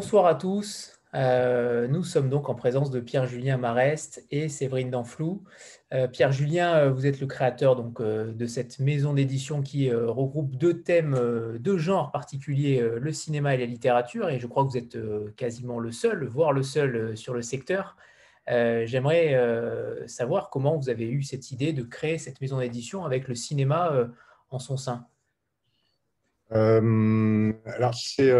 Bonsoir à tous. Euh, nous sommes donc en présence de Pierre-Julien Marest et Séverine Danflou. Euh, Pierre-Julien, euh, vous êtes le créateur donc, de cette maison d'édition qui regroupe deux thèmes, deux genres particuliers, le cinéma et la littérature, et je crois que vous êtes quasiment le seul, voire le seul sur le secteur. J'aimerais savoir comment vous avez eu cette idée de créer cette maison d'édition avec le cinéma en son sein. alors, c'est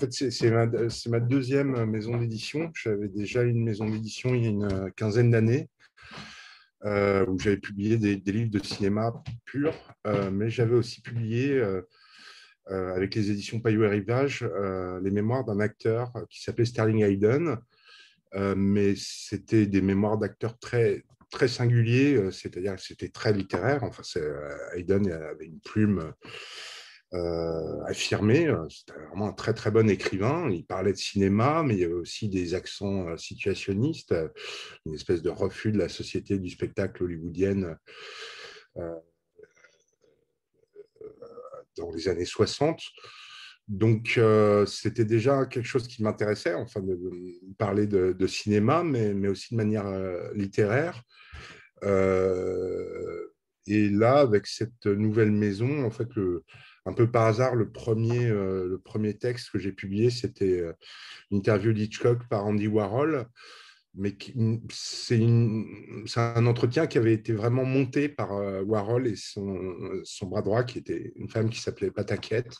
fait, c'est ma, deuxième maison d'édition. J'avais déjà une maison d'édition il y a une quinzaine d'années euh, où j'avais publié des, livres de cinéma purs, euh, mais j'avais aussi publié euh, avec les éditions Payot et Rivage les mémoires d'un acteur qui s'appelait Sterling Hayden. mais c'était des mémoires d'acteurs très, très singuliers, c'est-à-dire que c'était très littéraire. Enfin, Hayden avait une plume euh, affirmé. Euh, c'était vraiment un très très bon écrivain. Il parlait de cinéma, mais il y avait aussi des accents euh, situationnistes, une espèce de refus de la société du spectacle hollywoodienne dans les années 60. Donc, c'était déjà quelque chose qui m'intéressait, enfin, de, parler de, cinéma, mais, mais, aussi de manière littéraire. et là, avec cette nouvelle maison, en fait, le, un peu par hasard, le premier, euh, le premier texte que j'ai publié, c'était euh, une interview d'Hitchcock par Andy Warhol. Mais c'est un entretien qui avait été vraiment monté par euh, Warhol et son, bras droit, qui était une femme qui s'appelait Pataquette,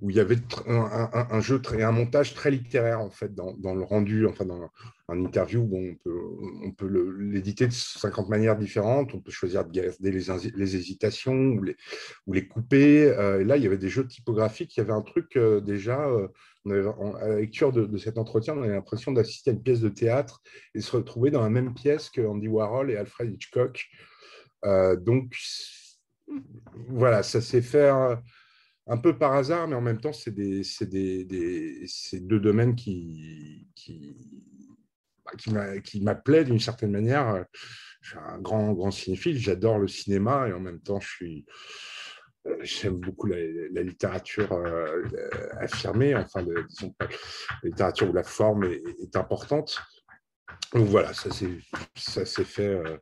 où il y avait un, jeu et un montage très littéraire en fait dans, le rendu, enfin dans un interview. Bon, on peut, l'éditer de 50 manières différentes. On peut choisir de garder les, hésitations ou les, ou les couper. Euh, et là, il y avait des jeux typographiques. Il y avait un truc euh, déjà. Euh, à la lecture de, de, cet entretien, on avait l'impression d'assister à une pièce de théâtre et se retrouver dans la même pièce que Andy Warhol et Alfred Hitchcock. donc, voilà, ça s'est fait un peu par hasard, mais en même temps, c'est des, des, des, deux domaines qui, qui, bah, qui m'appelaient d'une certaine manière. Je suis un grand, grand cinéphile, j'adore le cinéma et en même temps, je suis. J'aime beaucoup la, littérature euh, affirmée, enfin, disons, la littérature où la forme est, importante. Donc voilà, ça s'est fait euh,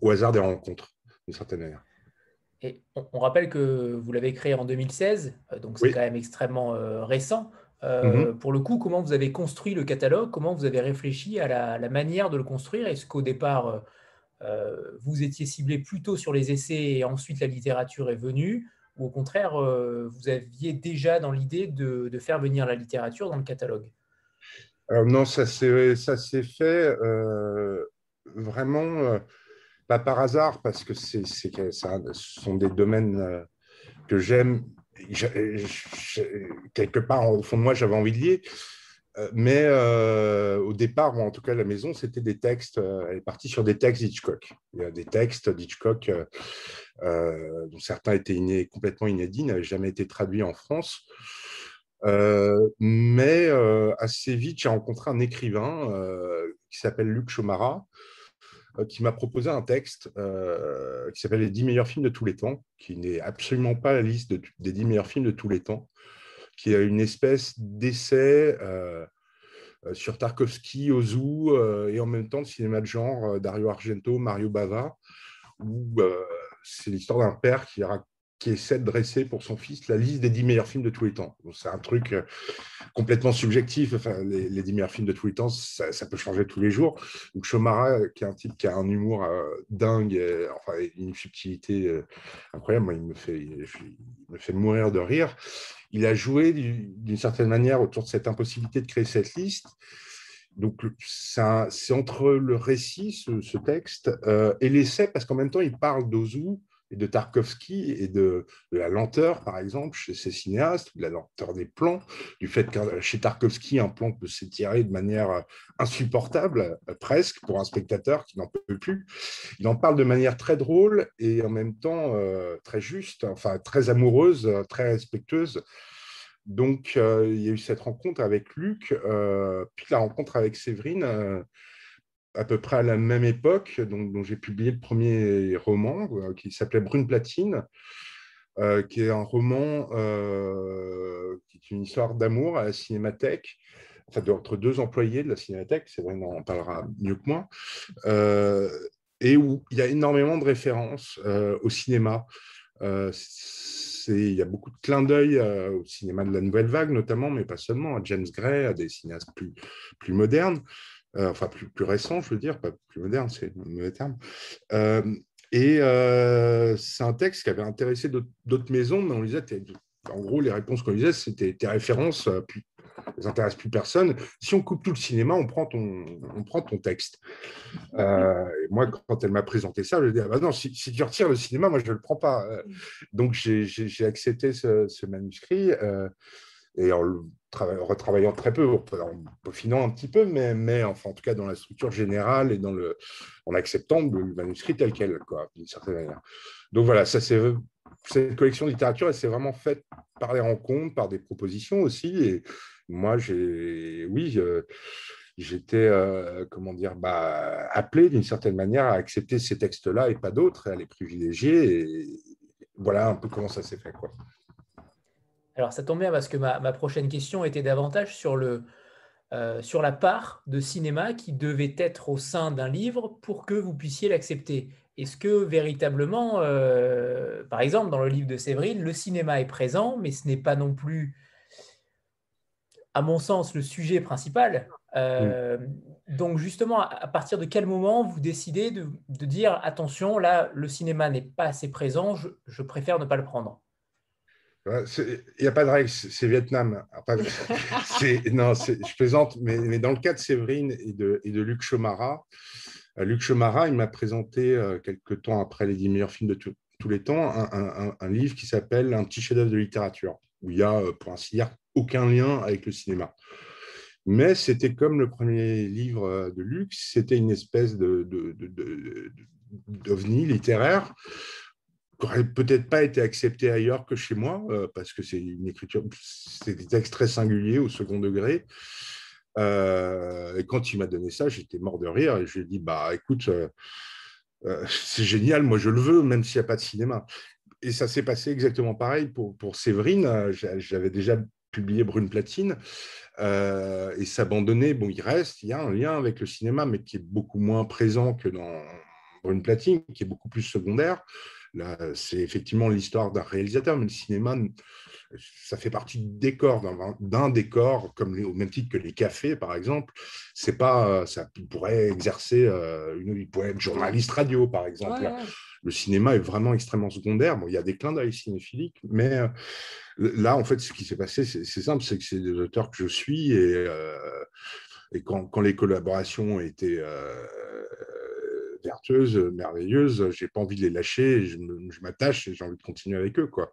au hasard des rencontres, d'une certaine manière. Et on, rappelle que vous l'avez créé en 2016, euh, donc c'est quand même extrêmement euh, récent. Euh, mhm. Pour le coup, comment vous avez construit le catalogue? Comment vous avez réfléchi à la, manière de le construire? Est-ce qu'au départ, vous étiez ciblé plutôt sur les essais et ensuite la littérature est venue Ou au contraire, vous aviez déjà dans l'idée de, faire venir la littérature dans le catalogue? Non, ça s'est fait vraiment pas par hasard, parce que ce sont des domaines euh, que j'aime. quelque part, au fond de moi, j'avais envie de lier. Euh, mais euh, au départ, en tout cas la maison, c'était des textes, elle est partie sur des textes d'Hitchcock. Il y a des textes d'Hitchcock dont certains étaient complètement inédits, n'avaient jamais été traduits en France. mais assez vite, j'ai rencontré un écrivain qui s'appelle Luc Chomara, euh, qui m'a proposé un texte euh, qui s'appelle Les 10 meilleurs films de tous les temps, qui n'est absolument pas la liste des 10 meilleurs films de tous les temps, qui est une espèce d'essai euh, sur Tarkovsky, Ozu et en même temps de cinéma de genre Dario Argento, Mario Bava, où c'est l'histoire d'un père qui, qui essaie de dresser pour son fils la liste des 10 meilleurs films de tous les temps. C'est un truc euh, complètement subjectif. Enfin, les, les 10 meilleurs films de tous les temps, ça, peut changer tous les jours. Donc, Chomara, qui est un type qui a un humour euh, dingue, enfin, une subtilité euh, incroyable, il me, fait, me fait mourir de rire. Il a joué d'une certaine manière autour de cette impossibilité de créer cette liste. Donc, c'est entre le récit, ce, texte, et l'essai, parce qu'en même temps, il parle d'Ozu, et de Tarkovsky et de, la lenteur, par exemple, chez ces cinéastes, de la lenteur des plans, du fait que chez Tarkovsky, un plan peut s'étirer de manière euh, insupportable, euh, presque, pour un spectateur qui n'en peut plus. Il en parle de manière très drôle et en même temps euh, très juste, enfin très amoureuse, très respectueuse. Donc, il y a eu cette rencontre avec Luc, puis la rencontre avec Séverine à peu près à la même époque, dont j'ai publié le premier roman euh, qui s'appelait Brune Platine. qui est un roman qui est une histoire d'amour à la cinémathèque, enfin, entre deux employés de la cinémathèque, c'est vrai, on en parlera mieux que moi, et où il y a énormément de références au cinéma. il y a beaucoup de clins d'œil au cinéma de la nouvelle vague, notamment, mais pas seulement, à James Gray, à des cinéastes plus, plus modernes. Euh, enfin plus, plus récent, je veux dire, pas plus moderne, c'est le mauvais terme. Euh, et euh, c'est un texte qui avait intéressé d'autres maisons, mais on lisait, en gros, les réponses qu'on lisait, c'était tes références, puis les intéressent plus personne. Si on coupe tout le cinéma, on prend ton, on prend ton texte. et moi, quand elle m'a présenté ça, je lui ai dit, ah bah non, si, tu retires le cinéma, moi, je ne le prends pas. Donc, j'ai accepté ce, ce manuscrit et en le retravaillant très peu, en peaufinant un petit peu, mais, enfin, en tout cas dans la structure générale et dans le, en acceptant le manuscrit tel quel, d'une certaine manière. Donc voilà, ça cette collection de littérature, elle s'est vraiment faite par les rencontres, par des propositions aussi. Et moi, j'ai, oui, j'étais, euh, bah, appelé d'une certaine manière à accepter ces textes-là et pas d'autres, à les privilégier. Et voilà un peu comment ça s'est fait, quoi. Alors, ça tombe bien parce que ma, prochaine question était davantage sur, le, euh, sur la part de cinéma qui devait être au sein d'un livre pour que vous puissiez l'accepter. Est-ce que véritablement, euh, par exemple, dans le livre de Séverine, le cinéma est présent, mais ce n'est pas non plus, à mon sens, le sujet principal euh, Donc, justement, à partir de quel moment vous décidez de, dire attention, là, le cinéma n'est pas assez présent, je préfère ne pas le prendre? Il n'y a pas de règle, c'est Vietnam. non, je plaisante, mais, dans le cas de Séverine et de, et de Luc Chomara, euh, Luc Chomara, il m'a présenté euh, quelques temps après les 10 meilleurs films de tous les temps un, livre qui s'appelle Un petit chef-d'œuvre de littérature, où il y a, euh, pour ainsi dire, aucun lien avec le cinéma. Mais c'était comme le premier livre de Luc, c'était une espèce de, d'ovni littéraire n'aurait peut-être pas été accepté ailleurs que chez moi, euh, parce que c'est une écriture, c'est des textes très singuliers au second degré. Euh, et quand il m'a donné ça, j'étais mort de rire et je lui ai dit bah écoute, euh, c'est génial, moi je le veux, même s'il n'y a pas de cinéma. Et ça s'est passé exactement pareil pour, pour Séverine. J'avais déjà publié Brune Platine et s'abandonner. Bon, il reste, il y a un lien avec le cinéma, mais qui est beaucoup moins présent que dans Brune Platine, qui est beaucoup plus secondaire. Là, c'est effectivement l'histoire d'un réalisateur, mais le cinéma, ça fait partie du décor, d'un décor, comme au même titre que les cafés, par exemple. C'est pas, ça pourrait exercer, euh, une, il pourrait être journaliste radio, par exemple. Le cinéma est vraiment extrêmement secondaire. Bon, il y a des clins d'œil cinéphiliques, mais euh, là, en fait, ce qui s'est passé, c'est simple, c'est que c'est des auteurs que je suis et, euh, et quand, quand, les collaborations étaient vertueuses, merveilleuses. J'ai pas envie de les lâcher. Je m'attache et j'ai envie de continuer avec eux, quoi.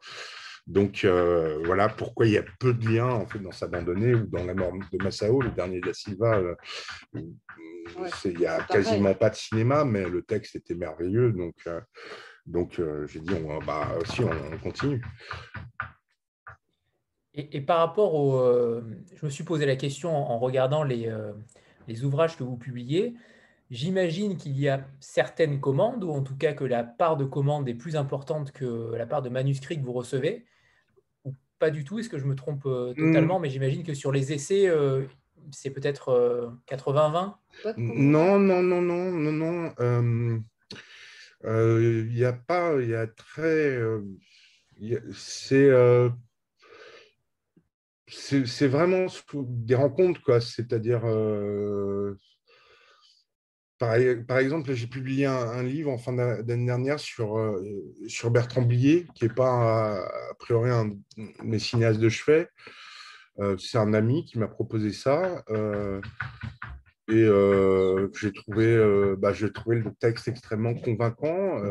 Donc euh, voilà pourquoi il y a peu de liens en fait dans S'abandonner ou dans la mort de Massao, le dernier de la Silva. Euh, il n'y a quasiment pas de cinéma, mais le texte était merveilleux. Donc, euh, donc j'ai dit, on, bah, aussi, on, continue. Et, par rapport au... je me suis posé la question en, regardant les, les ouvrages que vous publiez. J'imagine qu'il y a certaines commandes, ou en tout cas que la part de commandes est plus importante que la part de manuscrits que vous recevez, ou pas du tout, est-ce que je me trompe euh, totalement, hmm. mais j'imagine que sur les essais, euh, c'est peut-être 80-20 euh, Non, non, non, non, non, non. Il n'y a pas, il y a très... c'est c'est vraiment des rencontres, quoi. C'est-à-dire, par, exemple, j'ai publié un, livre en fin d'année dernière sur, euh, sur Bertrand Blier, qui n'est pas a priori un de mes cinéastes de chevet. Euh, c'est un ami qui m'a proposé ça. Euh, et j'ai trouvé, bah, trouvé le texte extrêmement convaincant.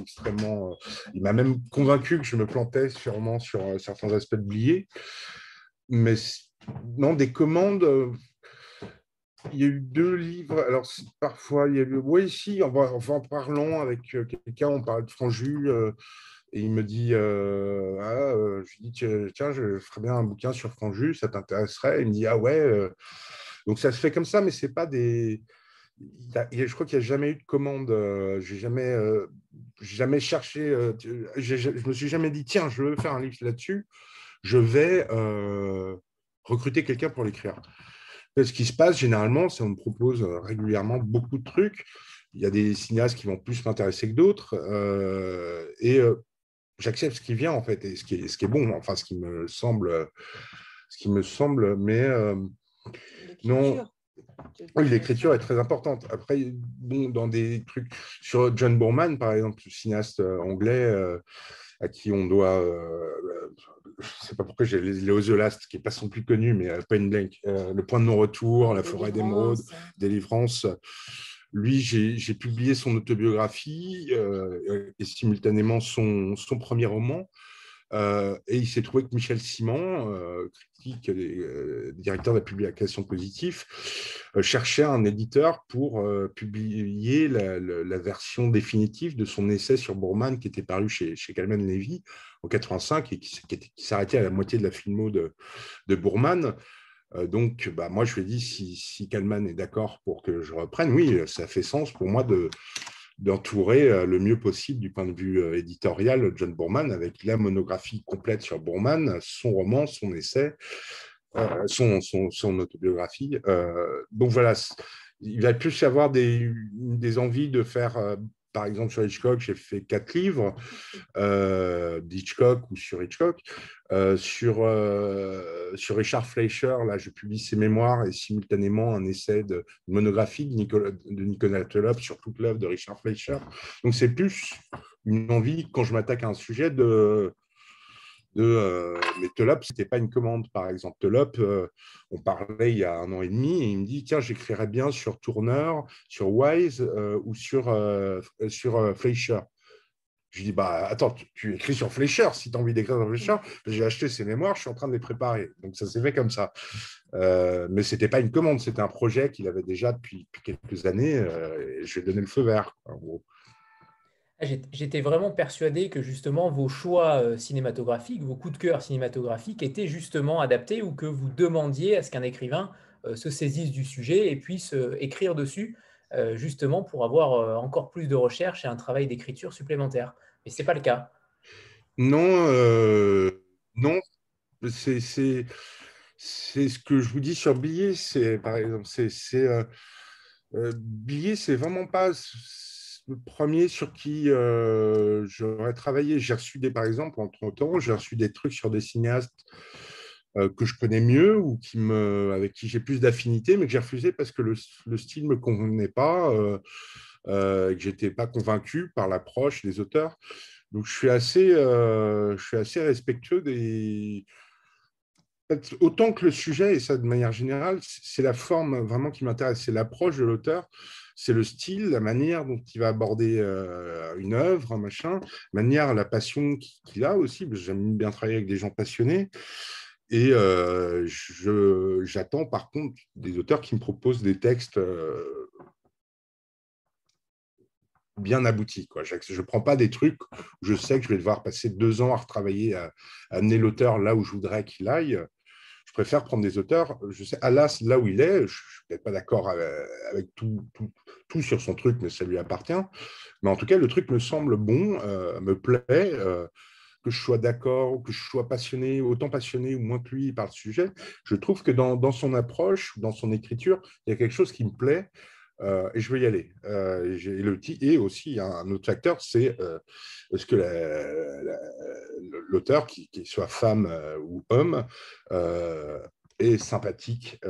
extrêmement, il m'a même convaincu que je me plantais sûrement sur certains aspects de Blier. Mais non, des commandes il y a eu deux livres. Alors, parfois, il y a eu. Oui, si, en, en parlant avec euh, quelqu'un, on parlait de Franju, euh, et il me dit euh, ah, Je lui dis Tiens, je ferais bien un bouquin sur Franju, ça t'intéresserait? Il me dit Ah ouais. Donc, ça se fait comme ça, mais ce n'est pas des. je crois qu'il n'y a jamais eu de commande. j'ai jamais, jamais cherché. je me suis jamais dit tiens, je veux faire un livre là-dessus. Je vais recruter quelqu'un pour l'écrire. Ce qui se passe généralement, c'est qu'on me propose régulièrement beaucoup de trucs. Il y a des cinéastes qui vont plus m'intéresser que d'autres. et j'accepte ce qui vient en fait et ce qui est, ce qui est bon, enfin ce qui me semble, ce qui me semble, mais euh, non. Oui, l'écriture est très importante. Après, bon, dans des trucs sur John Boorman, par exemple, le cinéaste euh, anglais euh, à qui on doit, je ne sais pas pourquoi j'ai Léo The Last, qui n'est pas son plus connu, mais Point Blank, Le Point de non-retour, La forêt d'émeraude, Délivrance. Lui, j'ai publié son autobiographie euh, et simultanément son, premier roman. Euh, et il s'est trouvé que Michel Simon, euh, euh, directeur de la publication positive, cherchait un éditeur pour publier la, version définitive de son essai sur Bourman qui était paru chez, chez Calman Levy en 85 et qui, s'arrêtait à la moitié de la filmo de, de Bourman. Euh, donc, bah, moi, je lui ai dit, si, si Kalman est d'accord pour que je reprenne, oui, ça fait sens pour moi de, d'entourer euh, le mieux possible du point de vue euh, éditorial John Boorman avec la monographie complète sur Boorman, son roman, son essai, son, son, autobiographie. donc voilà, il va plus y avoir des, des envies de faire par exemple, sur Hitchcock, j'ai fait quatre livres euh, d'Hitchcock ou sur Hitchcock. Euh, sur, euh, sur Richard Fleischer, là, je publie ses mémoires et simultanément un essai de monographie de Nicolas, de Nicolas sur toute l'œuvre de Richard Fleischer. Donc, c'est plus une envie, quand je m'attaque à un sujet, de, de euh, mais Telop, ce n'était pas une commande, par exemple. Telop, euh, on parlait il y a un an et demi, et il me dit tiens, j'écrirais bien sur Tourneur, sur Wise ou sur, sur Fleischer. Je dis bah attends, tu, écris sur Fleischer si tu as envie d'écrire sur Fleischer. J'ai acheté ses mémoires, je suis en train de les préparer. Donc ça s'est fait comme ça. mais ce n'était pas une commande, c'était un projet qu'il avait déjà depuis, quelques années. et je lui ai donné le feu vert, en gros. Ah, j'étais vraiment persuadé que justement vos choix euh, cinématographiques, vos coups de cœur cinématographiques étaient justement adaptés ou que vous demandiez à ce qu'un écrivain euh, se saisisse du sujet et puisse euh, écrire dessus, justement pour avoir encore plus de recherche et un travail d'écriture supplémentaire. Mais ce n'est pas le cas. Non, non. C'est ce que je vous dis sur Billet. C'est par exemple, c'est Billet, c'est vraiment pas le premier sur qui euh, j'aurais travaillé, j'ai reçu des, par exemple, entre temps, j'ai reçu des trucs sur des cinéastes euh, que je connais mieux ou qui me, avec qui j'ai plus d'affinité, mais que j'ai refusé parce que le, le style ne me convenait pas, euh, euh que je n'étais pas convaincu par l'approche des auteurs. Donc, je suis assez, je suis assez respectueux des. Autant que le sujet, et ça de manière générale, c'est la forme vraiment qui m'intéresse, c'est l'approche de l'auteur c'est le style, la manière dont il va aborder euh, une œuvre, un machin, manière, la passion qu'il a aussi. J'aime bien travailler avec des gens passionnés. Et euh, j'attends par contre des auteurs qui me proposent des textes euh, bien aboutis. Quoi. Je ne prends pas des trucs où je sais que je vais devoir passer deux ans à retravailler, à amener l'auteur là où je voudrais qu'il aille je préfère prendre des auteurs, je sais, Alas, là où il est, je ne suis peut-être pas d'accord avec tout, tout, sur son truc, mais ça lui appartient. Mais en tout cas, le truc me semble bon, euh, me plaît, euh, que je sois d'accord, que je sois passionné, autant passionné ou moins que lui par le sujet. Je trouve que dans son approche, dans son écriture, il y a quelque chose qui me plaît. Euh, et je veux y aller. Euh, le, et aussi, un autre facteur, c'est euh, est-ce que l'auteur, qu'il qui soit femme ou homme, est sympathique,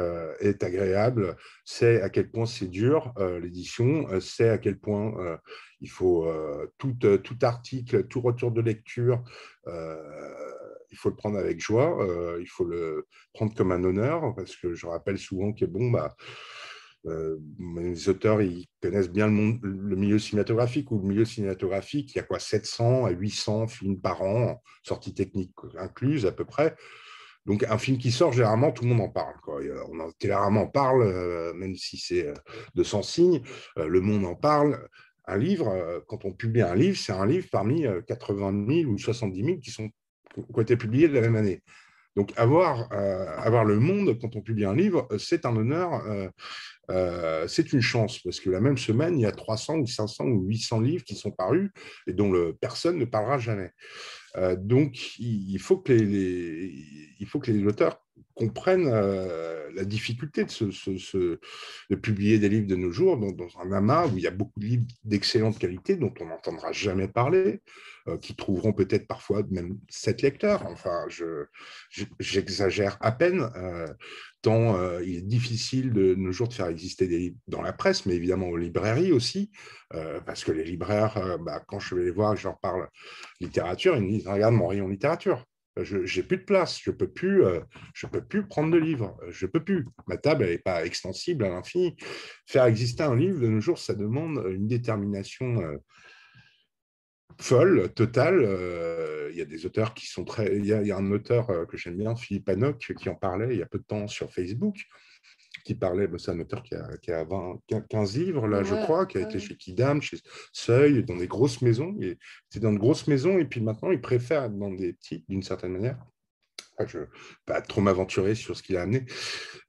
est agréable, sait à quel point c'est dur l'édition, sait à quel point il faut tout, article, tout retour de lecture, il faut le prendre avec joie, il faut le prendre comme un honneur, parce que je rappelle souvent que bon, bah, euh, les auteurs ils connaissent bien le, milieu cinématographique ou le milieu cinématographique, il y a quoi 700 à 800 films par an, sorties techniques incluses à peu près. Donc un film qui sort, généralement, tout le monde en parle. Quoi. On en, en parle, euh, même si c'est euh, de 100 signes, le monde en parle. Un livre, quand on publie un livre, c'est un livre parmi 80 000 ou 70 000 qui, sont, qui ont été publiés de la même année. Donc, avoir, avoir le monde quand on publie un livre, c'est un honneur. C'est une chance parce que la même semaine, il y a 300 ou 500 ou 800 livres qui sont parus et dont personne ne parlera jamais. donc, que les, il faut que les auteurs comprennent euh, la difficulté de, publier des livres de nos jours dans, un amas où il y a beaucoup de livres d'excellente qualité dont on n'entendra jamais parler, euh, qui trouveront peut-être parfois même sept lecteurs. Enfin, j'exagère à peine, euh, tant il est difficile de, nos jours de faire exister des livres dans la presse, mais évidemment aux librairies aussi, parce que les libraires, bah, quand je vais les voir, je leur parle littérature, ils me disent, regarde mon rayon littérature je n'ai plus de place, je ne peux, plus, euh, peux plus prendre de livres, je ne peux plus. Ma table, n'est pas extensible à l'infini. Faire exister un livre de nos jours, ça demande une détermination euh, folle, totale. Euh, il y a des auteurs qui sont très... Il y, a un auteur que j'aime bien, Philippe Hanoc, qui en parlait il y a peu de temps sur Facebook, qui parlait, c'est un auteur qui a, qui a 20, 15 livres, là, je crois, qui a été chez Kidam, chez Seuil, dans des grosses maisons. Il était dans de grosses maisons, et puis maintenant, il préfère être dans des petites, d'une certaine manière. Je ne vais pas trop m'aventurer sur ce qu'il a amené,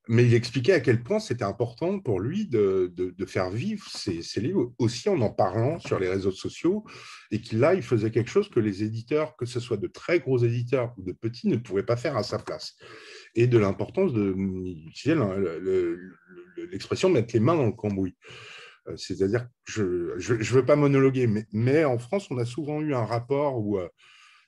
mais il expliquait à quel point c'était important pour lui de, de, faire vivre ses, ses, livres aussi en en parlant sur les réseaux sociaux, et qu'il là, il faisait quelque chose que les éditeurs, que ce soit de très gros éditeurs ou de petits, ne pouvaient pas faire à sa place et de l'importance de l'expression de mettre les mains dans le cambouis. Euh, c'est-à-dire, je ne veux pas monologuer, mais, mais, en France, on a souvent eu un rapport où euh,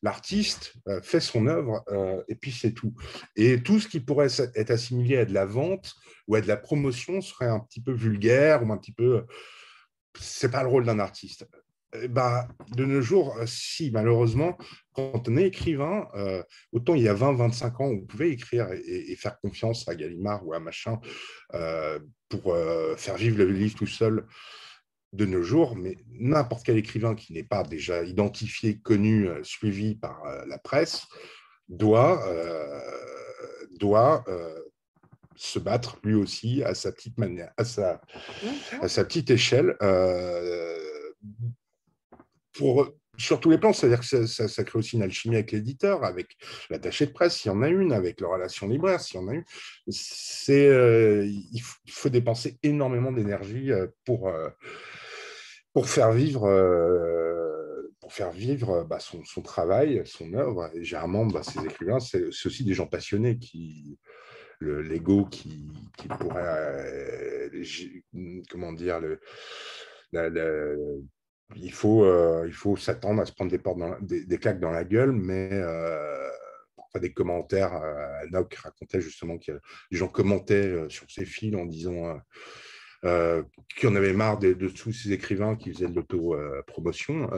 l'artiste euh, fait son œuvre et puis c'est tout. Et tout ce qui pourrait être assimilé à de la vente ou à de la promotion serait un petit peu vulgaire ou un petit peu. C'est pas le rôle d'un artiste. Eh ben, de nos jours, euh, si, malheureusement, quand on est écrivain, euh, autant il y a 20-25 ans, on pouvait écrire et, faire confiance à Gallimard ou à machin euh, pour faire vivre le livre tout seul de nos jours, mais n'importe quel écrivain qui n'est pas déjà identifié, connu, suivi par la presse, doit, doit se battre lui aussi à sa petite manière, à sa, à sa petite échelle sur tous les plans, c'est-à-dire que ça, crée aussi une alchimie avec l'éditeur, avec l'attaché de presse, s'il y en a une, avec la relation libraire, s'il y en a une. C'est, euh, il, faut dépenser énormément d'énergie euh, pour, euh, pour faire vivre, pour faire vivre bah, son, travail, son œuvre. Généralement, bah, ces écrivains, c'est aussi des gens passionnés qui l'ego qui, pourrait, comment dire, le, il faut, euh, faut s'attendre à se prendre des, portes dans des, claques dans la gueule, mais euh, des commentaires. Euh, racontait justement que les gens commentaient euh, sur ses fils en disant euh, qu'il en avait marre de, tous ces écrivains qui faisaient de l'auto-promotion.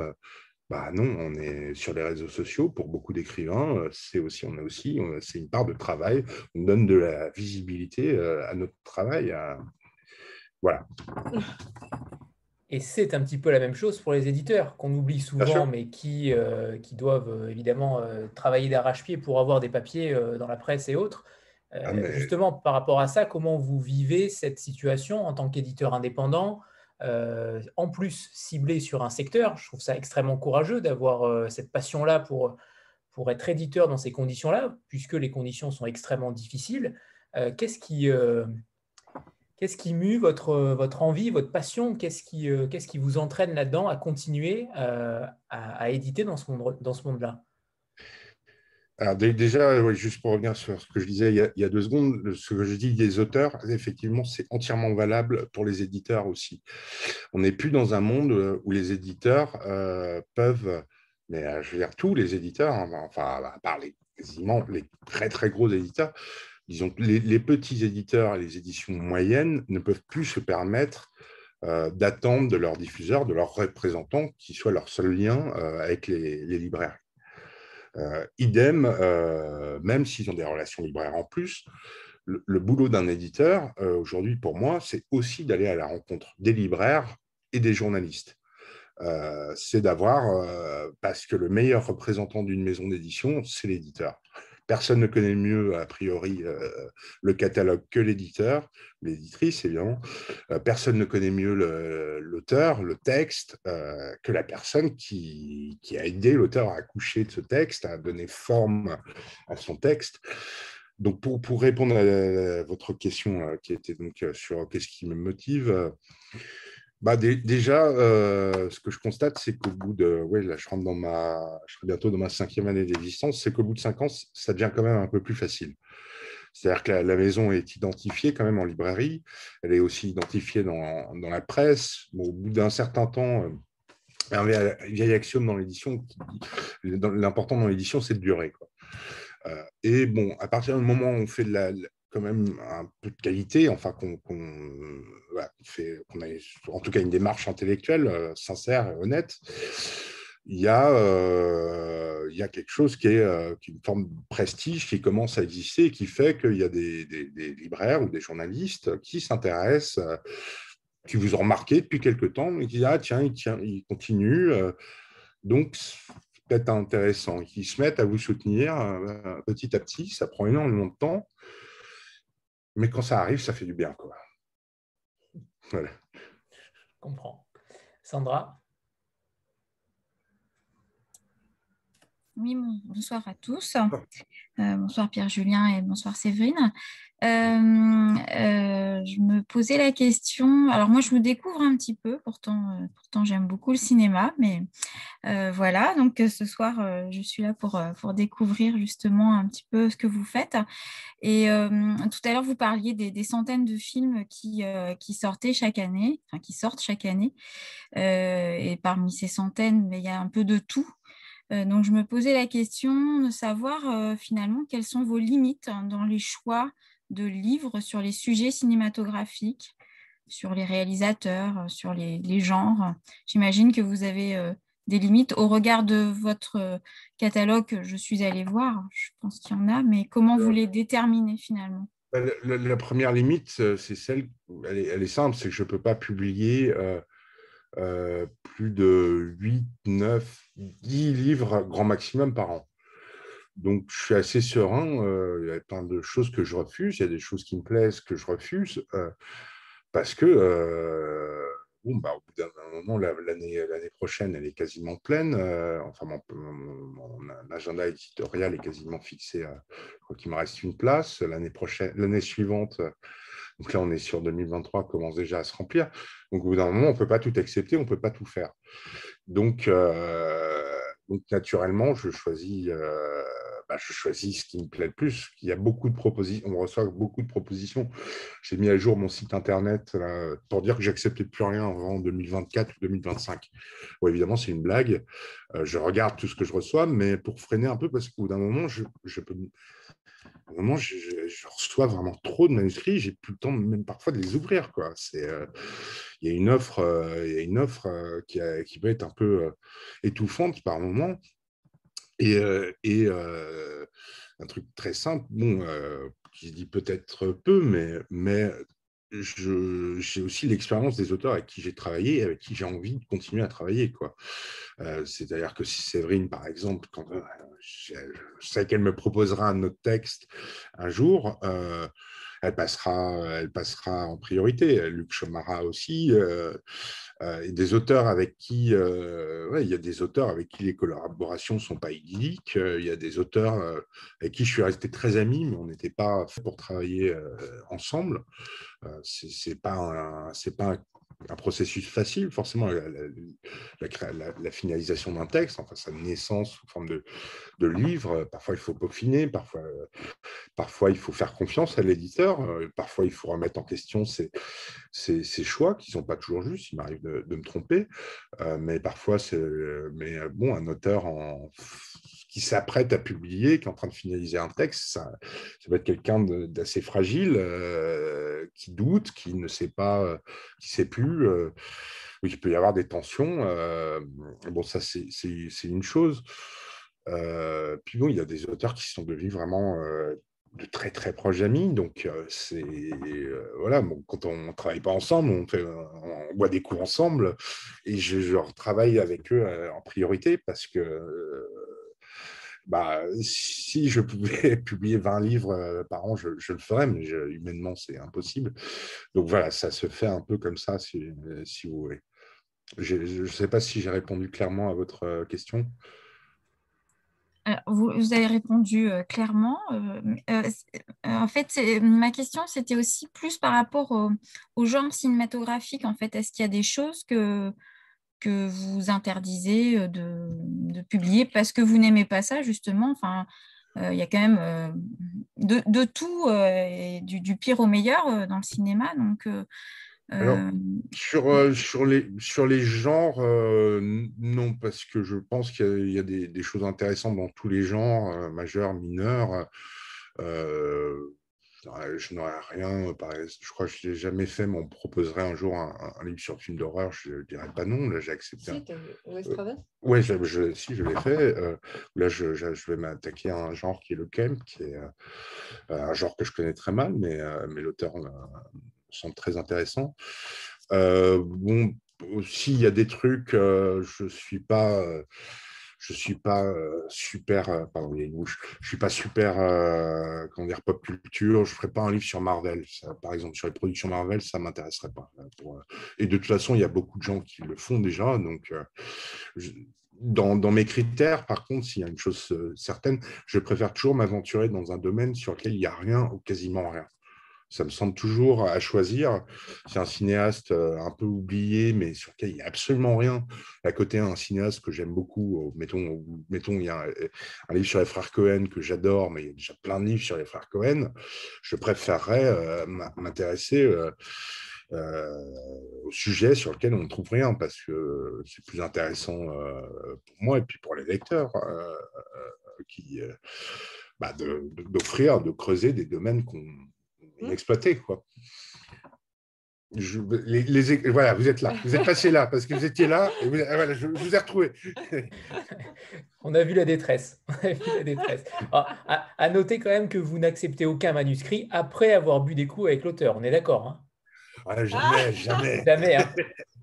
bah non, on est sur les réseaux sociaux pour beaucoup d'écrivains. C'est aussi, on aussi, c'est une part de travail. On donne de la visibilité à notre travail. Voilà. Et c'est un petit peu la même chose pour les éditeurs qu'on oublie souvent, mais qui, euh, qui doivent euh, évidemment euh, travailler d'arrache-pied pour avoir des papiers dans la presse et autres. Ah, justement, par rapport à ça, comment vous vivez cette situation en tant qu'éditeur indépendant En plus, ciblé sur un secteur, je trouve ça extrêmement courageux d'avoir cette passion-là pour, pour être éditeur dans ces conditions-là, puisque les conditions sont extrêmement difficiles. Qu'est-ce qui Qu'est-ce qui mue votre, votre envie, votre passion? Qu'est-ce qui, euh, qu'est-ce qui vous entraîne là-dedans à continuer euh, à, éditer dans ce, monde, dans ce monde-là? Alors déjà, juste pour revenir sur ce que je disais il y, a, deux secondes, ce que je dis des auteurs, effectivement, c'est entièrement valable pour les éditeurs aussi. On n'est plus dans un monde où les éditeurs euh, peuvent, mais je veux dire tous les éditeurs, hein, enfin à part les, quasiment les très très gros éditeurs, les, petits éditeurs et les éditions moyennes ne peuvent plus se permettre euh, d'attendre de leurs diffuseurs, de leurs représentants, qui soient leur seul lien euh, avec les, libraires. Euh, idem, même s'ils ont des relations libraires en plus, le, boulot d'un éditeur, aujourd'hui pour moi, c'est aussi d'aller à la rencontre des libraires et des journalistes. c'est d'avoir, parce que le meilleur représentant d'une maison d'édition, c'est l'éditeur personne ne connaît mieux, a priori, le catalogue que l'éditeur, l'éditrice, évidemment. personne ne connaît mieux l'auteur, le, texte, que la personne qui, a aidé l'auteur à accoucher de ce texte, à donner forme à son texte. Donc, pour, pour, répondre à, votre question euh, qui était donc euh, sur qu'est-ce qui me motive, euh, bah, déjà, ce que je constate, c'est qu'au bout de, ouais, là, je rentre dans ma, je serai bientôt dans ma cinquième année d'existence, c'est qu'au bout de cinq ans, ça devient quand même un peu plus facile. C'est-à-dire que la, maison est identifiée quand même en librairie, elle est aussi identifiée dans, dans la presse. au bout d'un certain temps, un vieil axiome dans l'édition l'important dans l'édition, c'est de durer. Euh, et bon, à partir du moment où on fait de la, quand même un peu de qualité, enfin qu'on fait, qu'on a en tout cas une démarche intellectuelle euh, sincère et honnête, il y, a, euh, quelque chose qui est, une forme de prestige qui commence à exister et qui fait qu'il y a des, libraires ou des journalistes qui s'intéressent, qui vous ont remarqué depuis quelque temps et qui disent Ah, tiens, il, tient, il continue. Donc, peut-être intéressant, qui se mettent à vous soutenir euh, petit à petit. Ça prend énormément de temps, mais quand ça arrive, ça fait du bien. Quoi. Voilà. Je comprends. Sandra? Oui, bonsoir à tous. Euh, bonsoir Pierre-Julien et bonsoir Séverine. Euh, euh, je me posais la question, alors moi je me découvre un petit peu, pourtant, j'aime beaucoup le cinéma, mais voilà, donc ce soir je suis là pour, découvrir justement un petit peu ce que vous faites. Et tout à l'heure vous parliez des, centaines de films qui, qui sortaient chaque année, enfin qui sortent chaque année, et parmi ces centaines, il y a un peu de tout. Euh, donc, je me posais la question de savoir euh, finalement quelles sont vos limites dans les choix de livres sur les sujets cinématographiques, sur les réalisateurs, euh, sur les, genres. J'imagine que vous avez des limites au regard de votre catalogue je suis allée voir. Je pense qu'il y en a, mais comment vous les déterminez finalement? Bah, la, première limite, c'est celle, elle est, simple, c'est que je ne peux pas publier euh, plus de 8, 9, 10 livres grand maximum par an. Donc, je suis assez serein. Euh, il y a plein de choses que je refuse. Il y a des choses qui me plaisent que je refuse euh, parce que, bon, bah, au bout d'un moment, l'année prochaine, elle est quasiment pleine. enfin, mon, agenda éditorial est quasiment fixé. À, je crois qu'il me reste une place. L'année l'année suivante, donc là, on est sur 2023, commence déjà à se remplir. Donc au bout d'un moment, on ne peut pas tout accepter, on ne peut pas tout faire. Donc, euh, naturellement, je choisis, euh, bah, je choisis ce qui me plaît le plus. Il y a beaucoup de propositions, on reçoit beaucoup de propositions. J'ai mis à jour mon site internet pour dire que j'acceptais plus rien avant 2024 ou 2025. Bon, évidemment, c'est une blague. Euh, je regarde tout ce que je reçois, mais pour freiner un peu, parce qu'au bout d'un moment, je peux moment, je, reçois vraiment trop de manuscrits, j'ai plus le temps même parfois de les ouvrir. Quoi. C'est, euh, il y a une offre, euh, y a une offre euh, qui, qui, peut être un peu étouffante par moment. Et, et un truc très simple, bon, qui dit peut-être peu, mais, mais j'ai aussi l'expérience des auteurs avec qui j'ai travaillé et avec qui j'ai envie de continuer à travailler. Quoi. C'est-à-dire que si Séverine, par exemple, quand, sais qu'elle me proposera un autre texte un jour, euh, elle, passera, elle passera en priorité. Luc Chomara aussi. Euh, euh, des auteurs avec qui, il y a des auteurs avec qui les collaborations sont pas idylliques. Il y a des auteurs avec qui je suis resté très ami, mais on n'était pas fait pour travailler ensemble. c'est pas c'est pas un un processus facile, forcément, la, finalisation d'un texte, enfin sa naissance sous forme de, livre, parfois il faut peaufiner, parfois, parfois il faut faire confiance à l'éditeur, parfois il faut remettre en question ses, choix qui ne sont pas toujours justes, il m'arrive de, de, me tromper, euh, mais parfois c'est... Mais bon, un auteur en qui s'apprête à publier, qui est en train de finaliser un texte, ça, ça va être quelqu'un d'assez fragile, euh, qui doute, qui ne sait pas, euh, qui sait plus. Euh, il peut y avoir des tensions. bon, ça, c'est une chose. puis bon, il y a des auteurs qui sont devenus vraiment de très très proches amis. Donc, c'est voilà, quand on ne travaille pas ensemble, on, fait, on boit des coups ensemble et je travaille avec eux en priorité parce que bah, si je pouvais publier 20 livres par an, je, le ferais, mais humainement, c'est impossible. Donc voilà, ça se fait un peu comme ça, si, si vous voulez. Je ne sais pas si j'ai répondu clairement à votre question. vous, avez répondu clairement. en fait, ma question, c'était aussi plus par rapport au, genre cinématographique. En fait, est-ce qu'il y a des choses que, que vous interdisez de, publier parce que vous n'aimez pas ça, justement Enfin, il y a quand même de, tout, et du, pire au meilleur dans le cinéma. Donc, alors, euh, sur, euh, sur, les, sur les genres, euh, non, parce que je pense qu'il y a, des, choses intéressantes dans tous les genres, majeurs, mineurs. Je n'aurais rien, je crois que je n'ai jamais fait, mais on me proposerait un jour un, livre sur le film d'horreur, je ne dirais pas non, là j'ai accepté. Si, Oui, je, si, je l'ai fait. là, je, je vais m'attaquer à un genre qui est le camp, qui est un genre que je connais très mal, mais, mais l'auteur sont très intéressants. Euh, bon, aussi, il y a des trucs, euh, je suis pas euh, je suis pas super, pardon, il y a une bouche, je suis pas super, comment dire, pop culture. Je ferai pas un livre sur Marvel, par exemple, sur les productions Marvel, ça m'intéresserait pas. et de toute façon, il y a beaucoup de gens qui le font déjà, donc. dans, dans, mes critères, par contre, s'il y a une chose certaine, je préfère toujours m'aventurer dans un domaine sur lequel il n'y a rien ou quasiment rien ça me semble toujours à choisir. C'est un cinéaste euh, un peu oublié, mais sur lequel il n'y a absolument rien. À côté, un cinéaste que j'aime beaucoup, euh, mettons, mettons, il y a un, livre sur les frères Cohen que j'adore, mais il y a déjà plein de livres sur les frères Cohen. Je préférerais euh, m'intéresser au sujet sur lequel on ne trouve rien, parce que c'est plus intéressant pour moi et puis pour les lecteurs qui, bah, d'offrir, de creuser des domaines qu'on Mmh. exploiter. Quoi. les, voilà, vous êtes là, vous êtes passé là parce que vous étiez là et ah, voilà, je, vous ai retrouvé. On a vu la détresse. Ah, à, noter quand même que vous n'acceptez aucun manuscrit après avoir bu des coups avec l'auteur. On est d'accord hein? Ah, Jamais, jamais. Jamais. Hein.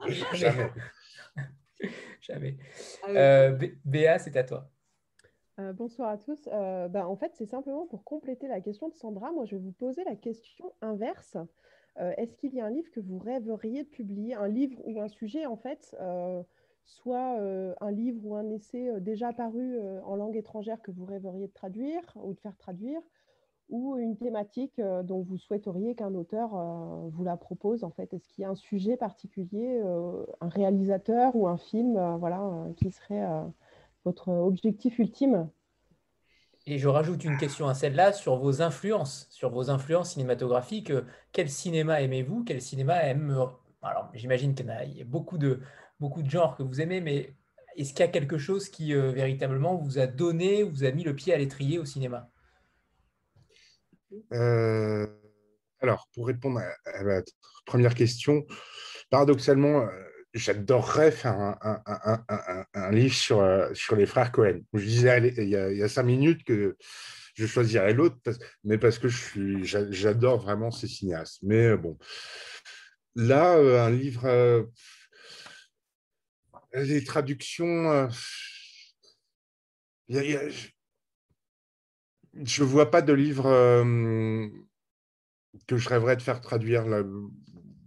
jamais. jamais. Euh, Béa, c'est à toi. Euh, bonsoir à tous. Euh, bah, en fait, c'est simplement pour compléter la question de Sandra. Moi, je vais vous poser la question inverse. Euh, est-ce qu'il y a un livre que vous rêveriez de publier, un livre ou un sujet, en fait, soit un livre ou un essai déjà paru en langue étrangère que vous rêveriez de traduire ou de faire traduire, ou une thématique dont vous souhaiteriez qu'un auteur vous la propose, en fait? Est-ce qu'il y a un sujet particulier, un réalisateur ou un film, voilà, qui serait votre objectif ultime. Et je rajoute une question à celle-là sur vos influences, sur vos influences cinématographiques. Quel cinéma aimez-vous? Quel cinéma aime Alors, j'imagine qu'il y a beaucoup de, beaucoup de genres que vous aimez, mais est-ce qu'il y a quelque chose qui euh, véritablement vous a donné, vous a mis le pied à l'étrier au cinéma? Euh, Alors, pour répondre à, la première question, paradoxalement, euh, j'adorerais faire un, livre sur, euh, sur les frères Cohen. Je disais il, y a, cinq minutes que je choisirais l'autre, mais parce que j'adore vraiment ces cinéastes. Mais euh, bon, là, euh, un livre, les traductions, je ne vois pas de livre que je rêverais de faire traduire.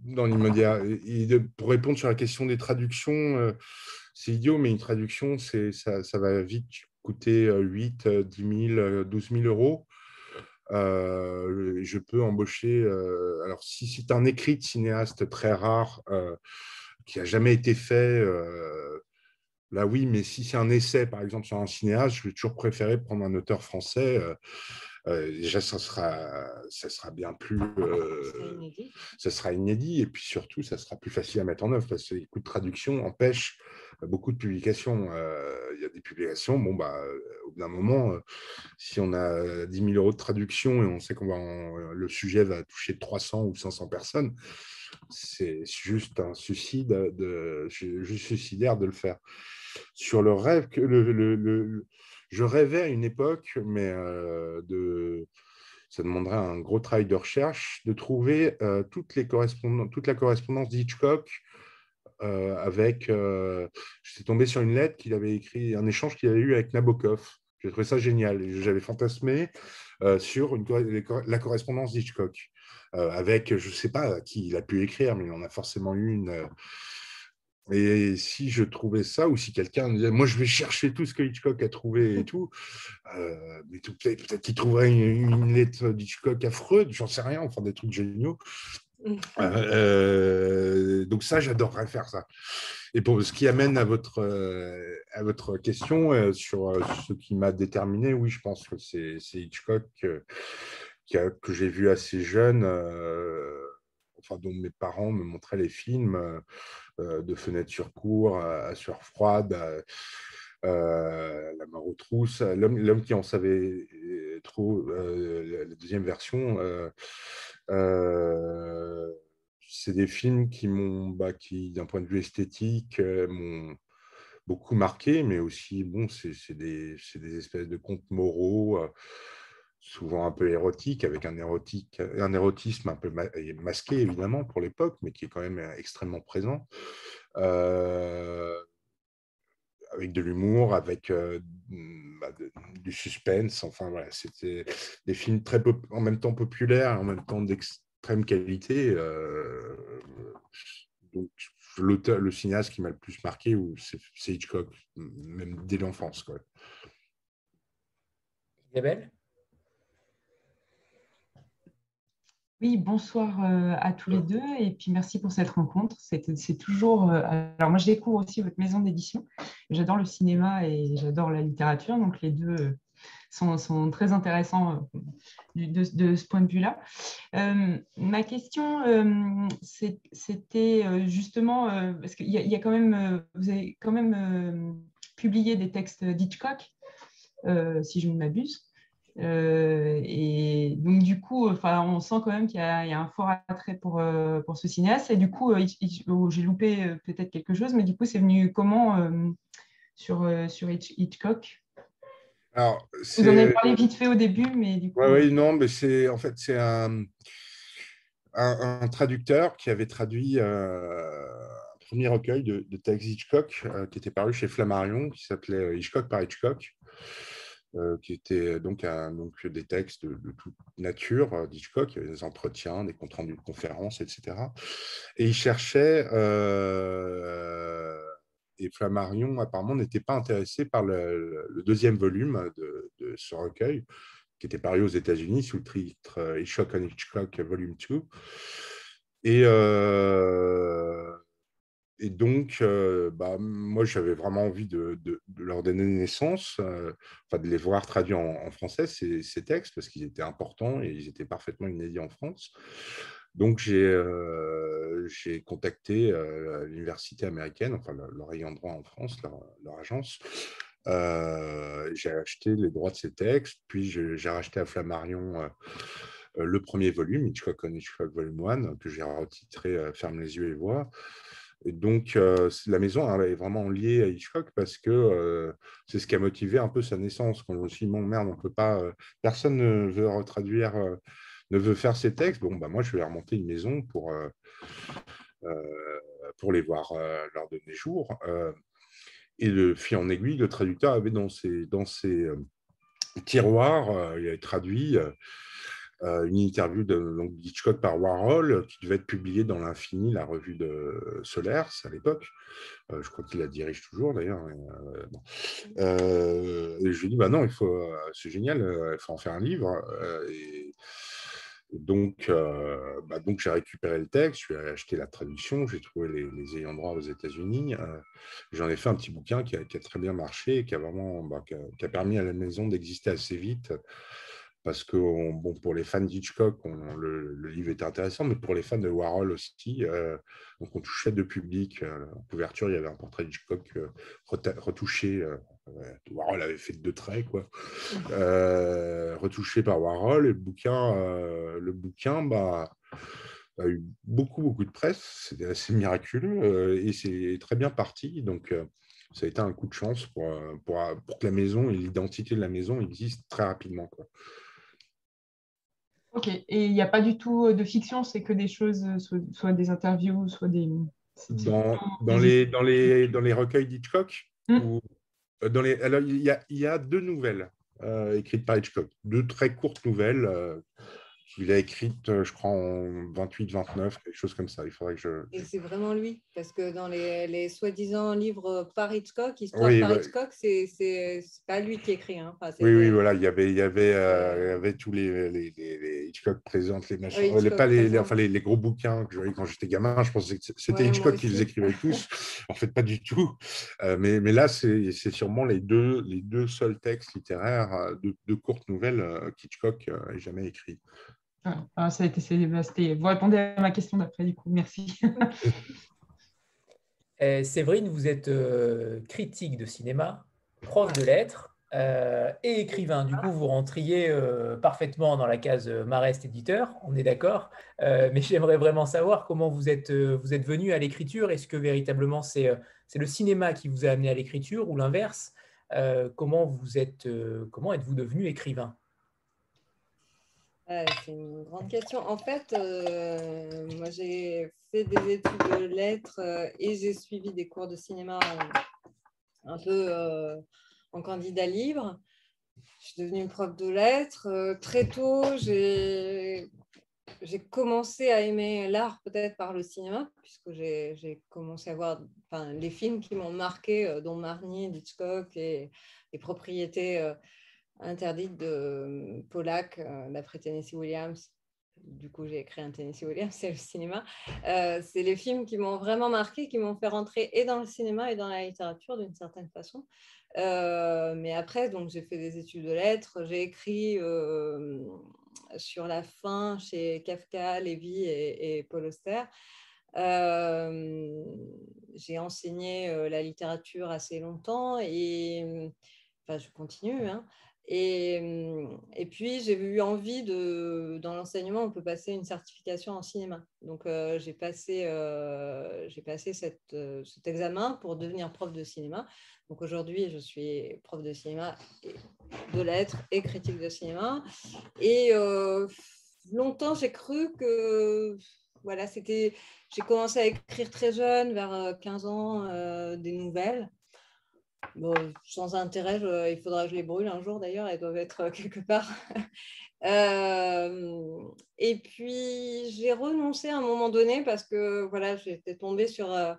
Dans l'immédiat. pour répondre sur la question des traductions, euh, c'est idiot, mais une traduction, ça, va vite coûter 8, 10 000, 12 000 euros. Euh, je peux embaucher. Euh, alors, si c'est un écrit de cinéaste très rare qui n'a jamais été fait, là oui, mais si c'est un essai, par exemple, sur un cinéaste, je vais toujours préférer prendre un auteur français déjà, ça sera, ça sera bien plus. Euh, ça sera inédit. Et puis surtout, ça sera plus facile à mettre en œuvre parce que les coûts de traduction empêchent beaucoup de publications. Euh, il y a des publications, bon, bah, au bout d'un moment, si on a 10 000 euros de traduction et on sait qu'on va le sujet va toucher 300 ou 500 personnes, c'est juste un suicide, de, juste suicidaire de le faire. Sur le rêve, que le, le je rêvais à une époque, mais euh, ça demanderait un gros travail de recherche, de trouver euh, toute la correspondance d'Hitchcock euh, avec. je suis tombé sur une lettre qu'il avait écrit, un échange qu'il avait eu avec Nabokov. J'ai trouvé ça génial. J'avais fantasmé sur la correspondance d'Hitchcock, avec, je ne sais pas qui il a pu écrire, mais il en a forcément eu une et si je trouvais ça, ou si quelqu'un me disait, moi je vais chercher tout ce que Hitchcock a trouvé et tout, euh, mais peut-être qu'il trouverait une, lettre d'Hitchcock à Freud, j'en sais rien, enfin des trucs géniaux. Mmh. Euh, donc ça, j'adorerais faire ça. Et pour ce qui amène à votre, euh, à votre question sur ce qui m'a déterminé, oui, je pense que c'est Hitchcock que, que j'ai vu assez jeune, enfin dont mes parents me montraient les films. Euh, de fenêtre sur cour à, sueur froide, la mort aux trousses, l'homme qui en savait euh, trop, euh, la deuxième version. c'est des films qui m'ont, bah, qui d'un point de vue esthétique, m'ont beaucoup marqué, mais aussi, bon, c'est des, espèces de contes moraux souvent un peu érotique, avec un, érotique, un érotisme un peu masqué, évidemment, pour l'époque, mais qui est quand même extrêmement présent. Euh, avec de l'humour, avec euh, bah, du suspense. Enfin, voilà, c'était des films très en même temps populaires, en même temps d'extrême qualité. Euh, donc, le cinéaste qui m'a le plus marqué, c'est Hitchcock, même dès l'enfance. Isabelle? Oui, bonsoir euh, à tous les deux et puis merci pour cette rencontre. C'est toujours. Euh, alors, moi, je découvre aussi votre maison d'édition. J'adore le cinéma et j'adore la littérature, donc les deux euh, sont, très intéressants de, ce point de vue-là. ma question, c'était justement parce qu'il y, a quand même, vous avez quand même publié des textes d'Hitchcock, si je ne m'abuse. Euh, et donc, du coup, enfin, on sent quand même qu'il y, a un fort attrait pour, euh, pour ce cinéaste. Et du coup, euh, oh, j'ai loupé peut-être quelque chose, mais du coup, c'est venu comment sur, sur Hitchcock? Alors, Vous en avez parlé vite fait au début, mais du coup. Oui, non, mais c'est en fait, c'est un, un, traducteur qui avait traduit un premier recueil de, de textes Hitchcock qui était paru chez Flammarion, qui s'appelait Hitchcock par Hitchcock. Euh, qui étaient donc, donc des textes de, toute nature euh, d'Hitchcock, il y avait des entretiens, des comptes rendus de conférences, etc. Et il cherchait, euh, et Flammarion apparemment n'était pas intéressé par le, deuxième volume de, ce recueil, qui était paru aux États-Unis sous le titre Hitchcock and Hitchcock Volume 2. Et et donc, bah, moi, j'avais vraiment envie de, leur donner naissance, de les voir traduits en, français, ces, textes, parce qu'ils étaient importants et ils étaient parfaitement inédits en France. Donc, j'ai contacté l'université américaine, enfin, leur ayant droit en France, leur, agence. j'ai acheté les droits de ces textes, puis j'ai racheté à Flammarion le premier volume, Hitchcock on Hitchcock Volume 1, que j'ai retitré Ferme les yeux et vois. Donc, euh, la maison est vraiment liée à Hitchcock parce que euh, c'est ce qui a motivé un peu sa naissance. Quand je me suis dit, merde, on peut pas, euh, personne ne veut retraduire, ne veut faire ses textes, bon, bah, moi, je vais remonter une maison pour, pour les voir leur donner jour. et le fil en aiguille, le traducteur avait dans ses, dans ses tiroirs, il avait traduit une interview de donc, Hitchcock par Warhol qui devait être publiée dans l'Infini, la revue de Solers à l'époque. Euh, je crois qu'il la dirige toujours d'ailleurs. Euh, et je lui dit bah non, il faut, c'est génial, il faut en faire un livre. Et, donc, bah, donc j'ai récupéré le texte, suis acheté la traduction, j'ai trouvé les, ayants droit aux États-Unis. J'en ai fait un petit bouquin qui a, très bien marché, qui a vraiment bah, qui a permis à la maison d'exister assez vite parce que bon, pour les fans d'Hitchcock, le, le, livre était intéressant, mais pour les fans de Warhol aussi, euh, donc on touchait de public. Euh, en couverture, il y avait un portrait d'Hitchcock euh, retouché. Warhol avait fait deux traits, quoi. retouché par Warhol. Et le bouquin, le bouquin bah, a eu beaucoup, beaucoup de presse. C'était assez miraculeux et c'est très bien parti. Donc, ça a été un coup de chance pour, pour, pour que la maison et l'identité de la maison existent très rapidement. Quoi. Ok, et il n'y a pas du tout euh, de fiction, c'est que des choses, euh, soit, des interviews, soit des. Dans, dans les, dans, les, dans les recueils d'Hitchcock hmm. dans les, alors, il y, a, il y a deux nouvelles écrites par Hitchcock, deux très courtes nouvelles il a écrite, euh, je crois, en 28-29, quelque chose comme ça. Il faudrait que je. Et c'est vraiment lui, parce que dans les, les soi-disant livres par Hitchcock, Histoire par bah... Hitchcock, c'est pas lui qui écrit. Hein. oui, oui, voilà, il y avait, il y avait, euh, il y avait tous les, les, les, Hitchcock présente les machins, les, pas les, enfin, les, gros bouquins que j'avais quand j'étais gamin. Je pensais que c'était Hitchcock qui les écrivait tous. en fait, pas du tout. Euh, mais, mais là, c'est sûrement les deux, les deux seuls textes littéraires de, de courtes nouvelles qu'Hitchcock n'ait jamais écrit. Ah, ça a été, bah, vous répondez à ma question d'après, du coup, merci. Euh, Séverine, vous êtes euh, critique de cinéma, prof de lettres euh, et écrivain. Du coup, vous rentriez parfaitement dans la case Marest éditeur, on est d'accord. mais j'aimerais vraiment savoir comment vous êtes, vous êtes venu à l'écriture. Est-ce que véritablement c'est le cinéma qui vous a amené à l'écriture ou l'inverse? Comment vous êtes, comment êtes-vous devenu écrivain? C'est une grande question. En fait, euh, moi, j'ai fait des études de lettres euh, et j'ai suivi des cours de cinéma un peu euh, en candidat libre. Je suis devenue prof de lettres. très tôt, j'ai commencé à aimer l'art peut-être par le cinéma, puisque j'ai commencé à voir les films qui m'ont marqué, dont Marnie, Hitchcock et les propriétés interdite de euh, Pollack euh, d'après Tennessee Williams. Du coup, j'ai écrit un Tennessee Williams, c'est le cinéma. Euh, c'est les films qui m'ont vraiment marqué, qui m'ont fait rentrer et dans le cinéma et dans la littérature d'une certaine façon. mais après, donc j'ai fait des études de lettres, j'ai écrit sur la fin chez Kafka, Lévy et, et Paul Auster. j'ai enseigné la littérature assez longtemps et enfin, je continue. Hein. Mmh, et, puis, j'ai eu envie de, dans l'enseignement, on peut passer une certification en cinéma. Donc, euh, j'ai passé, euh, passé euh, cet examen pour devenir prof de cinéma. Donc, aujourd'hui, je suis prof de cinéma, de lettres et critique de cinéma. Et longtemps, j'ai cru que, voilà, c'était. J'ai commencé à écrire très jeune, vers 15 ans, des nouvelles sans intérêt, il faudra que je les brûle un jour d'ailleurs, elles doivent être euh, quelque part. Euh, et puis j'ai renoncé à un moment donné parce que voilà, j'étais tombée sur euh,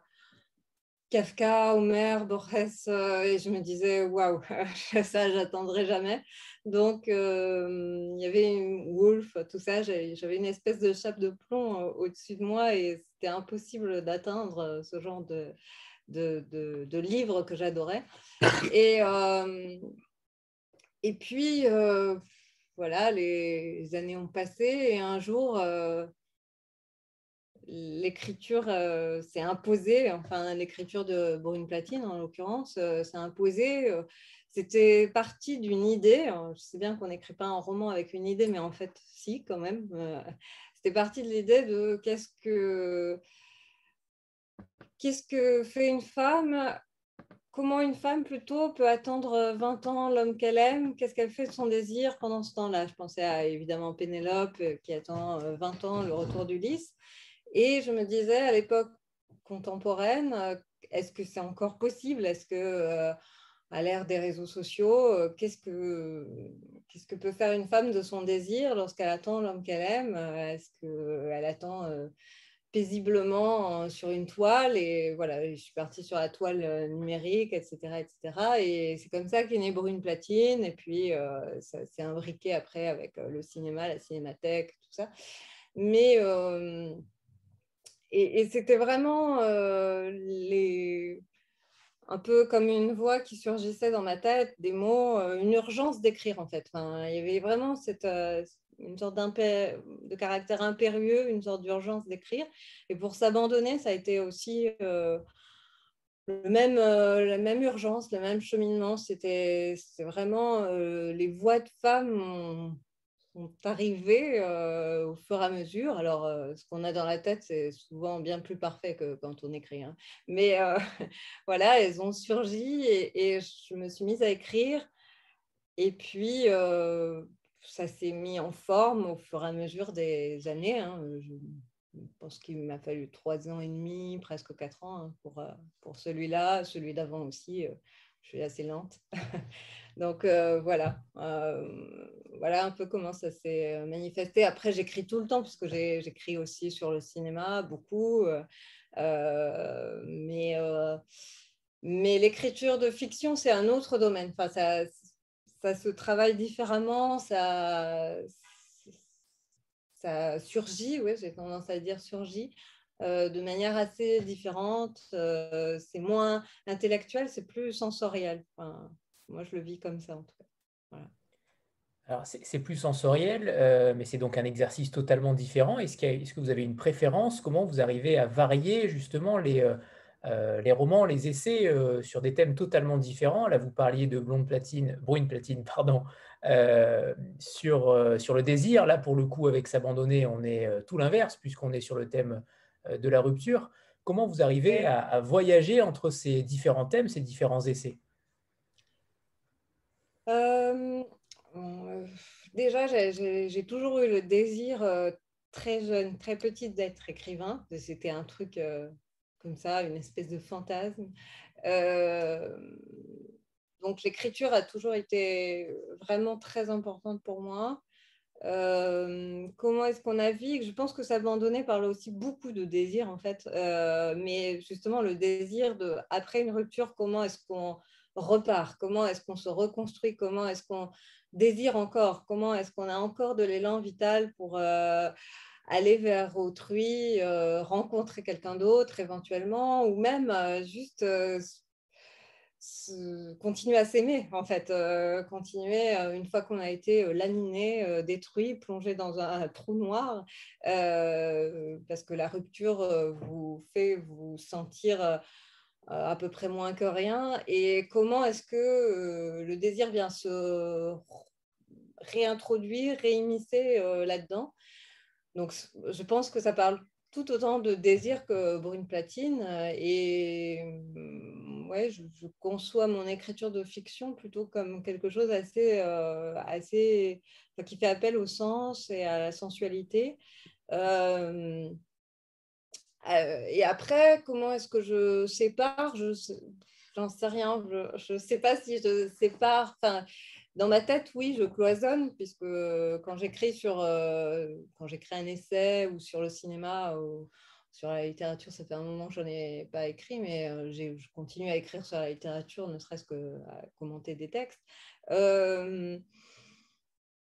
Kafka, Homer, Borges et je me disais waouh, ça j'attendrai jamais. Donc il y avait Wolf, tout ça, j'avais une espèce de chape de plomb au-dessus de moi et c'était impossible d'atteindre ce genre de de, livres que j'adorais. Et, euh, et puis, euh, voilà, les années ont passé et un jour, euh, l'écriture s'est imposée, enfin l'écriture de Brune Platine en l'occurrence, s'est imposée. C'était parti d'une idée. Je sais bien qu'on n'écrit pas un roman avec une idée, mais en fait, si, quand même. C'était parti de l'idée de qu'est-ce que qu'est-ce que fait une femme? Comment une femme plutôt peut attendre 20 ans l'homme qu'elle aime? Qu'est-ce qu'elle fait de son désir pendant ce temps-là? Je pensais à évidemment Pénélope euh, qui attend 20 euh, ans le retour d'Ulysse. Et je me disais à l'époque contemporaine, euh, est-ce que c'est encore possible? Est-ce que à l'ère des réseaux sociaux, qu'est-ce que, qu'est-ce que peut faire une femme de son désir lorsqu'elle attend l'homme qu'elle aime? Est-ce qu'elle attend paisiblement sur une toile et voilà, je suis partie sur la toile euh, numérique, etc. etc. Et c'est comme ça qu'est née Brune Platine et puis euh, ça s'est imbriqué après avec euh, le cinéma, la cinémathèque, tout ça. Mais et, c'était vraiment les un peu comme une voix qui surgissait dans ma tête, des mots, une urgence d'écrire en fait. Enfin, il y avait vraiment cette, une sorte de caractère impérieux, une sorte d'urgence d'écrire. Et pour s'abandonner, ça a été aussi euh, le même, euh, la même urgence, le même cheminement. C'était vraiment euh, les voix de femmes sont arrivées au fur et à mesure. Alors, ce qu'on a dans la tête, c'est souvent bien plus parfait que quand on écrit. Hein. Mais voilà, elles ont surgi et, et, je me suis mise à écrire. Et puis, ça s'est mis en forme au fur et à mesure des années. Hein. Je pense qu'il m'a fallu trois ans et demi, presque quatre ans hein, pour, euh, pour celui-là, celui d'avant aussi. Euh, je suis assez lente. Donc voilà, voilà un peu comment ça s'est manifesté. Après, j'écris tout le temps, puisque j'écris aussi sur le cinéma, beaucoup. mais mais l'écriture de fiction, c'est un autre domaine. Ça se travaille différemment, ça, ça surgit, oui, j'ai tendance à dire surgit, euh, de manière assez différente. Euh, c'est moins intellectuel, c'est plus sensoriel. moi, je le vis comme ça, en tout cas. Alors, c'est plus sensoriel, euh, mais c'est donc un exercice totalement différent. Est-ce que vous avez une préférence? Comment vous arrivez à varier justement les, les romans, les essais sur des thèmes totalement différents Là, vous parliez de Blonde Platine, Brune Platine, pardon, sur, sur le désir. Là, pour le coup, avec S'abandonner, on est tout l'inverse, puisqu'on est sur le thème euh, de la rupture. Comment vous arrivez à, voyager entre ces différents thèmes, ces différents essais? Euh, euh, Déjà, j'ai toujours eu le désir très jeune, très petite d'être écrivain. C'était un truc comme ça, une espèce de fantasme. donc l'écriture a toujours été vraiment très importante pour moi. Euh, comment est-ce qu'on navigue Je pense que s'abandonner parle aussi beaucoup de désir en fait, euh, mais justement le désir de après une rupture, comment est-ce qu'on repart? Comment est-ce qu'on se reconstruit? Comment est-ce qu'on désire encore? Comment est-ce qu'on a encore de l'élan vital pour euh, aller vers autrui, rencontrer quelqu'un d'autre éventuellement, ou même juste continuer à s'aimer, en fait, euh, continuer euh, une fois qu'on a été euh, laminé, détruit, plongé dans un, trou noir, parce que la rupture vous fait vous sentir à peu près moins que rien. Et comment est-ce que le désir vient se réintroduire, réimmiscer là-dedans? Donc, je pense que ça parle tout autant de désir que Brune Platine. Et ouais, je, conçois mon écriture de fiction plutôt comme quelque chose assez, euh, assez qui fait appel au sens et à la sensualité. Euh, euh, et après, comment est-ce que je sépare? Je j'en sais rien. Je ne sais pas si je sépare. Enfin, dans ma tête, oui, je cloisonne puisque quand j'écris sur, quand j'écris un essai ou sur le cinéma. Ou, sur la littérature, ça fait un moment que je n'en ai pas écrit, mais euh, je continue à écrire sur la littérature, ne serait-ce qu'à commenter des textes. Euh,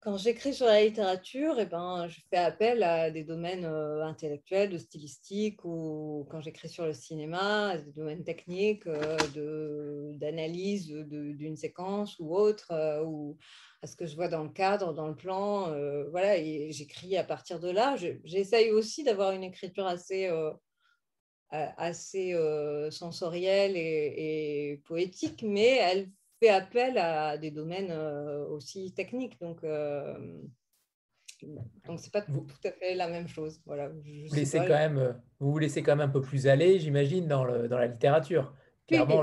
quand j'écris sur la littérature, eh ben, je fais appel à des domaines euh, intellectuels, de stylistique, ou quand j'écris sur le cinéma, des domaines techniques, d'analyse d'une séquence ou autre, ou à ce que je vois dans le cadre, dans le plan. Euh, voilà, et j'écris à partir de là. J'essaye aussi d'avoir une écriture assez, euh, assez euh, sensorielle et, poétique, mais elle fait appel à des domaines aussi techniques. Donc, donc c'est pas tout, à fait la même chose. Voilà, vous, laissez quand même, vous vous laissez quand même un peu plus aller, j'imagine, dans, dans la littérature. Clairement,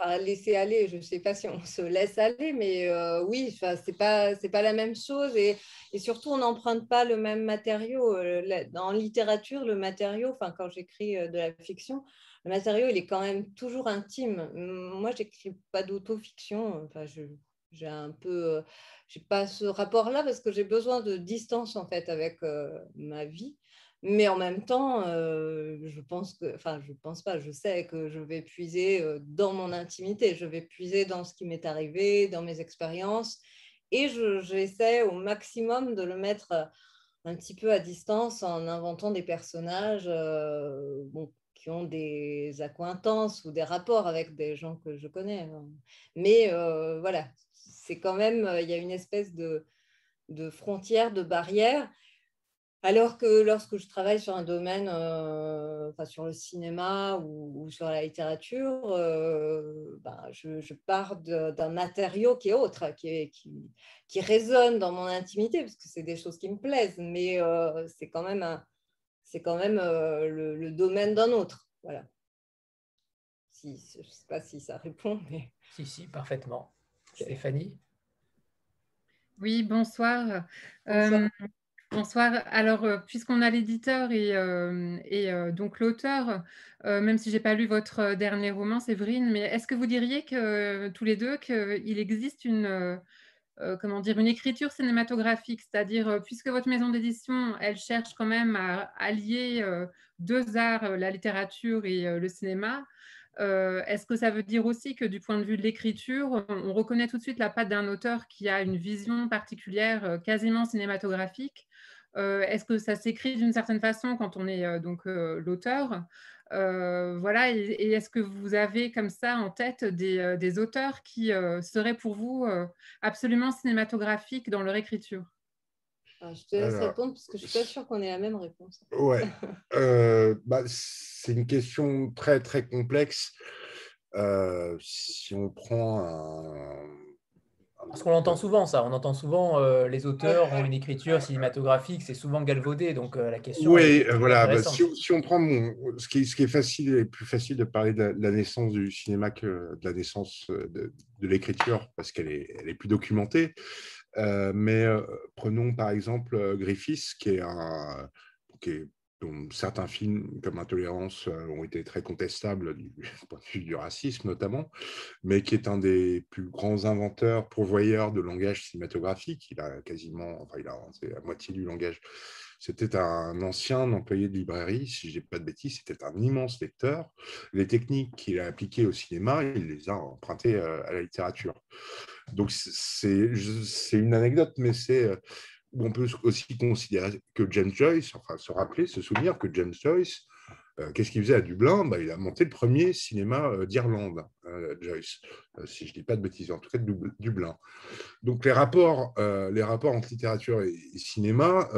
ah le, laisser aller, je ne sais pas si on se laisse aller, mais euh, oui, ce n'est pas, pas la même chose. Et, et surtout, on n'emprunte pas le même matériau. Euh, en littérature, le matériau, enfin, quand j'écris euh, de la fiction, le matériau, il est quand même toujours intime. Moi, j'écris pas d'autofiction. Enfin, je, j'ai un peu, j'ai pas ce rapport-là parce que j'ai besoin de distance en fait avec ma vie. Mais en même temps, euh, je pense que, enfin, je pense pas, je sais que je vais puiser euh, dans mon intimité, je vais puiser dans ce qui m'est arrivé, dans mes expériences, et j'essaie au maximum de le mettre euh, un petit peu à distance en inventant des personnages bon, qui ont des accointances ou des rapports avec des gens que je connais. Hein. Mais voilà, c'est quand même, il y a une espèce de, frontière, de barrière alors que lorsque je travaille sur un domaine, euh, enfin sur le cinéma ou, sur la littérature, euh, ben, je, pars d'un matériau qui est autre, qui, résonne dans mon intimité, parce que c'est des choses qui me plaisent, mais euh, c'est quand même, c'est quand même le, domaine d'un autre. Voilà. Si, je ne sais pas si ça répond, mais... Si, si, parfaitement. Stéphanie? Oui, bonsoir. bonsoir. Alors, puisqu'on a l'éditeur et, et donc l'auteur, même si je n'ai pas lu votre dernier roman, Séverine, mais est-ce que vous diriez que tous les deux qu'il existe une, comment dire, une écriture cinématographique, c'est-à-dire, puisque votre maison d'édition, elle cherche quand même à allier deux arts, la littérature et le cinéma, euh, est-ce que ça veut dire aussi que du point de vue de l'écriture, on, reconnaît tout de suite la patte d'un auteur qui a une vision particulière, euh, quasiment cinématographique? Euh, Est-ce que ça s'écrit d'une certaine façon quand on est donc l'auteur? Voilà. Et, est-ce que vous avez comme ça en tête des, des auteurs qui seraient pour vous absolument cinématographiques dans leur écriture? Ah, je te laisse répondre parce que je suis pas sûre qu'on ait la même réponse. Ouais. bah, c'est une question très, très complexe. Euh, si on prend un. Parce qu'on l'entend souvent, ça. On entend souvent euh, les auteurs ont une écriture cinématographique, c'est souvent galvaudé. Donc euh, la question. Oui, voilà. Bah, si, on prend ce, qui, ce qui est facile et plus facile de parler de la, naissance du cinéma que de la naissance de, l'écriture, parce qu'elle est, elle est plus documentée. mais prenons par exemple Griffiths, qui est un. Qui est dont certains films comme Intolérance euh, ont été très contestables du point de vue du racisme notamment, mais qui est un des plus grands inventeurs, pourvoyeurs de langage cinématographique. Il a quasiment, enfin, il a la moitié du langage. C'était un ancien employé de librairie, si je dis pas de bêtises, c'était un immense lecteur. Les techniques qu'il a appliquées au cinéma, il les a empruntées euh, à la littérature. Donc c'est une anecdote, mais c'est euh, on peut aussi considérer que James Joyce, se rappeler, se souvenir que James Joyce, euh, qu'est-ce qu'il faisait à Dublin? Bah, Il a monté le premier cinéma euh, d'Irlande, euh, Joyce, si je ne dis pas de bêtises, en tout cas de Dublin. Donc les rapports, les rapports entre littérature et, cinéma,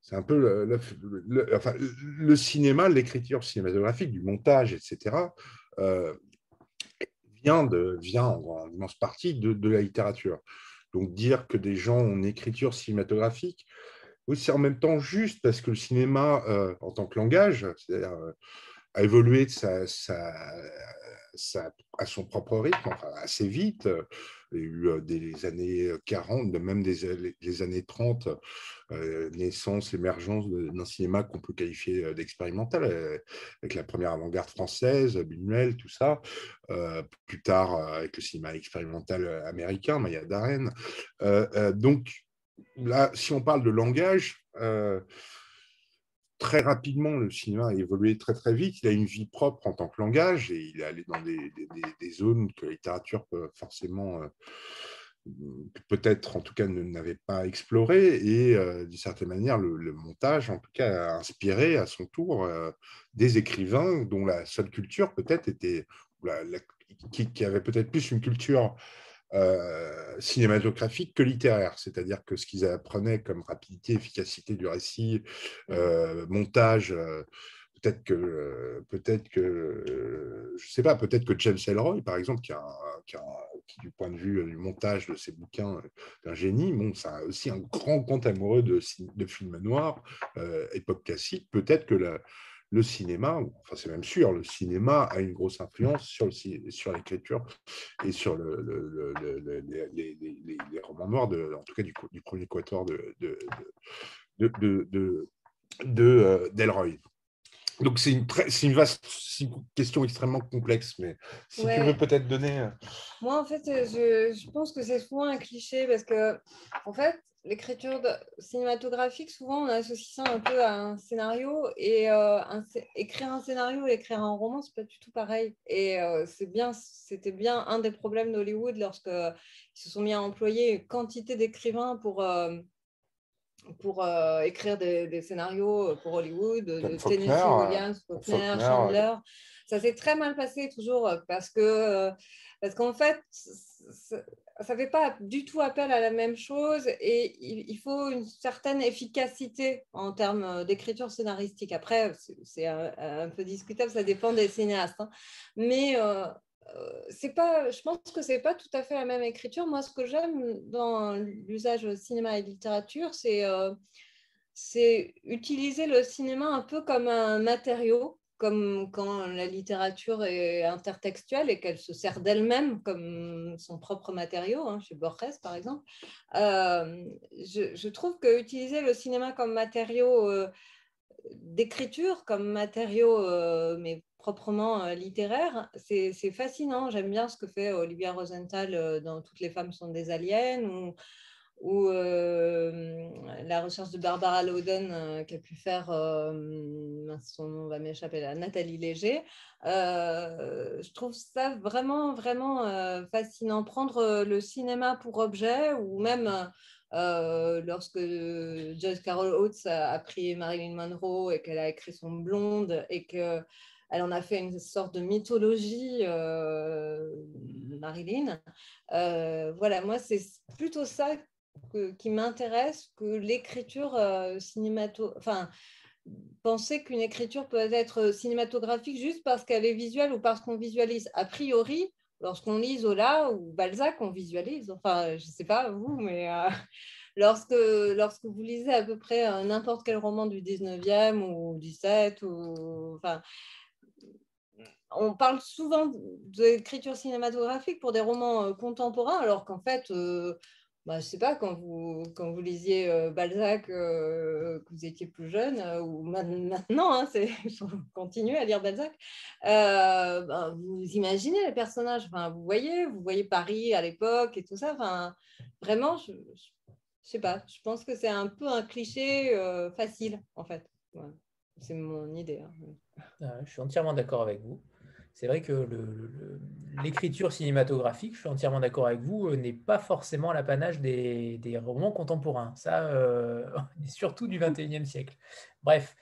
c'est un peu le cinéma, l'écriture cinématographique, du montage, etc., vient, de, vient en, immense partie de la littérature. Donc dire que des gens ont une écriture cinématographique, c'est en même temps juste parce que le cinéma, euh, en tant que langage, euh, a évolué à son propre rythme, assez vite. Il y a eu des années 40, même des, années 30, naissance, émergence d'un cinéma qu'on peut qualifier d'expérimental, avec la première avant-garde française, Buñuel, tout ça. plus tard, avec le cinéma expérimental américain, Maya Daren. donc, là, si on parle de langage, très rapidement, le cinéma a évolué très très vite. Il a une vie propre en tant que langage et il est allé dans des, zones que la littérature peut forcément, euh, peut-être en tout cas, n'avait pas explorées. Et euh, d'une certaine manière, le, montage, en tout cas, a inspiré à son tour euh, des écrivains dont la seule culture peut-être était, qui, qui, avait peut-être plus une culture euh, cinématographique que littéraire, c'est-à-dire que ce qu'ils apprenaient comme rapidité, efficacité du récit, euh, montage, euh, peut-être que, peut-être que, je sais pas, peut-être que James Ellroy, par exemple, qui, a, qui, du point de vue du montage de ses bouquins, est un génie, bon, aussi un grand compte amoureux de, de films noirs, époque classique, peut-être que la, le cinéma, enfin c'est même sûr, le cinéma a une grosse influence sur, le, sur l'écriture et sur le, les, romans noirs, de, en tout cas du, du premier quator de, de, de, de, euh, Delroy. Donc c'est une, une, vaste, une question extrêmement complexe, mais si tu veux peut-être donner... Euh, Moi, en fait, je, je pense que c'est souvent un cliché parce que, en fait, l'écriture cinématographique, souvent on associe ça un peu à un scénario et euh, écrire un scénario et écrire un roman, c'est pas du tout pareil. Et euh, c'est bien, c'était bien un des problèmes d'Hollywood lorsqu'ils se sont mis à employer une quantité d'écrivains pour, euh, pour écrire des, scénarios pour Hollywood, de, Tennessee Williams, Faulkner, Chandler. Ça s'est très mal passé toujours parce que parce qu'en fait, ça ne fait pas du tout appel à la même chose et il, faut une certaine efficacité en termes euh, d'écriture scénaristique. Après, c'est un, peu discutable, ça dépend des cinéastes. Hein. Mais euh, euh, pas, je pense que ce n'est pas tout à fait la même écriture. Moi, ce que j'aime dans l'usage cinéma et littérature, c'est c'est utiliser le cinéma un peu comme un matériau comme quand la littérature est intertextuelle et qu'elle se sert d'elle-même comme son propre matériau, hein, chez Borges par exemple, euh, je, trouve que utiliser le cinéma comme matériau euh, d'écriture, comme matériau mais proprement littéraire, c'est fascinant. J'aime bien ce que fait Olivia Rosenthal dans Toutes les femmes sont des aliens ou euh, la recherche de Barbara Loden euh, qui a pu faire, euh, son nom va m'échapper là, Nathalie Léger. je trouve ça vraiment, vraiment fascinant. Prendre le cinéma pour objet ou même lorsque Joyce Carol Oates a, pris Marilyn Monroe et qu'elle a écrit son Blonde et que elle en a fait une sorte de mythologie, Marilyn. voilà, moi, c'est plutôt ça qui m'intéresse que l'écriture euh, cinématographique. Enfin, penser qu'une écriture peut être cinématographique juste parce qu'elle est visuelle ou parce qu'on visualise. A priori, lorsqu'on lit Zola ou Balzac, on visualise. Enfin, je ne sais pas vous, mais euh, lorsque, lorsque vous lisez à peu près euh, n'importe quel roman du 19e ou 17, ou, enfin, on parle souvent d'écriture cinématographique pour des romans contemporains, alors qu'en fait, bah, je ne sais pas, quand vous, quand vous lisiez euh, Balzac, euh, que vous étiez plus jeune, euh, ou maintenant, hein, il faut continuer à lire Balzac, bah, vous imaginez les personnages, enfin, vous voyez, vous voyez Paris à l'époque et tout ça. Enfin, vraiment, je ne sais pas, je pense que c'est un peu un cliché facile, en fait. C'est mon idée. Hein. Ah, je suis entièrement d'accord avec vous c'est vrai que l'écriture cinématographique, je suis entièrement d'accord avec vous, euh, n'est pas forcément l'apanage des, romans contemporains. Ça, euh, surtout du 21e siècle. Bref,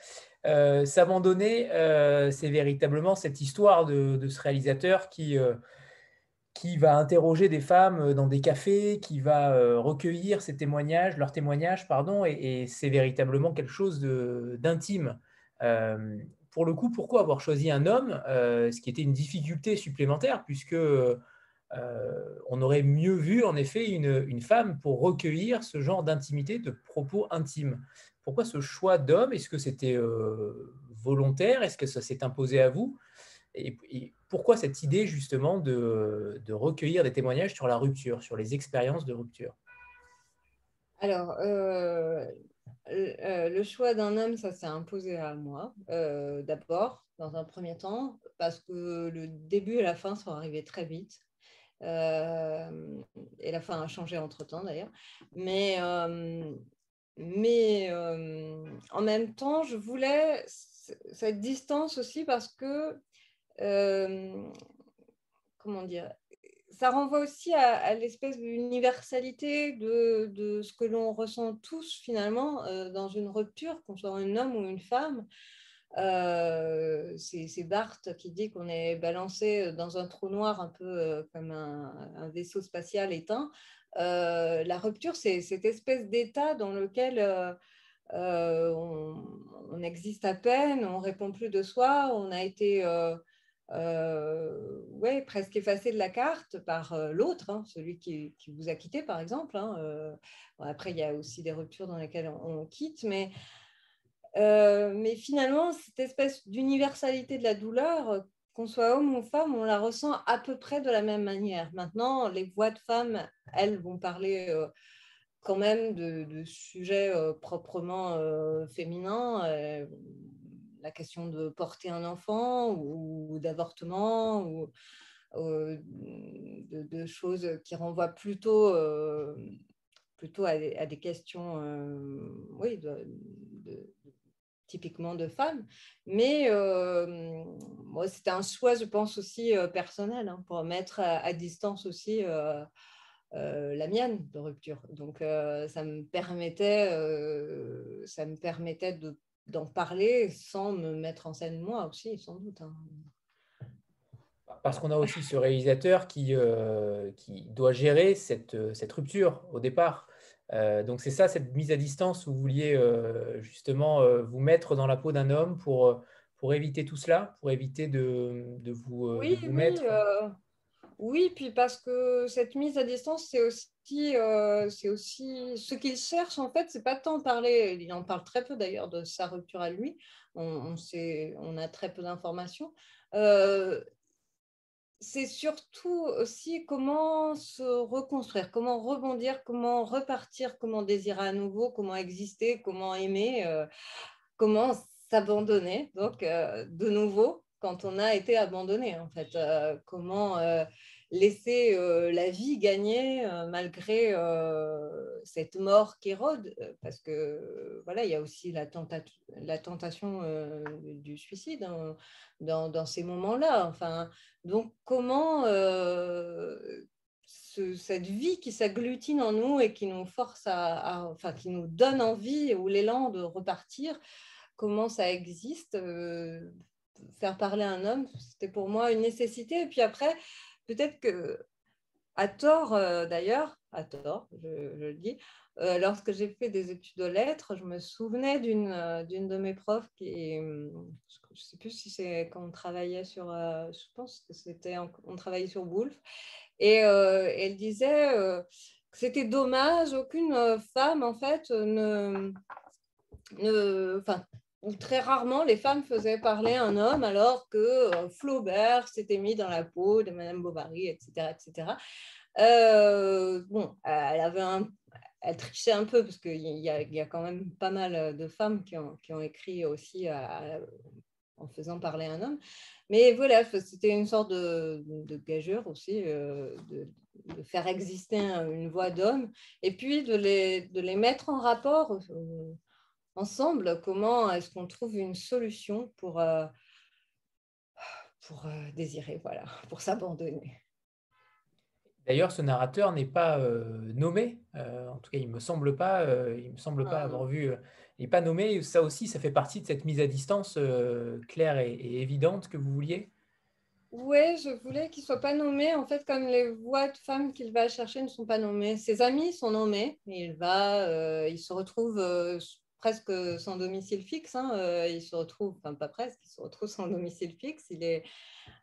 euh, S'abandonner, euh, c'est véritablement cette histoire de, ce réalisateur qui, qui va interroger des femmes dans des cafés, qui va recueillir ces témoignages, leurs témoignages, pardon, et c'est véritablement quelque chose d'intime pour le coup, pourquoi avoir choisi un homme euh, Ce qui était une difficulté supplémentaire, puisque euh, on aurait mieux vu en effet une, femme pour recueillir ce genre d'intimité, de propos intimes. Pourquoi ce choix d'homme? Est-ce que c'était euh, volontaire? Est-ce que ça s'est imposé à vous? Et, pourquoi cette idée justement de, recueillir des témoignages sur la rupture, sur les expériences de rupture? Alors, le choix d'un homme, ça s'est imposé à moi, euh, d'abord, dans un premier temps, parce que le début et la fin sont arrivés très vite. Euh, et la fin a changé entre-temps d'ailleurs. Mais, mais en même temps, je voulais cette distance aussi parce que, comment dire, ça renvoie aussi à, l'espèce d'universalité de, ce que l'on ressent tous finalement euh, dans une rupture, qu'on soit un homme ou une femme. Euh, c'est Barthes qui dit qu'on est balancé dans un trou noir un peu euh, comme un, vaisseau spatial éteint. la rupture, c'est cette espèce d'état dans lequel on, on, existe à peine, on répond plus de soi, on a été euh, ouais, presque effacé de la carte par euh, l'autre, hein, celui qui, vous a quitté par exemple. Hein, euh. après, il y a aussi des ruptures dans lesquelles on, quitte, mais, mais finalement, cette espèce d'universalité de la douleur, qu'on soit homme ou femme, on la ressent à peu près de la même manière. Maintenant, les voix de femmes, elles vont parler quand même de sujets proprement féminins la question de porter un enfant ou, d'avortement ou, de, choses qui renvoient plutôt, euh, plutôt à, des questions euh, oui, typiquement de femmes. Mais euh, moi, c'était un choix, je pense, aussi personnel hein, pour mettre à, distance aussi. la mienne de rupture. Donc, ça me permettait, ça me permettait de d'en parler sans me mettre en scène moi aussi, sans doute. Hein. Parce qu'on a aussi ce réalisateur qui, euh, qui doit gérer cette, cette, rupture au départ. Euh, donc c'est ça, cette mise à distance où vous vouliez euh, justement vous mettre dans la peau d'un homme pour, pour éviter tout cela, pour éviter de, de vous, oui, mettre... Oui, puis parce que cette mise à distance, c'est aussi, euh, c'est aussi ce qu'il cherche en fait, c'est pas tant parler, il en parle très peu d'ailleurs de sa rupture à lui, on a très peu d'informations. Euh, c'est surtout aussi comment se reconstruire, comment rebondir, comment repartir, comment désirer à nouveau, comment exister, comment aimer, euh, comment s'abandonner, donc de nouveau on a été abandonné, en fait. Euh, comment euh, laisser euh, la vie gagner malgré cette mort qui rôde, parce que voilà, il y a aussi la, tentation du suicide hein, dans, ces moments-là. Enfin, donc comment cette vie qui s'agglutine en nous et qui nous force à, enfin, qui nous donne envie ou l'élan de repartir, comment ça existe faire parler un homme, c'était pour moi une nécessité. Et puis après, peut-être que, à tort euh, d'ailleurs, à tort, je, le dis, euh, lorsque j'ai fait des études de lettres, je me souvenais d'une euh, de mes profs qui, je ne sais plus si c'est quand on travaillait sur, je pense que c'était, on travaillait sur Wolf, et elle disait que c'était dommage, aucune femme en fait ne, ne, enfin, très rarement les femmes faisaient parler un homme alors que euh, Flaubert s'était mis dans la peau de Madame Bovary, etc. etc. Euh, bon, elle avait un, elle trichait un peu parce qu'il y, y, a quand même pas mal de femmes qui ont, qui ont écrit aussi en faisant parler un homme. Mais voilà, c'était une sorte de, de gageure aussi, euh, de, de, faire exister une voix d'homme et puis de les, de les mettre en rapport ensemble comment est-ce qu'on trouve une solution pour, euh, pour euh, désirer, voilà, pour s'abandonner? D'ailleurs, ce narrateur n'est pas euh, nommé. en tout cas, il me semble pas. il me semble pas ah, avoir vu. il n'est pas nommé. Ça aussi, ça fait partie de cette mise à distance claire et, évidente que vous vouliez? Oui, je voulais qu'il soit pas nommé. En fait, comme les voix de femmes qu'il va chercher ne sont pas nommées, ses amis sont nommés. Il va, il se retrouve presque sans domicile fixe. Hein, euh, il se retrouve, enfin pas presque, il se retrouve sans domicile fixe. Il est,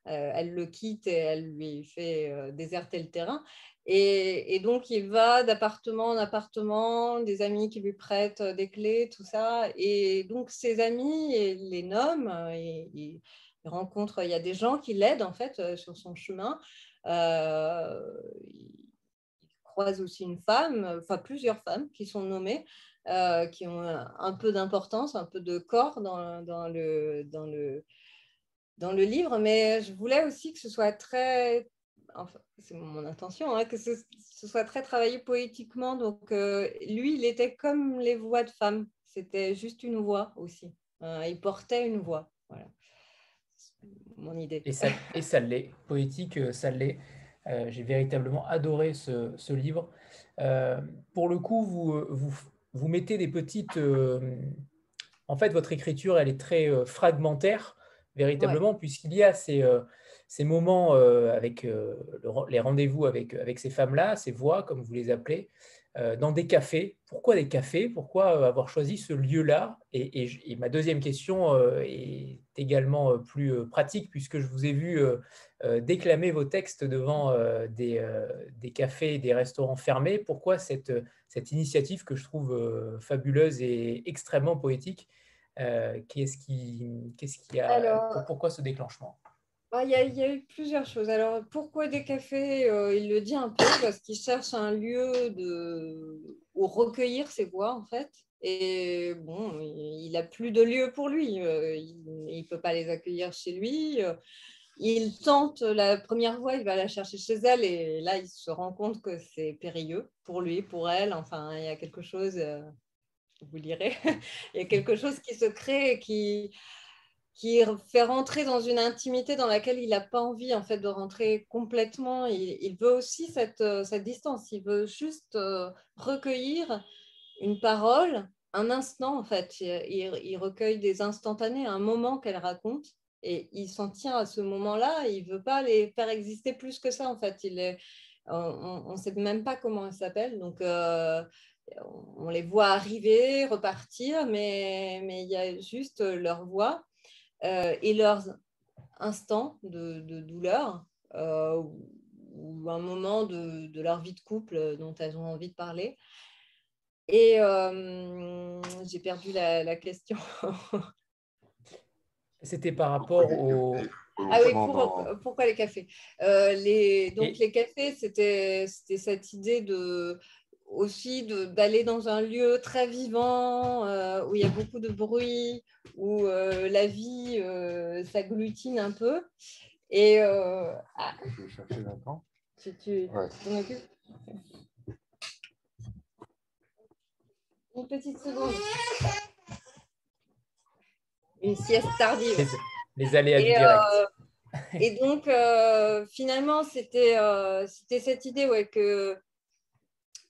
euh, elle le quitte et elle lui fait euh, déserter le terrain. Et, donc, il va d'appartement en appartement, des amis qui lui prêtent des clés, tout ça. Et donc, ses amis les nomment. Et, il rencontre, il y a des gens qui l'aident en fait sur son chemin. il croise aussi une femme, enfin plusieurs femmes qui sont nommées. Euh, qui ont un peu d'importance, un peu de corps dans, dans, le, dans, le, dans le livre, mais je voulais aussi que ce soit très, enfin, c'est mon intention, hein, que ce, soit très travaillé poétiquement. Donc, euh, lui, il était comme les voix de femmes, c'était juste une voix aussi. Euh, il portait une voix. Voilà, mon idée. Et ça, et ça l'est, poétique, ça l'est. J'ai véritablement adoré ce, ce livre. pour le coup, vous, vous, vous mettez des petites... Euh, en fait, votre écriture, elle est très euh, fragmentaire, véritablement, puisqu'il y a ces, euh, ces moments avec les rendez-vous avec, avec ces femmes-là, ces voix, comme vous les appelez, dans des cafés. Pourquoi des cafés? Pourquoi avoir choisi ce lieu-là? Et, ma deuxième question est également plus pratique, puisque je vous ai vu déclamer vos textes devant des, des cafés et des restaurants fermés. Pourquoi cette cette initiative que je trouve euh, fabuleuse et extrêmement poétique. Euh, qu'est-ce qui, qu'est-ce qui a, pourquoi ce déclenchement? Bah, il y, a, eu plusieurs choses. Alors, pourquoi des cafés euh, Il le dit un peu parce qu'il cherche un lieu de... où recueillir ses voix, en fait. Et bon, il n'a plus de lieu pour lui. il ne peut pas les accueillir chez lui il tente la première fois, il va la chercher chez elle et là, il se rend compte que c'est périlleux pour lui, pour elle. Enfin, il y a quelque chose, euh, vous lirez, il y a quelque chose qui se crée qui, qui fait rentrer dans une intimité dans laquelle il n'a pas envie en fait de rentrer complètement. Il, veut aussi cette, euh, cette, distance, il veut juste euh, recueillir une parole, un instant en fait. Il, il recueille des instantanés, un moment qu'elle raconte et il s'en tient à ce moment-là, il ne veut pas les faire exister plus que ça, en fait. On ne sait même pas comment elles s'appellent, donc euh, on les voit arriver, repartir, mais, il y a juste leur voix et leurs instants de, douleur, euh, ou un moment de, leur vie de couple dont elles ont envie de parler. Et j'ai perdu la, question. C'était par rapport au... Ah oui, pourquoi les cafés? Les, Donc les cafés, c'était cette idée de aussi d'aller dans un lieu très vivant, euh, où il y a beaucoup de bruit, où euh, la vie euh, s'agglutine un peu. Et, ah. Je vais chercher maintenant. Si tu t'en occupes? Une petite seconde. Une sieste tardive. Les, aléas du direct. et donc, finalement, c'était cette idée ouais, que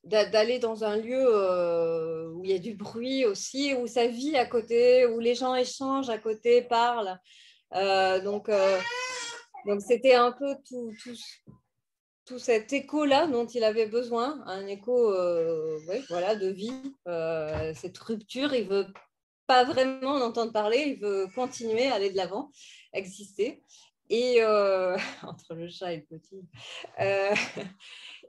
d'aller dans un lieu euh, où il y a du bruit aussi, où ça vit à côté, où les gens échangent à côté, parlent. Euh, donc, euh, donc c'était un peu tout, tout, tout cet écho-là dont il avait besoin, un écho voilà, de vie, cette rupture. Il veut pas vraiment en entendre parler, il veut continuer, aller de l'avant, exister. Et entre le chat et le petit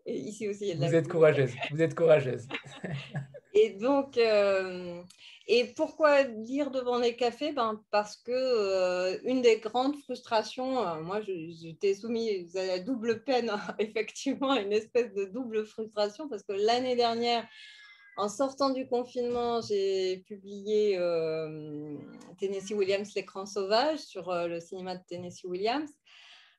ici aussi, il y a de Vous êtes courageuse. Vous êtes courageuse. et donc, euh, et pourquoi lire devant les cafés? Ben, Parce que euh, une des grandes frustrations, euh, moi j'étais soumise à la double peine, effectivement, une espèce de double frustration, parce que l'année dernière, en sortant du confinement, j'ai publié Tennessee Williams, L'écran sauvage sur le cinéma de Tennessee Williams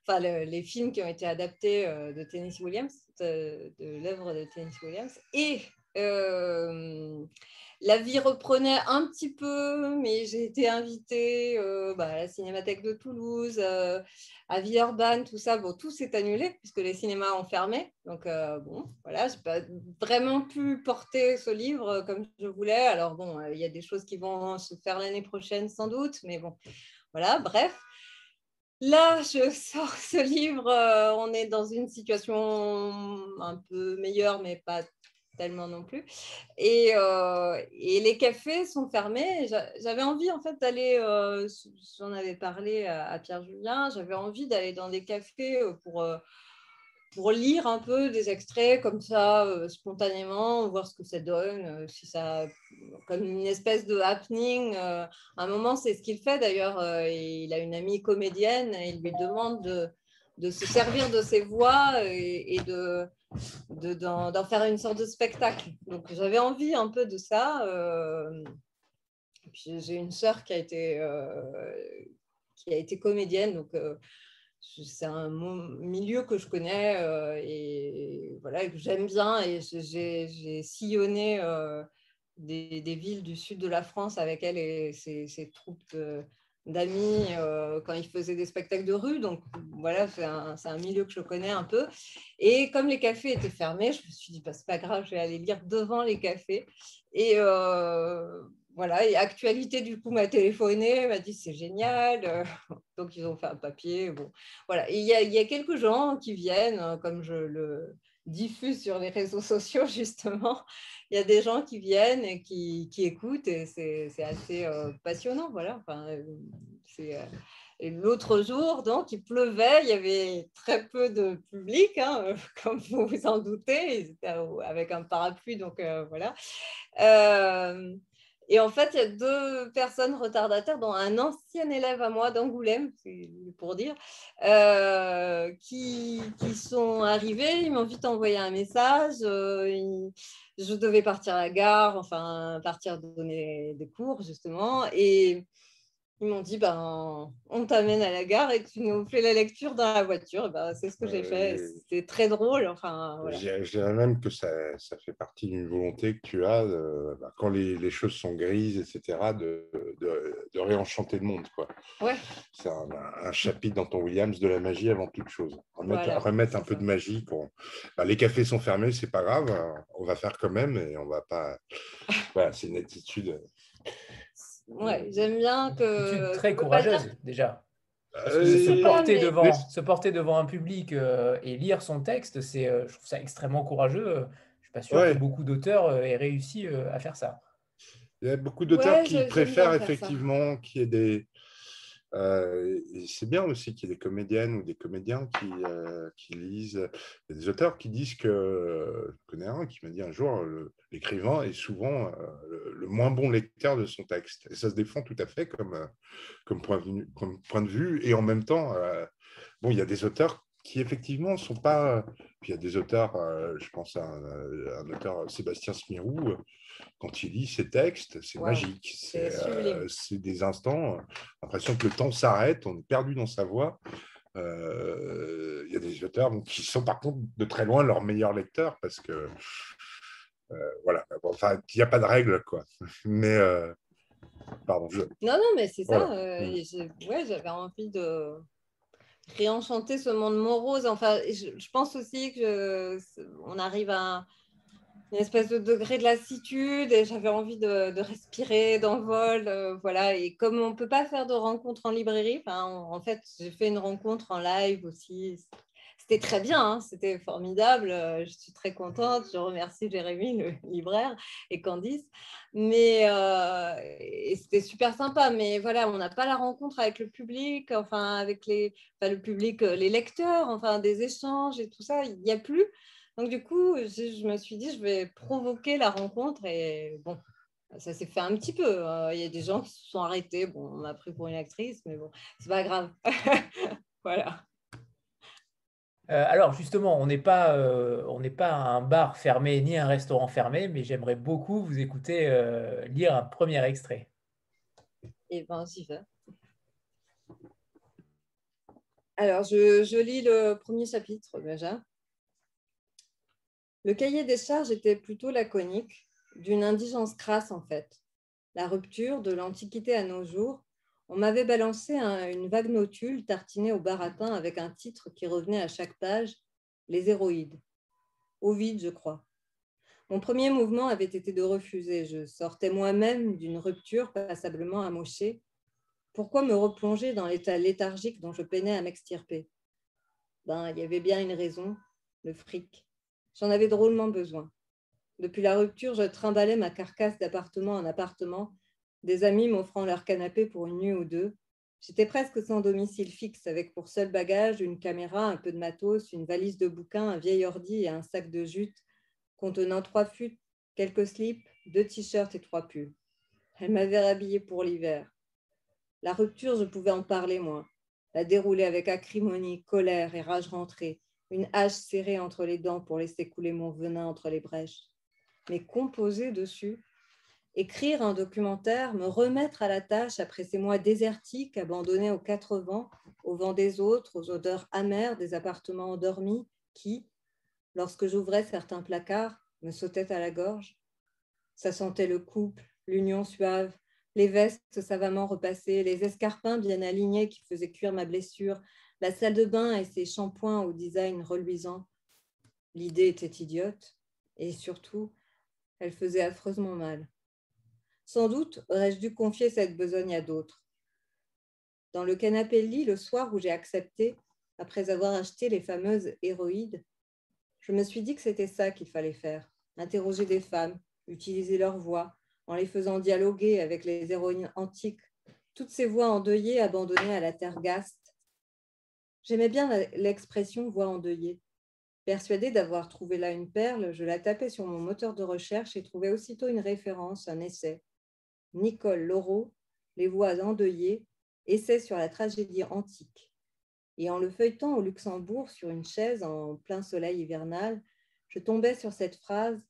enfin les films qui ont été adaptés de Tennessee Williams, de, l'œuvre de Tennessee Williams. Et euh, la vie reprenait un petit peu, mais j'ai été invitée euh, bah, à la Cinémathèque de Toulouse, à Villeurbanne, tout ça. Bon, tout s'est annulé puisque les cinémas ont fermé. Donc, bon, voilà, je n'ai pas vraiment pu porter ce livre comme je voulais. Alors, bon, il y a des choses qui vont se faire l'année prochaine sans doute, mais bon, voilà, bref. Là, je sors ce livre, euh, on est dans une situation un peu meilleure, mais pas tellement non plus. Et, euh, les cafés sont fermés. J'avais envie en d'aller, euh, j'en avais parlé à Pierre Julien, j'avais envie d'aller dans des cafés pour pour lire un peu des extraits comme ça, euh, spontanément, voir ce que ça donne, euh, si ça, comme une espèce de happening. Euh, à un moment, c'est ce qu'il fait d'ailleurs. il a une amie comédienne et il lui demande de, de se servir de ses voix et, de d'en faire une sorte de spectacle. Donc j'avais envie un peu de ça. j'ai une sœur qui a été qui a été comédienne, donc c'est un milieu que je connais euh, et voilà, que j'aime bien. Et j'ai sillonné euh, des, villes du sud de la France avec elle et ses, troupes d'amis euh, quand ils faisaient des spectacles de rue. Donc voilà, c'est un, milieu que je connais un peu. Et comme les cafés étaient fermés, je me suis dit, bah, c'est pas grave, je vais aller lire devant les cafés. Et voilà, et Actualité, du coup, m'a téléphoné, m'a dit c'est génial. Euh, donc, ils ont fait un papier. Bon, voilà. Il y, a, y a quelques gens qui viennent, hein, comme je le diffuse sur les réseaux sociaux, justement. Il y a des gens qui viennent et qui, qui écoutent et c'est assez euh, passionnant. Voilà. Enfin, euh, L'autre jour, donc, il pleuvait, il y avait très peu de public, hein, comme vous vous en doutez, avec un parapluie, donc voilà. Et en fait, il y a deux personnes retardataires, dont un ancien élève à moi d'Angoulême, pour dire, euh, qui, sont arrivés. Ils m'ont vite envoyé un message. Euh, je devais partir à la gare, enfin, partir donner des cours, justement. Et ils m'ont dit ben, on t'amène à la gare et tu nous fais la lecture dans la voiture. Ben, c'est ce que j'ai fait. Euh, C'était très drôle. Enfin, Je dirais même que ça, ça, fait partie d'une volonté que tu as, bah, quand les, les, choses sont grises, etc., de, de, de réenchanter le monde. Quoi. Ouais. C'est un, un, chapitre dans ton Williams de la magie avant toute chose. Remettre, remettre un peu de magie. Pour... Bah, les cafés sont fermés, c'est pas grave. On va faire quand même et on va pas. voilà, c'est une attitude ouais, j'aime bien que. très courageuse déjà. Euh, se, porter devant, se porter devant un public euh, et lire son texte, c'est, euh, je trouve ça extrêmement courageux. Je ne suis pas sûr que beaucoup d'auteurs aient réussi à faire ça. Il y a beaucoup d'auteurs qui préfèrent effectivement qu'il y ait des, Euh, c'est bien aussi qu'il y ait des comédiennes ou des comédiens qui, euh, qui lisent. Il y a des auteurs qui disent que. Je connais un qui m'a dit un jour l'écrivain est souvent euh, le, moins bon lecteur de son texte. Et ça se défend tout à fait comme, comme, point, de vue. Et en même temps, bon, il y a des auteurs qui effectivement ne sont pas. Puis il y a des auteurs, je pense à un, auteur, Sébastien Smirou, quand il lit ses textes, c'est magique. C'est des instants, l'impression que le temps s'arrête, on est perdu dans sa voix. Il y a des auteurs qui sont par contre de très loin leurs meilleurs lecteurs parce que. voilà, enfin, il n'y a pas de règle, quoi. Mais. Pardon, je... Non, non, mais c'est ça. ouais, j'avais envie de réenchanter ce monde morose. Enfin, je, pense aussi que on arrive à une espèce de degré de lassitude et j'avais envie de, respirer, d'envol, euh, voilà. Et comme on peut pas faire de rencontres en librairie, en fait, j'ai fait une rencontre en live aussi c'était très bien, hein, c'était formidable. Je suis très contente. Je remercie Jérémy, le libraire, et Candice. Mais euh, c'était super sympa. Mais voilà, on n'a pas la rencontre avec le public, enfin avec les, le public, euh, les lecteurs, enfin des échanges et tout ça. Il n'y a plus. Donc du coup, je, me suis dit, je vais provoquer la rencontre et bon. Ça s'est fait un petit peu. Il y a des gens qui se sont arrêtés. Bon, on m'a pris pour une actrice, mais bon, c'est pas grave. voilà. Euh, alors justement, on n'est pas, euh, pas un bar fermé ni un restaurant fermé, mais j'aimerais beaucoup vous écouter euh, lire un premier extrait. Eh bien, j'y vais. Alors, je, je, lis le premier chapitre déjà. Le cahier des charges était plutôt laconique, d'une indigence crasse en fait. La rupture de l'Antiquité à nos jours on m'avait balancé une vague notule tartinée au baratin avec un titre qui revenait à chaque page Les héroïdes. vide, je crois. Mon premier mouvement avait été de refuser. Je sortais moi-même d'une rupture passablement amochée. Pourquoi me replonger dans l'état léthargique dont je peinais à m'extirper? Ben, il y avait bien une raison, le fric. J'en avais drôlement besoin. Depuis la rupture, je trimballais ma carcasse d'appartement en appartement des amis m'offrant leur canapé pour une nuit ou deux. J'étais presque sans domicile fixe, avec pour seul bagage une caméra, un peu de matos, une valise de bouquins, un vieil ordi et un sac de jute contenant trois fûts, quelques slips, deux t-shirts et trois pulls. Elle m'avait rhabillée pour l'hiver. La rupture, je pouvais en parler, moi. La dérouler avec acrimonie, colère et rage rentrée, une hache serrée entre les dents pour laisser couler mon venin entre les brèches. Mais composer dessus, écrire un documentaire, me remettre à la tâche après ces mois désertiques, abandonnés aux quatre vents, au vent des autres, aux odeurs amères des appartements endormis qui, lorsque j'ouvrais certains placards, me sautaient à la gorge. Ça sentait le couple, l'union suave, les vestes savamment repassées, les escarpins bien alignés qui faisaient cuire ma blessure, la salle de bain et ses shampoings au design reluisant. L'idée était idiote et surtout, elle faisait affreusement mal. Sans doute aurais-je dû confier cette besogne à d'autres. Dans le canapé-lit, le soir où j'ai accepté, après avoir acheté les fameuses héroïdes, je me suis dit que c'était ça qu'il fallait faire, interroger des femmes, utiliser leur voix, en les faisant dialoguer avec les héroïnes antiques, toutes ces voix endeuillées abandonnées à la terre gaste. J'aimais bien l'expression voix endeuillée. Persuadée d'avoir trouvé là une perle, je la tapais sur mon moteur de recherche et trouvais aussitôt une référence, un essai. Nicole Laureau, Les voix endeuillées, essai sur la tragédie antique. Et en le feuilletant au Luxembourg sur une chaise en plein soleil hivernal, je tombais sur cette phrase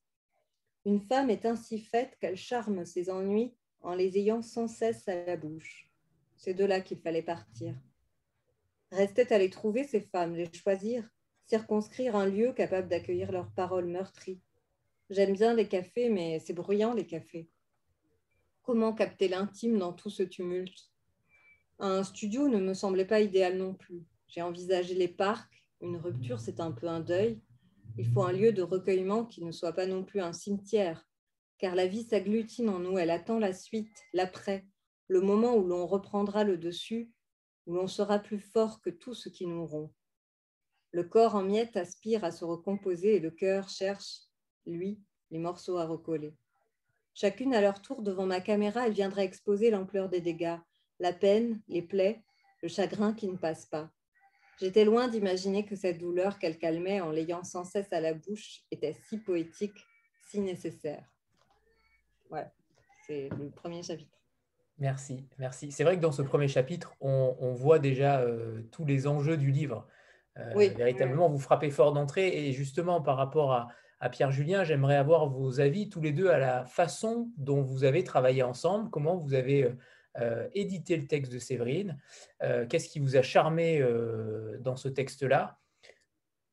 Une femme est ainsi faite qu'elle charme ses ennuis en les ayant sans cesse à la bouche. C'est de là qu'il fallait partir. Restait à les trouver, ces femmes, les choisir, circonscrire un lieu capable d'accueillir leurs paroles meurtries. J'aime bien les cafés, mais c'est bruyant les cafés. Comment capter l'intime dans tout ce tumulte? Un studio ne me semblait pas idéal non plus. J'ai envisagé les parcs. Une rupture, c'est un peu un deuil. Il faut un lieu de recueillement qui ne soit pas non plus un cimetière, car la vie s'agglutine en nous. Elle attend la suite, l'après, le moment où l'on reprendra le dessus, où l'on sera plus fort que tout ce qui nous rompt. Le corps en miettes aspire à se recomposer et le cœur cherche, lui, les morceaux à recoller. Chacune à leur tour devant ma caméra, elle viendra exposer l'ampleur des dégâts, la peine, les plaies, le chagrin qui ne passe pas. J'étais loin d'imaginer que cette douleur qu'elle calmait en l'ayant sans cesse à la bouche était si poétique, si nécessaire. Ouais, c'est le premier chapitre. Merci, merci. C'est vrai que dans ce premier chapitre, on, voit déjà euh, tous les enjeux du livre. Euh, oui, véritablement, vous frappez fort d'entrée. Et justement, par rapport à, Pierre Julien, j'aimerais avoir vos avis tous les deux à la façon dont vous avez travaillé ensemble, comment vous avez euh, édité le texte de Séverine, qu'est-ce qui vous a charmé dans ce texte-là,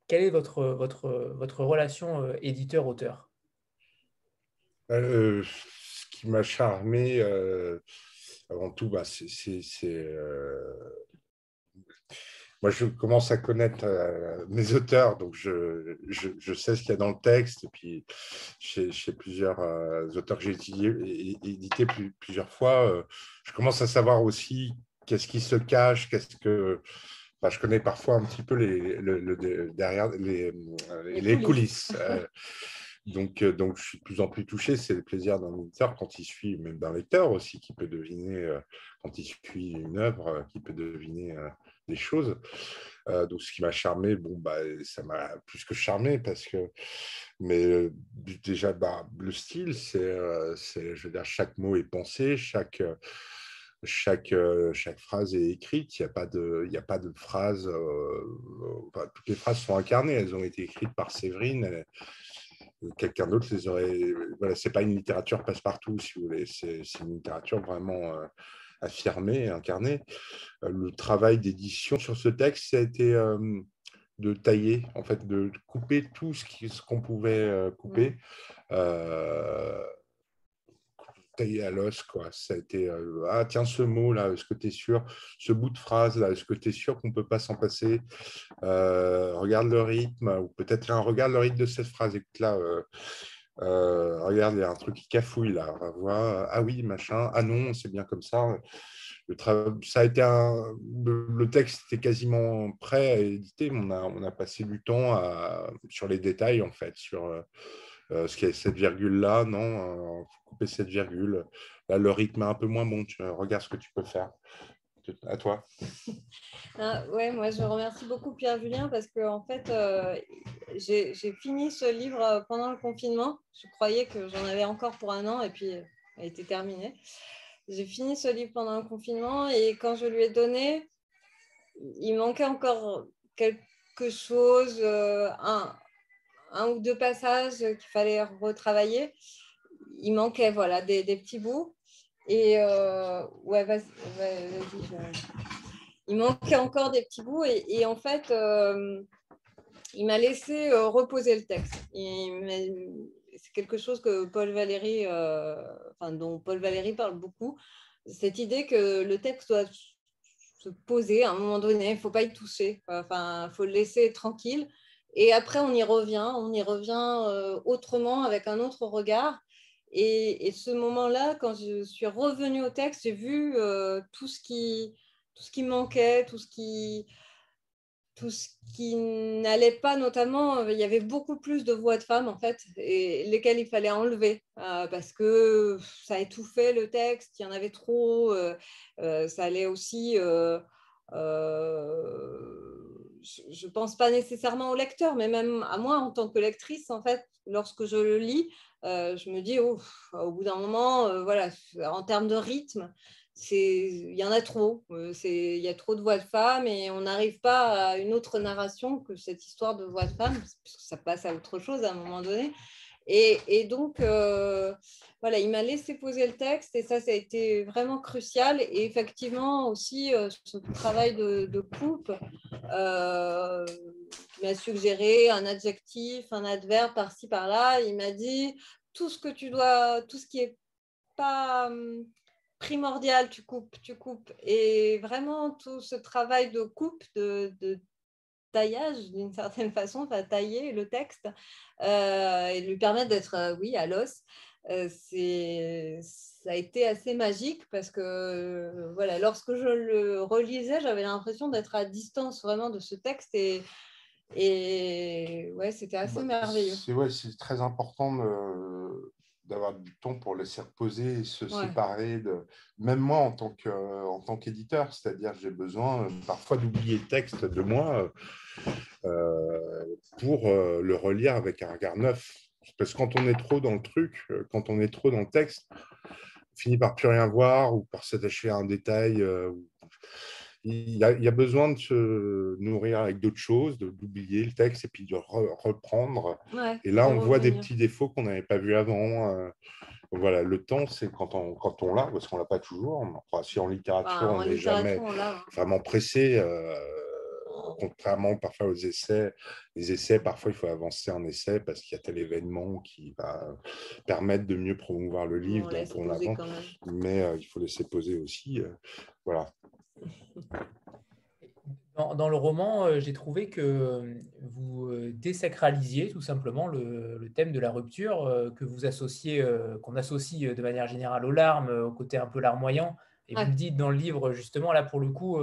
quelle est votre, votre, votre relation éditeur-auteur? Ce qui m'a charmé, avant tout, bah, c'est moi, je commence à connaître euh, mes auteurs, donc je, je, sais ce qu'il y a dans le texte. Et puis, chez, plusieurs euh, auteurs que j'ai édités plusieurs fois, euh, je commence à savoir aussi qu'est-ce qui se cache, qu'est-ce que. Bah, je connais parfois un petit peu les, le, derrière les, les, coulisses. donc, donc, je suis de plus en plus touché. C'est le plaisir d'un éditeur quand il suit, même d'un lecteur aussi, qui peut deviner, quand il suit une œuvre, qui peut deviner des choses. Euh, donc, ce qui m'a charmé, bon, bah, ça m'a plus que charmé parce que, mais euh, déjà, bah, le style, c'est, euh, je veux dire, chaque mot est pensé, chaque, chaque, chaque phrase est écrite. Il n'y a pas de, a pas de phrase. toutes les phrases sont incarnées. Elles ont été écrites par Séverine. Quelqu'un d'autre les aurait. Voilà, c'est pas une littérature passe-partout, si vous voulez. C'est, une littérature vraiment affirmé, incarné. Euh, le travail d'édition sur ce texte, ça a été euh, de tailler, en fait, de couper tout ce qu'on pouvait euh, couper. Tailler à l'os. Ça a été ah tiens ce mot là, est-ce que tu es sûr? Ce bout de phrase là, est-ce que tu es sûr qu'on peut pas s'en passer? Regarde le rythme, ou peut-être un regarde le rythme de cette phrase. Écoute là, euh, regarde, il y a un truc qui cafouille là. ah oui, machin. Ah non, c'est bien comme ça. Le, ça a été le, texte était quasiment prêt à éditer, mais on a, on a passé du temps sur les détails en fait, sur euh, euh, ce qui est cette virgule là, non, il faut couper cette virgule. Là, le rythme est un peu moins bon. Tu, regarde ce que tu peux faire à toi. Ah, ouais, moi je remercie beaucoup Pierre Julien parce que en fait euh, j'ai fini ce livre euh, pendant le confinement. Je croyais que j'en avais encore pour un an et puis elle a été terminée. J'ai fini ce livre pendant le confinement et quand je lui ai donné, il manquait encore quelque chose, euh, un, un, ou deux passages qu'il fallait retravailler. Il manquait voilà des, petits bouts. Et euh, ouais, il manquait encore des petits bouts et, en fait, euh, il m'a laissé euh, reposer le texte. C'est quelque chose que Paul Valéry, dont Paul Valéry parle beaucoup, cette idée que le texte doit se poser à un moment donné, il ne faut pas y toucher, enfin, il faut le laisser tranquille. Et après, on y revient, on y revient autrement, avec un autre regard. Et, ce moment-là, quand je suis revenue au texte, j'ai vu euh, tout, ce qui, manquait, tout ce qui, n'allait pas, notamment, euh, il y avait beaucoup plus de voix de femmes, en fait, et lesquelles il fallait enlever, euh, parce que ça étouffait le texte, il y en avait trop, ça allait aussi... je ne pense pas nécessairement au lecteur, mais même à moi en tant que lectrice, en fait, lorsque je le lis, euh, je me dis, au bout d'un moment, euh, voilà, en termes de rythme, il y en a trop. Euh, il y a trop de voix de femmes et on n'arrive pas à une autre narration que cette histoire de voix de femmes, puisque ça passe à autre chose à un moment donné. Et, donc, voilà, il m'a laissé poser le texte et ça, ça a été vraiment crucial. Et effectivement, aussi, ce travail de, de coupe m'a suggéré un adjectif, un adverbe par-ci, par-là. Il m'a dit tout ce que tu dois, tout ce qui est pas hum, primordial, tu coupes, tu coupes. Et vraiment, tout ce travail de coupe, de, taillage d'une certaine façon, enfin tailler le texte euh, et lui permettre d'être, euh, oui, à l'os. Euh, c'est ça a été assez magique parce que voilà, lorsque je le relisais, j'avais l'impression d'être à distance vraiment de ce texte et, et ouais, c'était assez bah, merveilleux. C'est ouais, très important de, d'avoir du temps pour laisser reposer et se séparer de même moi en tant que en tant qu'éditeur c'est-à-dire j'ai besoin parfois d'oublier le texte de moi pour le relire avec un regard neuf parce que quand on est trop dans le truc quand on est trop dans le texte on finit par plus rien voir ou par s'attacher à un détail il y, a, besoin de se nourrir avec d'autres choses, d'oublier le texte et puis de reprendre. et là, on voit des petits défauts qu'on n'avait pas vus avant. Euh. voilà, le temps, c'est quand on, quand on l'a, parce qu'on ne l'a pas toujours. Enfin, si en littérature, on n'est jamais vraiment pressé. Euh, contrairement parfois aux essais. Les essais, parfois, il faut avancer un essai parce qu'il y a tel événement qui va permettre de mieux promouvoir le livre. On donc on Mais euh, il faut laisser poser aussi. voilà. Dans, le roman, euh, j'ai trouvé que euh, vous euh, désacralisiez tout simplement le, thème de la rupture que vous associez, qu'on associe de manière générale aux larmes, au côté un peu larmoyant. Et vous le dites dans le livre, justement, là pour le coup,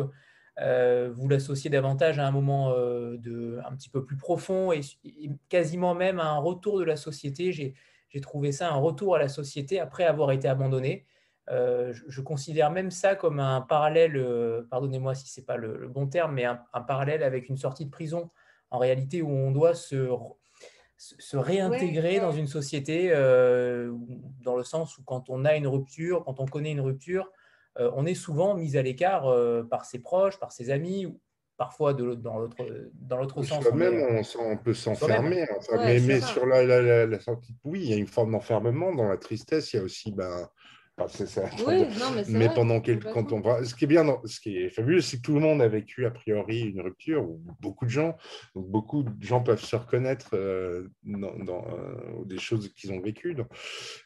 vous l'associez davantage à un moment de, un petit peu plus profond et, quasiment même à un retour de la société. J'ai trouvé ça un retour à la société après avoir été abandonné. Euh, je, considère même ça comme un parallèle, euh, pardonnez-moi si ce n'est pas le, bon terme, mais un, parallèle avec une sortie de prison, en réalité, où on doit se, se réintégrer dans une société, euh, dans le sens où quand on a une rupture, quand on connaît une rupture, on est souvent mis à l'écart par ses proches, par ses amis, parfois de dans l'autre sens. Même, on, peut s'enfermer. mais, sur la, la, sortie, oui, il y a une forme d'enfermement. Dans la tristesse, il y a aussi ben, mais, pendant quelques, quand on ce qui est bien, ce qui est fabuleux, c'est que tout le monde a vécu a priori une rupture, ou beaucoup de gens. Donc beaucoup de gens peuvent se reconnaître euh, dans, euh, des choses qu'ils ont vécues.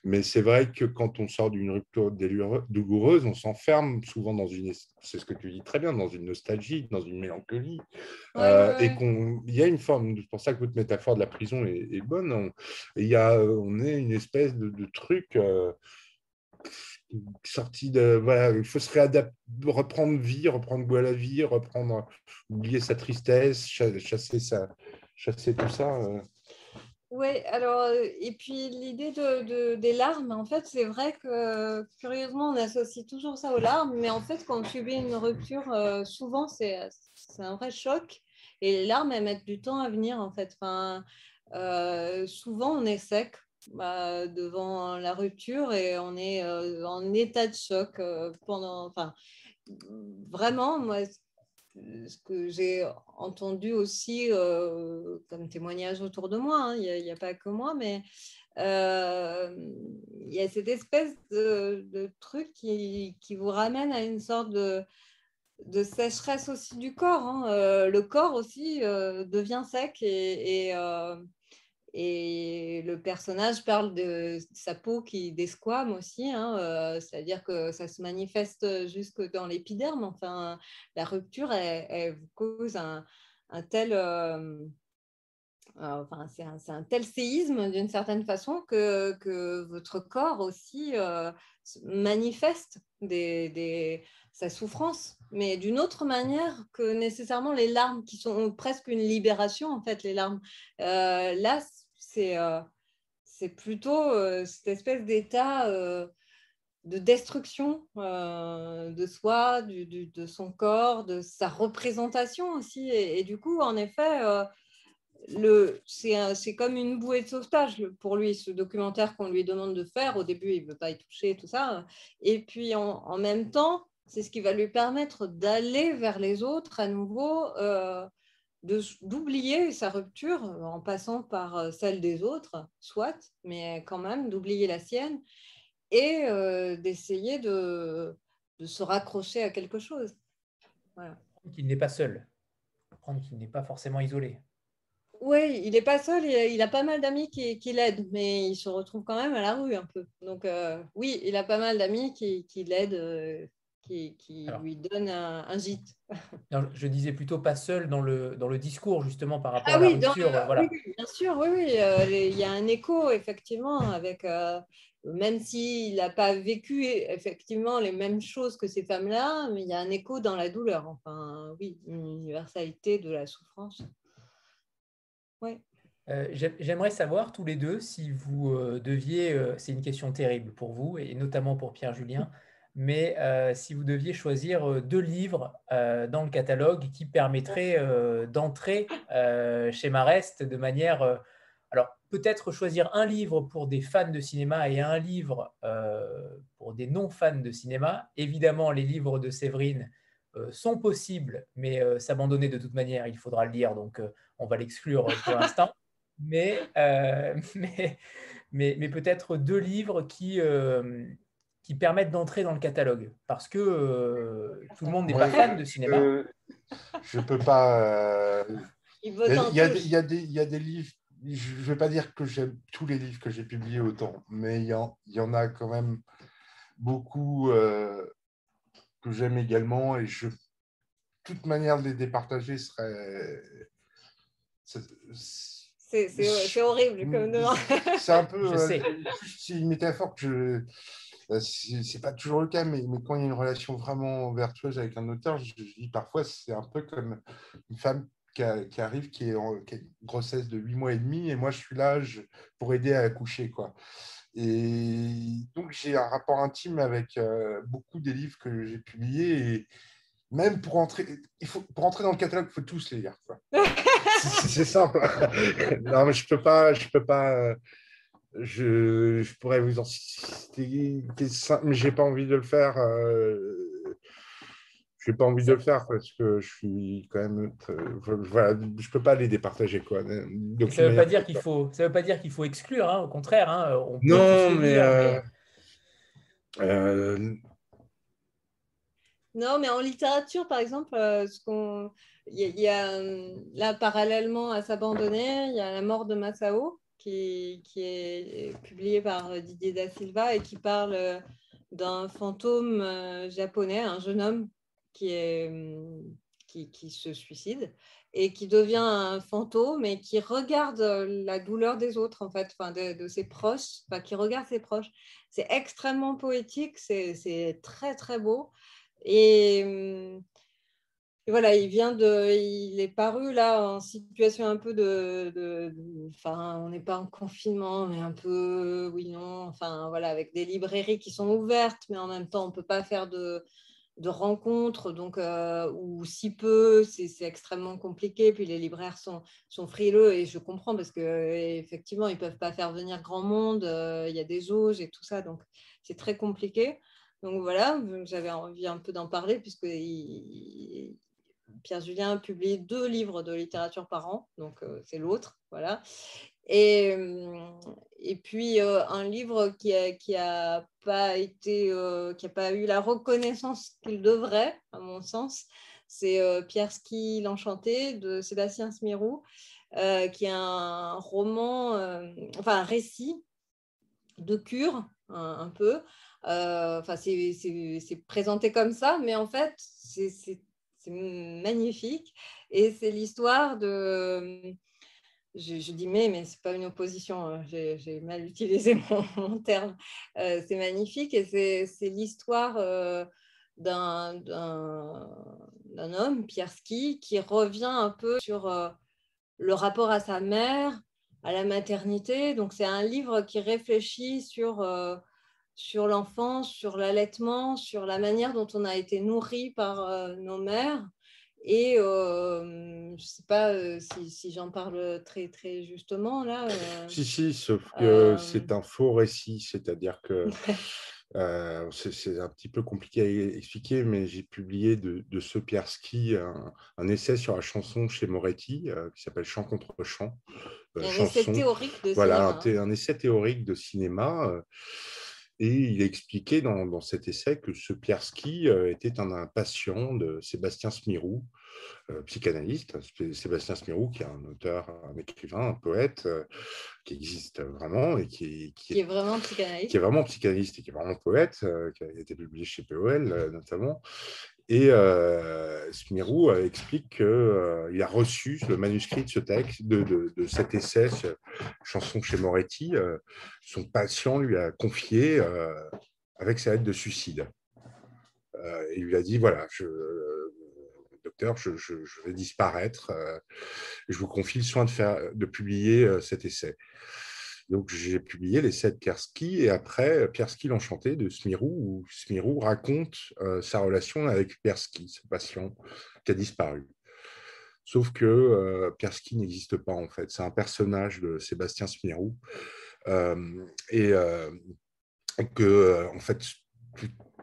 Mais c'est vrai que quand on sort d'une rupture douloureuse, on s'enferme souvent dans une, c'est ce que tu dis très bien, dans une nostalgie, dans une mélancolie, euh, et qu'on, il y a une forme. C'est pour ça que votre métaphore de la prison est, bonne. On, il y a, on est une espèce de, de truc de voilà il faut se réadapter reprendre vie reprendre goût à la vie reprendre oublier sa tristesse chasser ça chasser tout ça euh. oui alors euh, et puis l'idée de, des larmes en fait c'est vrai que curieusement on associe toujours ça aux larmes mais en fait quand on subit une rupture euh, souvent c'est un vrai choc et les larmes elles mettent du temps à venir en fait enfin souvent on est sec bah, devant la rupture et on est euh, en état de choc euh, pendant. Enfin, vraiment, moi, ce que j'ai entendu aussi euh, comme témoignage autour de moi, hein, il n'y a, pas que moi, mais il y a cette espèce de, truc qui, qui, vous ramène à une sorte de, de sécheresse aussi du corps. Hein. le corps aussi devient sec et et le personnage parle de sa peau qui desquame aussi, hein, euh, c'est-à-dire que ça se manifeste jusque dans l'épiderme. Enfin, la rupture, elle, vous cause un, tel, euh, euh, enfin, c'est un, tel séisme d'une certaine façon que, votre corps aussi manifeste sa souffrance, mais d'une autre manière que nécessairement les larmes, qui sont presque une libération en fait, les larmes. là, euh, c'est plutôt euh, cette espèce d'état euh, de destruction de soi, de son corps, de sa représentation aussi. Et, du coup, en effet, c'est comme une bouée de sauvetage pour lui, ce documentaire qu'on lui demande de faire. Au début, il ne veut pas y toucher, tout ça. Et puis, en, même temps, c'est ce qui va lui permettre d'aller vers les autres à nouveau d'oublier sa rupture en passant par euh, celle des autres, soit, mais quand même d'oublier la sienne et euh, d'essayer de, de, se raccrocher à quelque chose. Voilà. Qu'il n'est pas seul, comprendre qu'il n'est pas forcément isolé. Oui, il n'est pas seul, il a, pas mal d'amis qui, qui l'aident, mais il se retrouve quand même à la rue un peu. Donc euh, oui, il a pas mal d'amis qui, qui l'aident qui, lui donne un, gîte. je disais plutôt pas seul dans le, dans le discours, justement, par rapport ah à la rupture. voilà. oui, bien sûr, oui, oui. Euh, il y a un écho, effectivement, avec, euh, même s'il n'a pas vécu effectivement les mêmes choses que ces femmes-là, mais il y a un écho dans la douleur. Enfin, oui, une universalité de la souffrance. Oui. Euh, j'aimerais savoir tous les deux si vous euh, deviez, c'est une question terrible pour vous et notamment pour Pierre-Julien, mais si vous deviez choisir deux livres dans le catalogue qui permettraient d'entrer chez Marest de manière... alors peut-être choisir un livre pour des fans de cinéma et un livre pour des non-fans de cinéma. Évidemment, les livres de Séverine sont possibles, mais s'abandonner de toute manière, il faudra le lire, donc on va l'exclure pour l'instant. Euh, mais, mais, mais, peut-être deux livres qui, euh, qui permettent d'entrer dans le catalogue. Parce que euh, tout le monde n'est pas fan de cinéma. je ne peux pas. Il y, a, il, y a des, il y, a, des livres, je ne vais pas dire que j'aime tous les livres que j'ai publiés autant, mais il y, y, en, a quand même beaucoup que j'aime également et je, toute manière de les départager serait c'est horrible comme nom. C'est un peu. Euh, c'est une métaphore que je. Euh, c'est pas toujours le cas, mais, mais, quand il y a une relation vraiment vertueuse avec un auteur, je, dis parfois c'est un peu comme une femme qui, arrive, qui, est en, qui a une grossesse de 8 mois et demi, et moi je suis là pour aider à accoucher. Quoi. Et donc j'ai un rapport intime avec euh, beaucoup des livres que j'ai publiés, et même pour entrer, il faut, pour entrer dans le catalogue, il faut tous les lire. c'est simple. non, mais je peux pas, je peux pas. Je, je pourrais vous en citer, mais j'ai pas envie de le faire. Euh, j'ai pas envie de le faire parce que je suis quand même. Voilà, je peux pas les départager quoi. Donc, ça veut pas dire qu'il faut. Ça veut pas dire qu'il faut exclure. Hein, au contraire. Hein, on non, mais. Euh, euh, non, mais en littérature, par exemple, ce qu'on il y, a là, parallèlement à S'abandonner, il y a La mort de Masao, qui, est publié par Didier Da Silva et qui parle d'un fantôme euh, japonais, un jeune homme qui, est, qui, qui, se suicide et qui devient un fantôme et qui regarde la douleur des autres, en fait, enfin, de, ses proches, enfin, qui regarde ses proches. C'est extrêmement poétique, c'est très, très beau. Et voilà, il vient de, il est paru là en situation un peu de, enfin, on n'est pas en confinement, mais un peu, oui, non, enfin, voilà, avec des librairies qui sont ouvertes, mais en même temps, on peut pas faire de, de rencontres, donc, euh, ou si peu, c'est extrêmement compliqué. Puis les libraires sont, sont frileux et je comprends parce qu'effectivement, ils ne peuvent pas faire venir grand monde, euh, il y a des jauges et tout ça, donc c'est très compliqué. Donc voilà, j'avais envie un peu d'en parler puisque Pierre Julien a publié deux livres de littérature par an, donc euh, c'est l'autre, voilà. Et, euh, et puis euh, un livre qui n'a qui a pas été, qui pas eu la reconnaissance qu'il devrait, à mon sens, c'est Pierre Ski l'Enchanté de Sébastien Smirou, qui est un roman, enfin un récit de cure, un, peu. Enfin, c'est présenté comme ça, mais en fait, c'est c'est magnifique. Et c'est l'histoire de. Je, dis mais, mais ce n'est pas une opposition, hein. j'ai mal utilisé mon, terme. Euh, c'est magnifique et c'est l'histoire euh, d'un homme, Pierski, qui revient un peu sur euh, le rapport à sa mère, à la maternité. Donc c'est un livre qui réfléchit sur sur l'enfance, sur l'allaitement, sur la manière dont on a été nourri par euh, nos mères. Et euh, je ne sais pas euh, si, j'en parle très, très justement là. Si, si, sauf que c'est un faux récit, c'est-à-dire que c'est un petit peu compliqué à expliquer, mais j'ai publié de, de Sopierski un, un, essai sur la chanson chez Moretti qui s'appelle Chant contre chant. un essai théorique de voilà, cinéma. un, un, essai théorique de cinéma. Et il expliquait dans, dans cet essai que ce Pierski euh, était un, patient de Sébastien Smirou, euh, psychanalyste. Sébastien Smirou, qui est un auteur, un écrivain, un poète, euh, qui existe vraiment et qui, qui, est, vraiment psychanalyste. Qui est vraiment psychanalyste et qui est vraiment poète, qui a été publié chez POL notamment, et euh, Smirou euh, explique qu'il euh, a reçu le manuscrit de ce texte, de, cet essai, chanson chez Moretti. son patient lui a confié avec sa lettre de suicide. il lui a dit voilà, je, docteur, je, vais disparaître. je vous confie le soin de, faire, de publier cet essai. Donc, j'ai publié l'essai de Pierski et après, Pierski l'Enchanté de Smirou, où Smirou raconte sa relation avec Pierski, ce patient qui a disparu. Sauf que euh, n'existe pas, en fait. C'est un personnage de Sébastien Smirou. et que, en fait,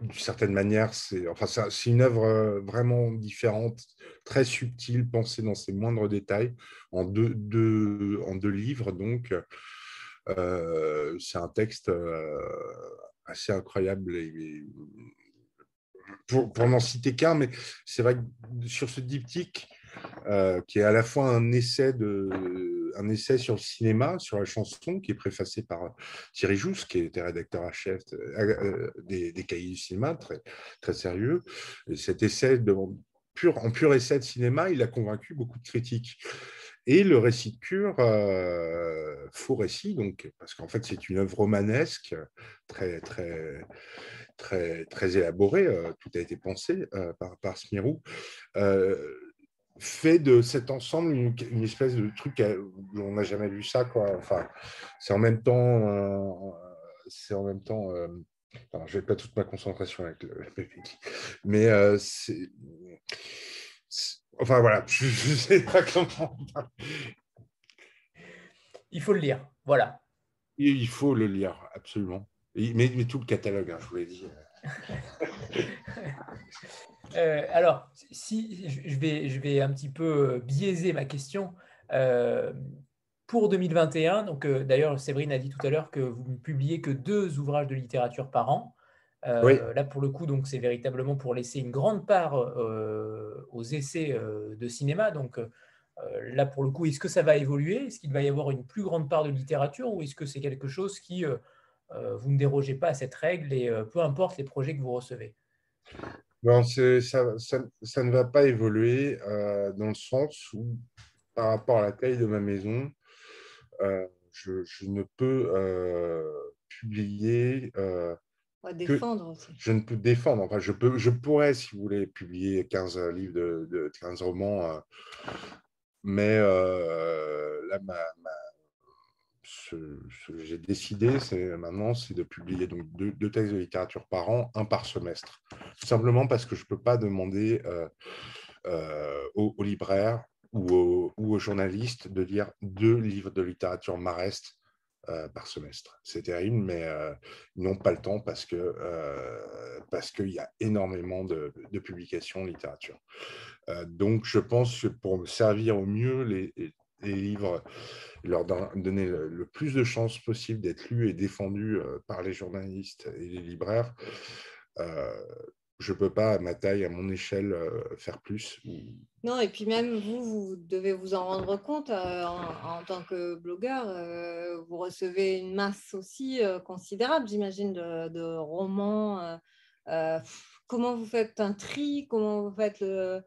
d'une certaine manière, c'est enfin, une œuvre euh, vraiment différente, très subtile, pensée dans ses moindres détails, en deux, en deux livres. Donc, euh, c'est un texte euh, assez incroyable. pour, n'en citer qu'un, mais c'est vrai que sur ce diptyque, qui est à la fois un essai de un essai sur le cinéma, sur la chanson, qui est préfacé par Thierry Jousse, qui était rédacteur à chef euh, euh, des, cahiers du cinéma, très, très sérieux. Et cet essai, en pur essai de cinéma, il a convaincu beaucoup de critiques. Et le récit de cure, euh, faux récit, donc, parce qu'en fait, c'est une œuvre romanesque, très, très, très, très élaborée, tout a été pensé par, par Smirou fait de cet ensemble une, espèce de truc, on n'a jamais vu ça, quoi. Enfin, c'est en même temps, euh, c'est en même temps. Euh, je vais pas toute ma concentration avec le, mais euh, c'est, enfin voilà, je ne sais pas comment. Il faut le lire, voilà. Il faut le lire, absolument. Mais, mais tout le catalogue, hein, je vous l'ai dit. Euh, alors, si je vais, je vais un petit peu biaiser ma question. Euh, pour 2021, donc euh, d'ailleurs, Séverine a dit tout à l'heure que vous ne publiez que deux ouvrages de littérature par an. Là, pour le coup, donc c'est véritablement pour laisser une grande part aux essais de cinéma. Donc là, pour le coup, est-ce que ça va évoluer? Est-ce qu'il va y avoir une plus grande part de littérature ou est-ce que c'est quelque chose qui vous ne dérogez pas à cette règle et peu importe les projets que vous recevez? Non, ça, ça, ne va pas évoluer euh, dans le sens où, par rapport à la taille de ma maison, euh, je, ne peux euh, publier. défendre aussi. Je ne peux défendre. Enfin, je, peux, je pourrais, si vous voulez, publier 15 livres de, de 15 romans, mais là, ma ce, que j'ai décidé, c'est maintenant, c'est de publier donc deux, textes de littérature par an, un par semestre. Tout simplement parce que je ne peux pas demander euh, euh, aux, libraires ou aux, journalistes de lire deux livres de littérature mareste euh, par semestre. C'est terrible, mais ils n'ont pas le temps parce que parce qu'il y a énormément de, publications en littérature. donc, je pense que pour me servir au mieux les, livres, leur donner le plus de chances possible d'être lus et défendus euh, par les journalistes et les libraires. Euh, je peux pas, à ma taille, à mon échelle, euh, faire plus. Non, et puis même vous, vous devez vous en rendre compte en, tant que blogueur. vous recevez une masse aussi considérable, j'imagine, de, romans. comment vous faites un tri Comment vous faites le...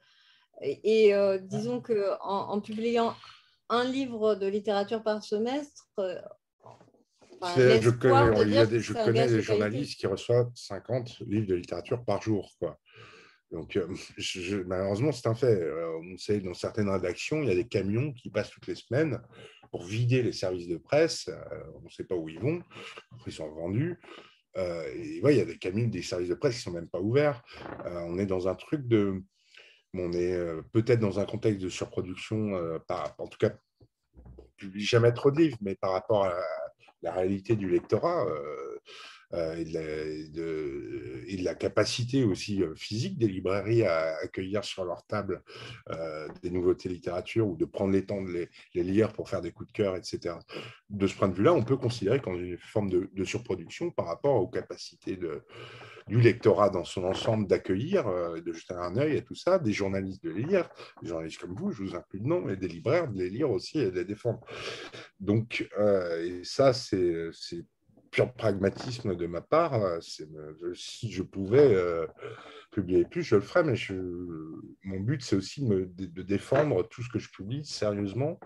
Et, disons qu'en en publiant un livre de littérature par semestre. Euh, je connais, des, je connais des journalistes qui reçoivent 50 livres de littérature par jour. Quoi. Donc, euh, malheureusement, c'est un fait. Euh, on sait, dans certaines rédactions, il y a des camions qui passent toutes les semaines pour vider les services de presse. on ne sait pas où ils vont. Ils sont vendus. et ouais, il y a des camions, des services de presse qui ne sont même pas ouverts. on est dans un truc de on est euh, peut-être dans un contexte de surproduction, euh, en tout cas, on ne publie jamais trop de livres, mais par rapport à la réalité du lectorat, euh, euh, et de, la, capacité aussi euh, physique des librairies à accueillir sur leur table des nouveautés littérature ou de prendre les temps de les, lire pour faire des coups de cœur, etc. De ce point de vue-là, on peut considérer qu'on a une forme de, surproduction par rapport aux capacités de, du lectorat dans son ensemble d'accueillir, de jeter un œil à tout ça, des journalistes de les lire, des journalistes comme vous, je vous inclus de nom, mais des libraires de les lire aussi et de les défendre. Donc, et ça, c'est pur pragmatisme de ma part. Euh, si je pouvais euh, publier plus, je le ferais, mais je, mon but, c'est aussi de, de, défendre tout ce que je publie sérieusement.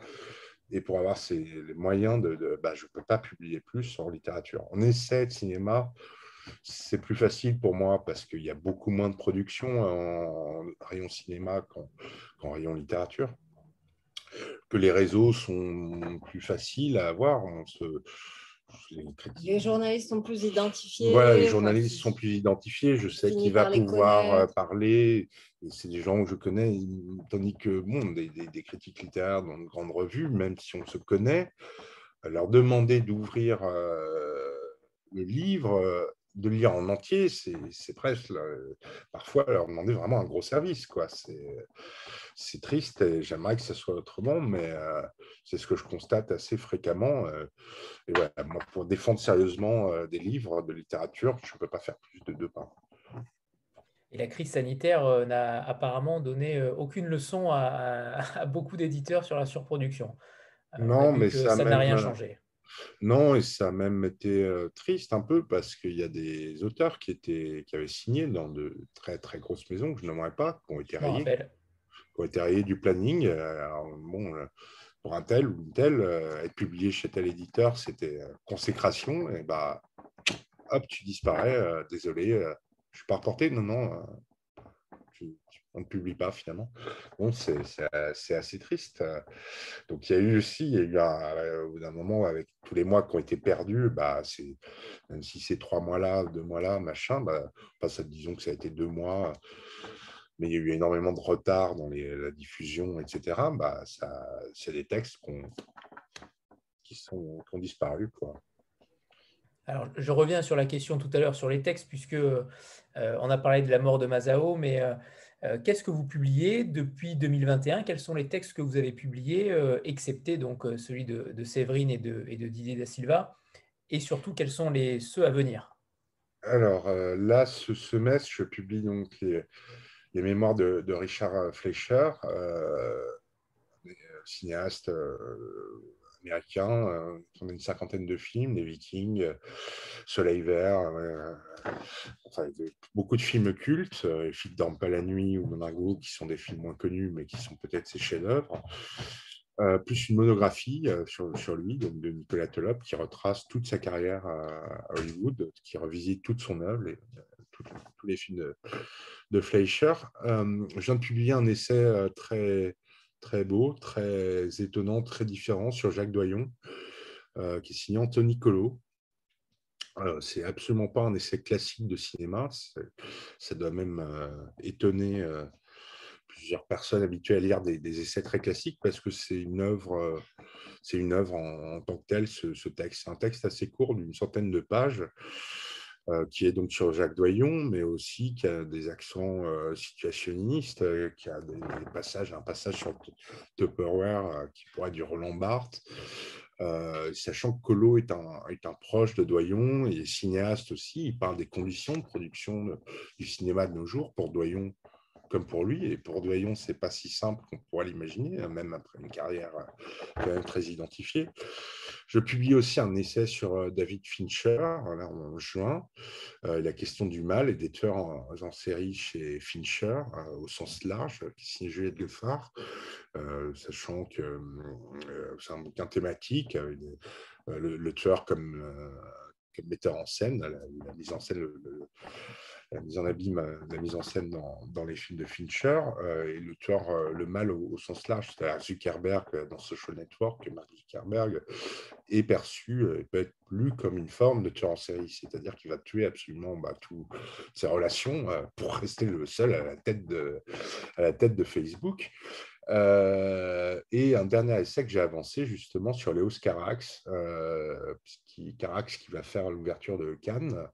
Et pour avoir ces, les moyens de... bah, je ne peux pas publier plus en littérature. En essai de cinéma, c'est plus facile pour moi parce qu'il y a beaucoup moins de production en rayon cinéma qu'en rayon littérature. Que les réseaux sont plus faciles à avoir. les, journalistes sont plus identifiés. Voilà, les journalistes sont plus identifiés. Je sais qui va pouvoir euh, parler. C'est des gens que je connais. Tandis que bon, des, des critiques littéraires dans de grandes revues, même si on se connaît, leur demander d'ouvrir euh, le livre, euh, de lire en entier, c'est presque parfois leur demander vraiment un gros service. C'est triste et j'aimerais que ce soit autrement, mais euh, c'est ce que je constate assez fréquemment. et moi, pour défendre sérieusement des livres de littérature, je ne peux pas faire plus de deux pas. Et la crise sanitaire n'a apparemment donné aucune leçon à beaucoup d'éditeurs sur la surproduction. Euh, non, mais ça n'a rien changé. Non, et ça a même été euh, triste un peu parce qu'il y a des auteurs qui, étaient, qui avaient signé dans de très très grosses maisons que je n'aimerais pas, qui ont été rayés, qui ont été rayés du planning. Euh, bon, pour un tel ou une telle, être publié chez tel éditeur, c'était consécration. Et bah, hop, tu disparais. désolé, je ne suis pas reporté. Non, non, on ne publie pas finalement. Bon, c'est assez triste. Donc il y a eu aussi, il y a eu un, au bout d'un moment, avec tous les mois qui ont été perdus, bah, même si c'est trois mois là, deux mois là, machin, bah, ça, disons que ça a été deux mois, mais il y a eu énormément de retard dans la diffusion, etc. Bah, c'est des textes qui, sont, qui ont disparu. Quoi. Alors, je reviens sur la question tout à l'heure sur les textes, puisque euh, on a parlé de la mort de Mazao, mais euh, euh, qu'est-ce que vous publiez depuis 2021 Quels sont les textes que vous avez publiés, euh, excepté donc euh, celui de, Séverine et de, Didier da Silva? Et surtout, quels sont les, ceux à venir? Alors là, ce semestre, je publie donc les, mémoires de, Richard Fleischer, cinéaste. Euh, on a une cinquantaine de films, des Vikings, euh, Soleil Vert, euh, beaucoup de films cultes, euh, Philippe dorment pas la nuit ou Monaco, qui sont des films moins connus, mais qui sont peut-être ses chefs-d'œuvre. plus une monographie sur, lui, de Nicolas Tolop, qui retrace toute sa carrière à, Hollywood, qui revisite toute son œuvre, et, tous les films de Fleischer. je viens de publier un essai très très beau, très étonnant, très différent sur Jacques Doyon, euh, qui est signé Anthony Colo. Euh, c'est absolument pas un essai classique de cinéma, ça doit même euh, étonner plusieurs personnes habituées à lire des, essais très classiques parce que c'est une œuvre, c'est une œuvre en, tant que telle, ce, texte. C'est un texte assez court d'une centaine de pages qui est donc sur Jacques Doyon, mais aussi qui a des accents euh, situationnistes, euh, qui a un passage sur Tupperware qui pourrait du Roland Barthes, sachant que Collot est un, est un proche de Doyon, est cinéaste aussi, il parle des conditions de production du cinéma de nos jours. Pour Doyon, comme pour lui. Et pour Doyon, c'est pas si simple qu'on pourrait l'imaginer, hein, même après une carrière euh, quand même très identifiée. Je publie aussi un essai sur euh, David Fincher, là, en juin, euh, la question du mal et des tueurs en, série chez Fincher, au sens large, qui signe Juliette Lefard, sachant que c'est un bouquin thématique, le, tueur comme, metteur en scène, la, mise en scène, la mise en abîme, euh, la mise en scène dans, les films de Fincher, euh, et le tueur, euh, le mal au, sens large, c'est-à-dire Zuckerberg dans Social Network, Mark Zuckerberg est perçu, peut être lu comme une forme de tueur en série, c'est-à-dire qu'il va tuer absolument bah, toutes ses relations pour rester le seul à la tête de, à la tête de Facebook. et un dernier essai que j'ai avancé justement sur Léos Carax, Carax qui va faire l'ouverture de Cannes,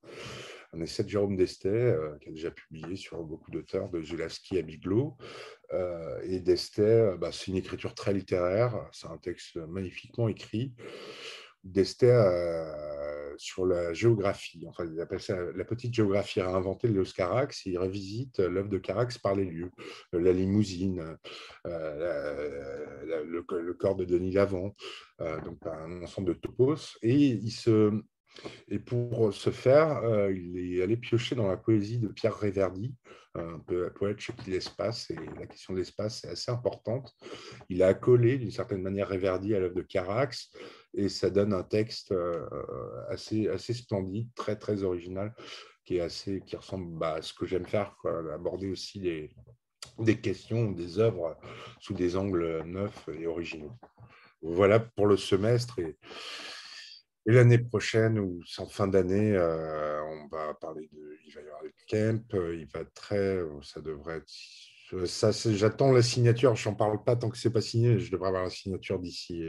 un essai de Jérôme Destet, euh, qui a déjà publié sur beaucoup d'auteurs, de Zulaski à Biglo. Euh, et Destet, euh, bah, c'est une écriture très littéraire, c'est un texte magnifiquement écrit. Destet sur la géographie, enfin, il appelle ça la petite géographie réinventée de Carax, et il revisite l'œuvre de Carax par les lieux, la limousine, le, corps de Denis Lavant, donc un ensemble de topos, et il se et pour ce faire, euh, il est allé piocher dans la poésie de Pierre Réverdy, un peu poète chez qui l'espace, et la question de l'espace est assez importante. Il a accolé d'une certaine manière Réverdy à l'œuvre de Carax, et ça donne un texte assez, assez splendide, très, très original, qui, est assez, qui ressemble bah, à ce que j'aime faire, aborder aussi des, des questions, des œuvres sous des angles neufs et originaux. Voilà pour le semestre. Et, et l'année prochaine, ou en fin d'année, euh, on va parler de. Il va y avoir le camp, euh, il va très. Ça devrait être. Ça, j'attends la signature, je n'en parle pas tant que ce n'est pas signé, je devrais avoir la signature d'ici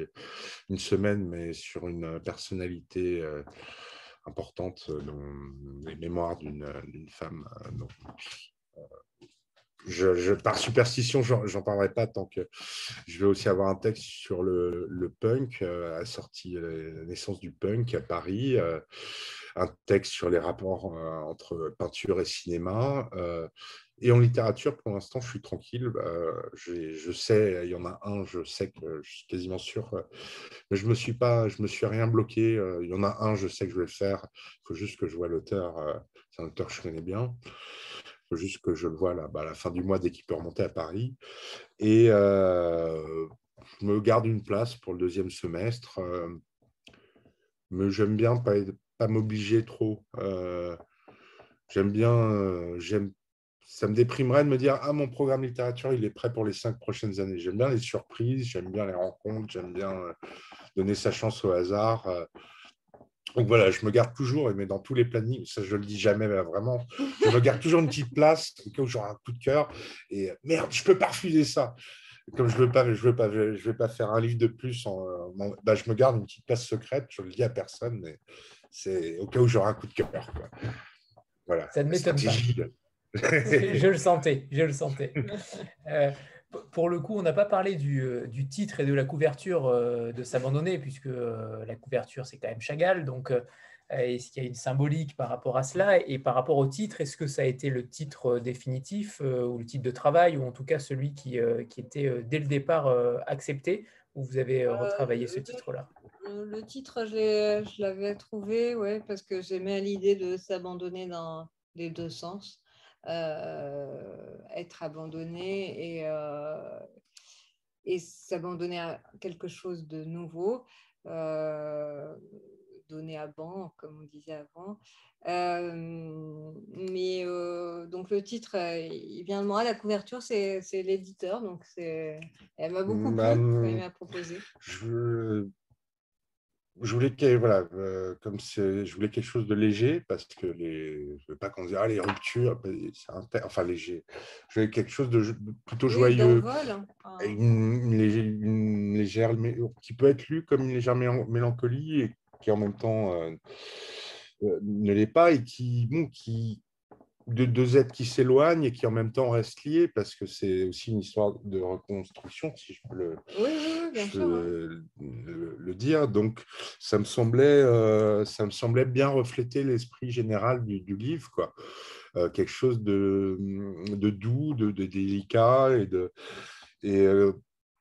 une semaine, mais sur une personnalité euh, importante dans les mémoires d'une femme. Par superstition, j'en parlerai pas tant que je vais aussi avoir un texte sur le, punk, euh, sorti euh, la naissance du punk à Paris, euh, un texte sur les rapports entre peinture et cinéma. et en littérature, pour l'instant, je suis tranquille. je sais, il y en a un, je sais que je suis quasiment sûr, mais je me suis pas, je me suis rien bloqué. il y en a un, je sais que je vais le faire. Il faut juste que je vois l'auteur. C'est un auteur que je connais bien. Juste que je le vois là, bah, à la fin du mois dès qu'il peut remonter à Paris. Et euh, je me garde une place pour le deuxième semestre. Euh, mais j'aime bien pas, pas m'obliger trop. Euh, j'aime bien, j'aime, ça me déprimerait de me dire Ah, mon programme littérature, il est prêt pour les cinq prochaines années. J'aime bien les surprises, j'aime bien les rencontres, j'aime bien donner sa chance au hasard. Donc voilà, je me garde toujours, mais dans tous les plannings, ça je le dis jamais vraiment, je me garde toujours une petite place au cas où j'aurai un coup de cœur. Et merde, je peux pas refuser ça. Comme je veux pas, je veux pas, je vais pas faire un livre de plus. En, bah, je me garde une petite place secrète. Je le dis à personne, mais c'est au cas où j'aurai un coup de cœur. Voilà. Ça ne m'étonne pas. je le sentais, je le sentais. Euh, pour le coup, on n'a pas parlé euh, du, titre et de la couverture euh, de S'abandonner, puisque euh, la couverture, c'est quand même Chagall. Donc, est-ce qu'il y a une symbolique par rapport à cela Et par rapport au titre, est-ce que ça a été le titre définitif ou le titre de travail, ou en tout cas celui qui, était dès le départ accepté, ou vous avez retravaillé ce titre-là? Le titre, je l'avais trouvé, ouais, parce que j'aimais l'idée de s'abandonner dans les deux sens. Euh, être abandonné et, euh, et s'abandonner à quelque chose de nouveau, euh, donné à banc, comme on disait avant. mais donc le titre, il vient de moi. La couverture, c'est l'éditeur, donc elle m'a beaucoup plu quand il m'a proposé. Je je voulais voilà, euh, comme je voulais quelque chose de léger parce que les, je veux pas qu'on dise ah les ruptures, c'est enfin léger. Je voulais quelque chose de plutôt joyeux, hein. une, légère, qui peut être lu comme une légère mélancolie et qui en même temps euh, euh, ne l'est pas et qui, bon, qui, de deux êtres qui s'éloignent et qui en même temps restent liés, parce que c'est aussi une histoire de reconstruction, si je peux le, le, dire. Donc, ça me semblait, euh, ça me semblait bien refléter l'esprit général du, livre, quoi. Euh, quelque chose de, de doux, de, délicat et de et euh,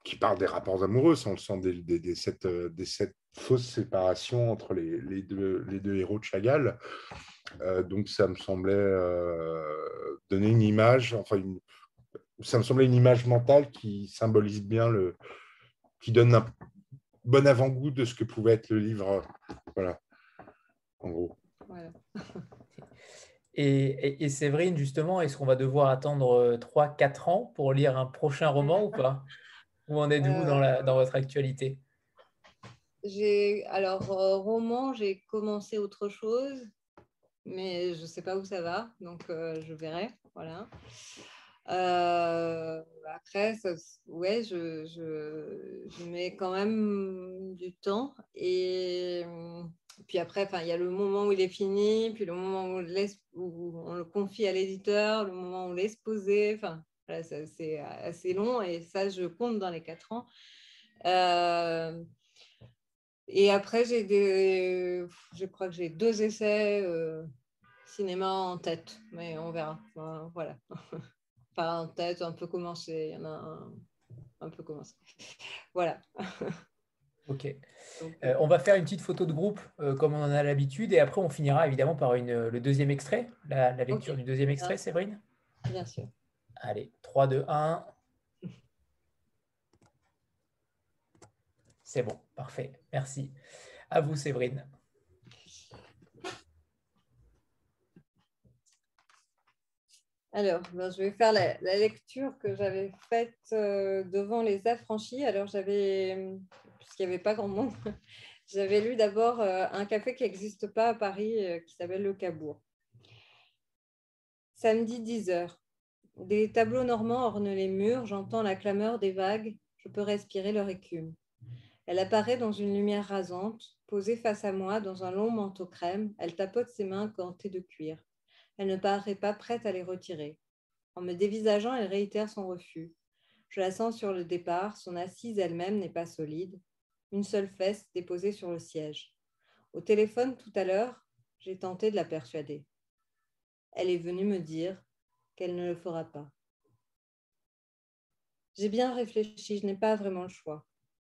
qui parle des rapports amoureux, on le sent des, des, cette, des, cette, fausse séparation entre les, les, deux, les deux héros de Chagall. Euh, donc ça me semblait euh, donner une image, enfin ça me semblait une image mentale qui symbolise bien le, qui donne un bon avant-goût de ce que pouvait être le livre. Voilà, en gros. Et, Séverine, justement, est-ce qu'on va devoir attendre 3-4 euh, ans pour lire un prochain roman ou pas? Où en êtes-vous dans, votre actualité? Alors roman, j'ai commencé autre chose mais je ne sais pas où ça va, donc euh, je verrai. Voilà. Euh, après, ouais, je, mets quand même du temps. Et puis après, il y a le moment où il est fini, puis le moment où on, où on le confie à l'éditeur, le moment où on laisse poser. Voilà, c'est assez long et ça, je compte dans les quatre ans. Euh, et après, j'ai des, je crois que j'ai deux essais euh, cinéma en tête, mais on verra. voilà. Pas en tête, un peu commencé. Il y en a un, un peu commencé. Voilà. Ok. Euh, on va faire une petite photo de groupe euh, comme on en a l'habitude et après on finira évidemment par une, le deuxième extrait, la, lecture du deuxième extrait, Séverine? Bien sûr. Allez, 3, 2, 1. C'est bon. Parfait, merci. À vous, Séverine. Alors, ben, je vais faire la, lecture que j'avais faite euh, devant les affranchis. Alors, j'avais, puisqu'il n'y avait pas grand monde, j'avais lu d'abord euh, un café qui n'existe pas à Paris, euh, qui s'appelle le Cabourg. Samedi 10 heures. Des tableaux normands ornent les murs, j'entends la clameur des vagues, je peux respirer leur écume. Elle apparaît dans une lumière rasante, posée face à moi dans un long manteau crème, elle tapote ses mains gantées de cuir. Elle ne paraît pas prête à les retirer. En me dévisageant, elle réitère son refus. Je la sens sur le départ, son assise elle-même n'est pas solide, une seule fesse déposée sur le siège. Au téléphone tout à l'heure, j'ai tenté de la persuader. Elle est venue me dire qu'elle ne le fera pas. J'ai bien réfléchi, je n'ai pas vraiment le choix.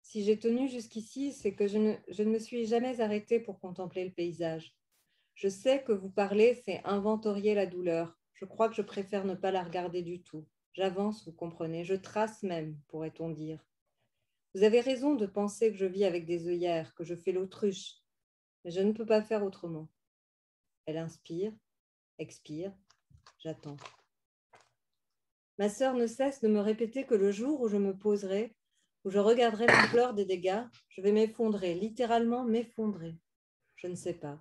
Si j'ai tenu jusqu'ici, c'est que je ne, me suis jamais arrêtée pour contempler le paysage. Je sais que vous parlez, c'est inventorier la douleur. Je crois que je préfère ne pas la regarder du tout. J'avance, vous comprenez, je trace même, pourrait-on dire. Vous avez raison de penser que je vis avec des œillères, que je fais l'autruche, mais je ne peux pas faire autrement. Elle inspire, expire, j'attends. Ma sœur ne cesse de me répéter que le jour où je me poserai, où je regarderai l'ampleur des dégâts, je vais m'effondrer, littéralement m'effondrer. Je ne sais pas.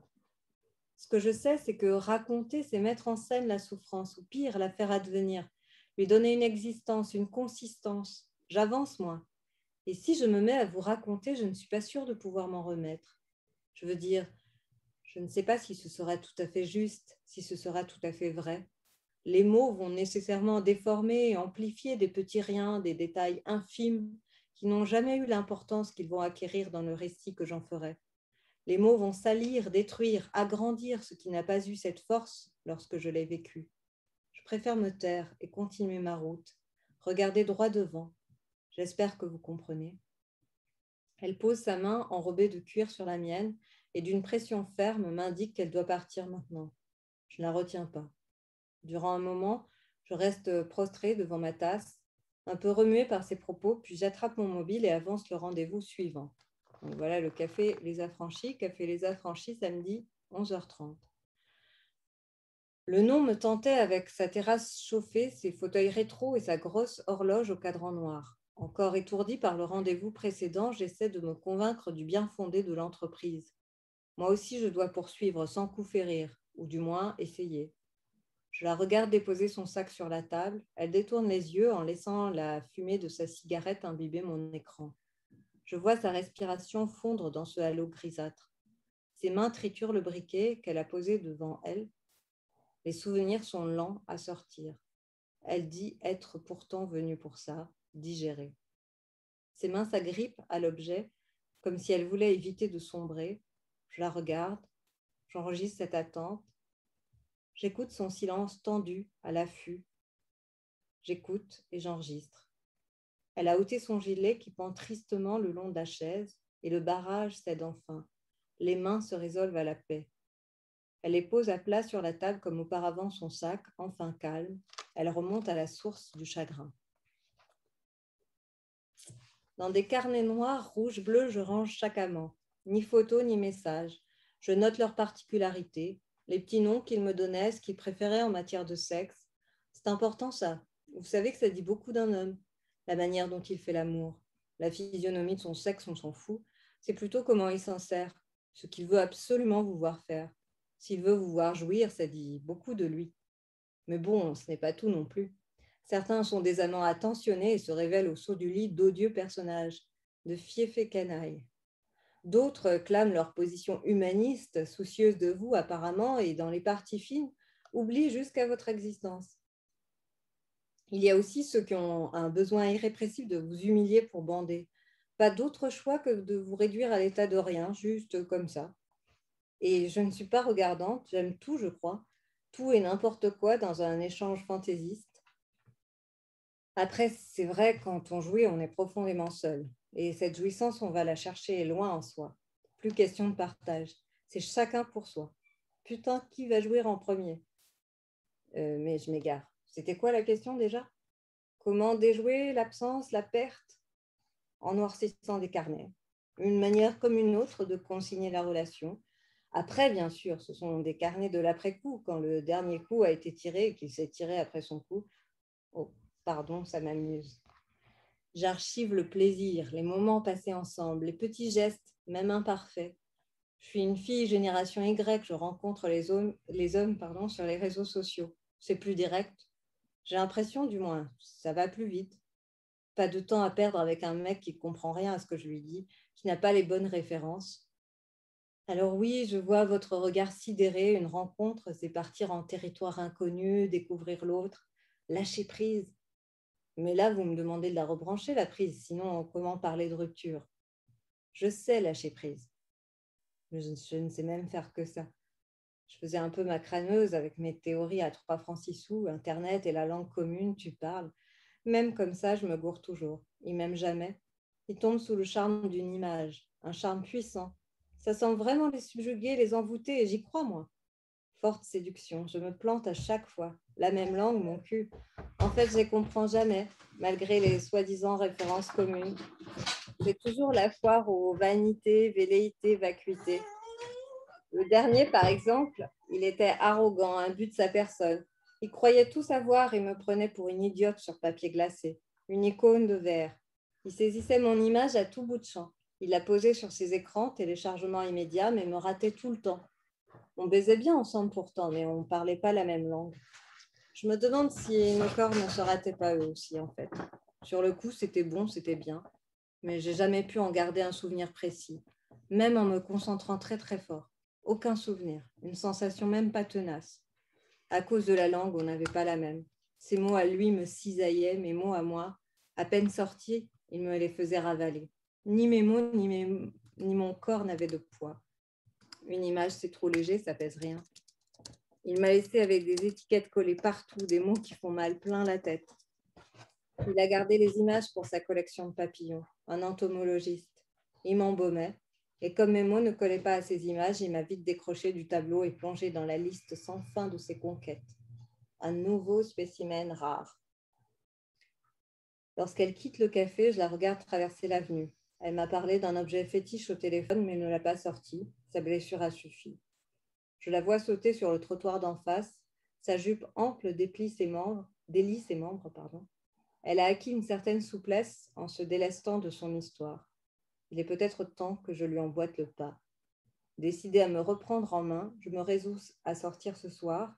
Ce que je sais, c'est que raconter, c'est mettre en scène la souffrance, ou pire, la faire advenir, lui donner une existence, une consistance. J'avance, moi. Et si je me mets à vous raconter, je ne suis pas sûre de pouvoir m'en remettre. Je veux dire, je ne sais pas si ce sera tout à fait juste, si ce sera tout à fait vrai. Les mots vont nécessairement déformer et amplifier des petits riens, des détails infimes qui n'ont jamais eu l'importance qu'ils vont acquérir dans le récit que j'en ferai. Les mots vont salir, détruire, agrandir ce qui n'a pas eu cette force lorsque je l'ai vécu. Je préfère me taire et continuer ma route, regarder droit devant. J'espère que vous comprenez. Elle pose sa main enrobée de cuir sur la mienne et d'une pression ferme m'indique qu'elle doit partir maintenant. Je ne la retiens pas. Durant un moment, je reste prostrée devant ma tasse, un peu remuée par ses propos, puis j'attrape mon mobile et avance le rendez-vous suivant voilà le café Les Affranchis, café Les Affranchis samedi 11h30. Le nom me tentait avec sa terrasse chauffée, ses fauteuils rétro et sa grosse horloge au cadran noir. Encore étourdi par le rendez-vous précédent, j'essaie de me convaincre du bien fondé de l'entreprise. Moi aussi, je dois poursuivre sans coup férir, ou du moins essayer. Je la regarde déposer son sac sur la table. Elle détourne les yeux en laissant la fumée de sa cigarette imbiber mon écran. Je vois sa respiration fondre dans ce halo grisâtre. Ses mains triturent le briquet qu'elle a posé devant elle. Les souvenirs sont lents à sortir. Elle dit être pourtant venue pour ça, digérer. Ses mains s'agrippent à l'objet comme si elle voulait éviter de sombrer. Je la regarde, j'enregistre cette attente. J'écoute son silence tendu à l'affût. J'écoute et j'enregistre. Elle a ôté son gilet qui pend tristement le long de la chaise et le barrage cède enfin. Les mains se résolvent à la paix. Elle les pose à plat sur la table comme auparavant son sac, enfin calme. Elle remonte à la source du chagrin. Dans des carnets noirs, rouges, bleus, je range chaque amant. Ni photo, ni message. Je note leurs particularités, les petits noms qu'ils me donnaient, ce qu'ils préféraient en matière de sexe. C'est important ça. Vous savez que ça dit beaucoup d'un homme la manière dont il fait l'amour, la physionomie de son sexe, on s'en fout. C'est plutôt comment il s'en sert, ce qu'il veut absolument vous voir faire. S'il veut vous voir jouir, ça dit beaucoup de lui. Mais bon, ce n'est pas tout non plus. Certains sont des amants attentionnés et se révèlent au saut du lit d'odieux personnages, de fiefés canailles. D'autres clament leur position humaniste, soucieuse de vous apparemment, et dans les parties fines, oublient jusqu'à votre existence. Il y a aussi ceux qui ont un besoin irrépressible de vous humilier pour bander. Pas d'autre choix que de vous réduire à l'état de rien, juste comme ça. Et je ne suis pas regardante, j'aime tout, je crois, tout et n'importe quoi dans un échange fantaisiste. Après, c'est vrai, quand on jouit, on est profondément seul. Et cette jouissance, on va la chercher loin en soi. Plus question de partage. C'est chacun pour soi. Putain, qui va jouir en premier? Euh, Mais je m'égare. C'était quoi la question déjà? Comment déjouer l'absence, la perte en noircissant des carnets? Une manière comme une autre de consigner la relation. Après, bien sûr, ce sont des carnets de l'après-coup, quand le dernier coup a été tiré et qu'il s'est tiré après son coup. Oh, pardon, ça m'amuse. J'archive le plaisir, les moments passés ensemble, les petits gestes, même imparfaits. Je suis une fille génération Y, je rencontre les hommes, les hommes pardon, sur les réseaux sociaux. C'est plus direct. J'ai l'impression, du moins, ça va plus vite. Pas de temps à perdre avec un mec qui ne comprend rien à ce que je lui dis, qui n'a pas les bonnes références. Alors oui, je vois votre regard sidéré, une rencontre, c'est partir en territoire inconnu, découvrir l'autre, lâcher prise. Mais là, vous me demandez de la rebrancher, la prise, sinon comment parler de rupture? Je sais lâcher prise. Je, ne sais même faire que ça. Je faisais un peu ma crâneuse avec mes théories à 3 francs 6 sous, Internet et la langue commune, tu parles. Même comme ça, je me gourre toujours. Il m'aime jamais. Il tombe sous le charme d'une image, un charme puissant. Ça semble vraiment les subjuguer, les envoûter, et j'y crois, moi. Forte séduction, je me plante à chaque fois. La même langue, mon cul. En fait, je ne comprends jamais, malgré les soi-disant références communes. J'ai toujours la foire aux vanités, velléités, vacuités. Le dernier, par exemple, il était arrogant, un but de sa personne. Il croyait tout savoir et me prenait pour une idiote sur papier glacé, une icône de verre. Il saisissait mon image à tout bout de champ. Il la posait sur ses écrans, téléchargement immédiat, mais me ratait tout le temps. On baisait bien ensemble pourtant, mais on ne parlait pas la même langue. Je me demande si nos corps ne se rataient pas eux aussi, en fait. Sur le coup, c'était bon, c'était bien, mais j'ai jamais pu en garder un souvenir précis, même en me concentrant très très fort. Aucun souvenir, une sensation même pas tenace. À cause de la langue, on n'avait pas la même. Ses mots à lui me cisaillaient, mes mots à moi, à peine sortis, il me les faisait ravaler. Ni mes mots, ni, ni mon corps n'avaient de poids. Une image, c'est trop léger, ça pèse rien. Il m'a laissé avec des étiquettes collées partout, des mots qui font mal plein la tête. Il a gardé les images pour sa collection de papillons, un entomologiste. Il m'embaumait, et comme mes mots ne collaient pas à ces images, il m'a vite décroché du tableau et plongé dans la liste sans fin de ses conquêtes. Un nouveau spécimen rare. Lorsqu'elle quitte le café, je la regarde traverser l'avenue. Elle m'a parlé d'un objet fétiche au téléphone, mais ne l'a pas sorti. Sa blessure a suffi. Je la vois sauter sur le trottoir d'en face. Sa jupe ample déplie ses membres, délie ses membres. Pardon. Elle a acquis une certaine souplesse en se délestant de son histoire il est peut-être temps que je lui emboîte le pas. Décidé à me reprendre en main, je me résous à sortir ce soir.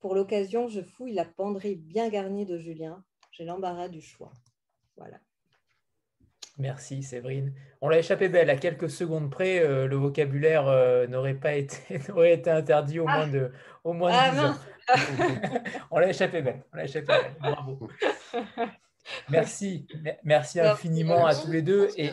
Pour l'occasion, je fouille la penderie bien garnie de Julien. J'ai l'embarras du choix. Voilà. Merci Séverine. On l'a échappé belle, à quelques secondes près, euh, le vocabulaire euh, n'aurait pas été, été interdit au moins de, au moins de 10 ah, ans. on l'a échappé belle, on l'a échappé belle. Bravo. Merci, merci infiniment à tous les deux. Et,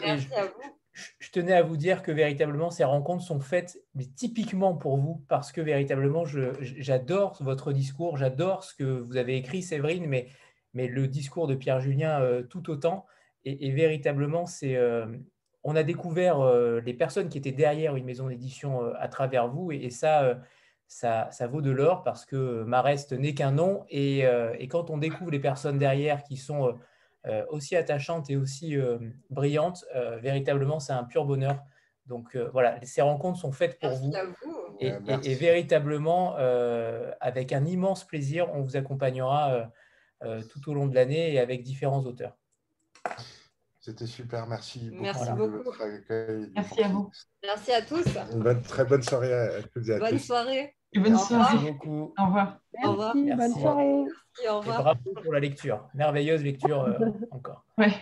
je, tenais à vous dire que véritablement, ces rencontres sont faites mais typiquement pour vous, parce que véritablement, j'adore votre discours, j'adore ce que vous avez écrit, Séverine, mais, mais le discours de Pierre-Julien euh, tout autant. Et, véritablement, c'est, euh, on a découvert euh, les personnes qui étaient derrière une maison d'édition à travers vous, et, ça ça, vaut de l'or parce que Marest n'est qu'un nom. Et, quand on découvre les personnes derrière qui sont euh, aussi attachante et aussi euh, brillante, euh, véritablement, c'est un pur bonheur. Donc voilà, ces rencontres sont faites pour vous. Et, véritablement, avec un immense plaisir, on vous accompagnera tout au long de l'année et avec différents auteurs. C'était super, merci beaucoup. Merci beaucoup. Merci à vous. Merci à tous. Une très bonne soirée à tous et à Bonne soirée. bonne soirée. Merci beaucoup. Au revoir. Merci, au revoir. Bonne soirée. au revoir. bravo pour la lecture. Merveilleuse lecture euh, encore. Ouais.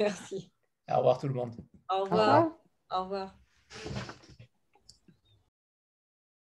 Merci. Au revoir tout le monde. Au revoir. Au revoir. Au revoir.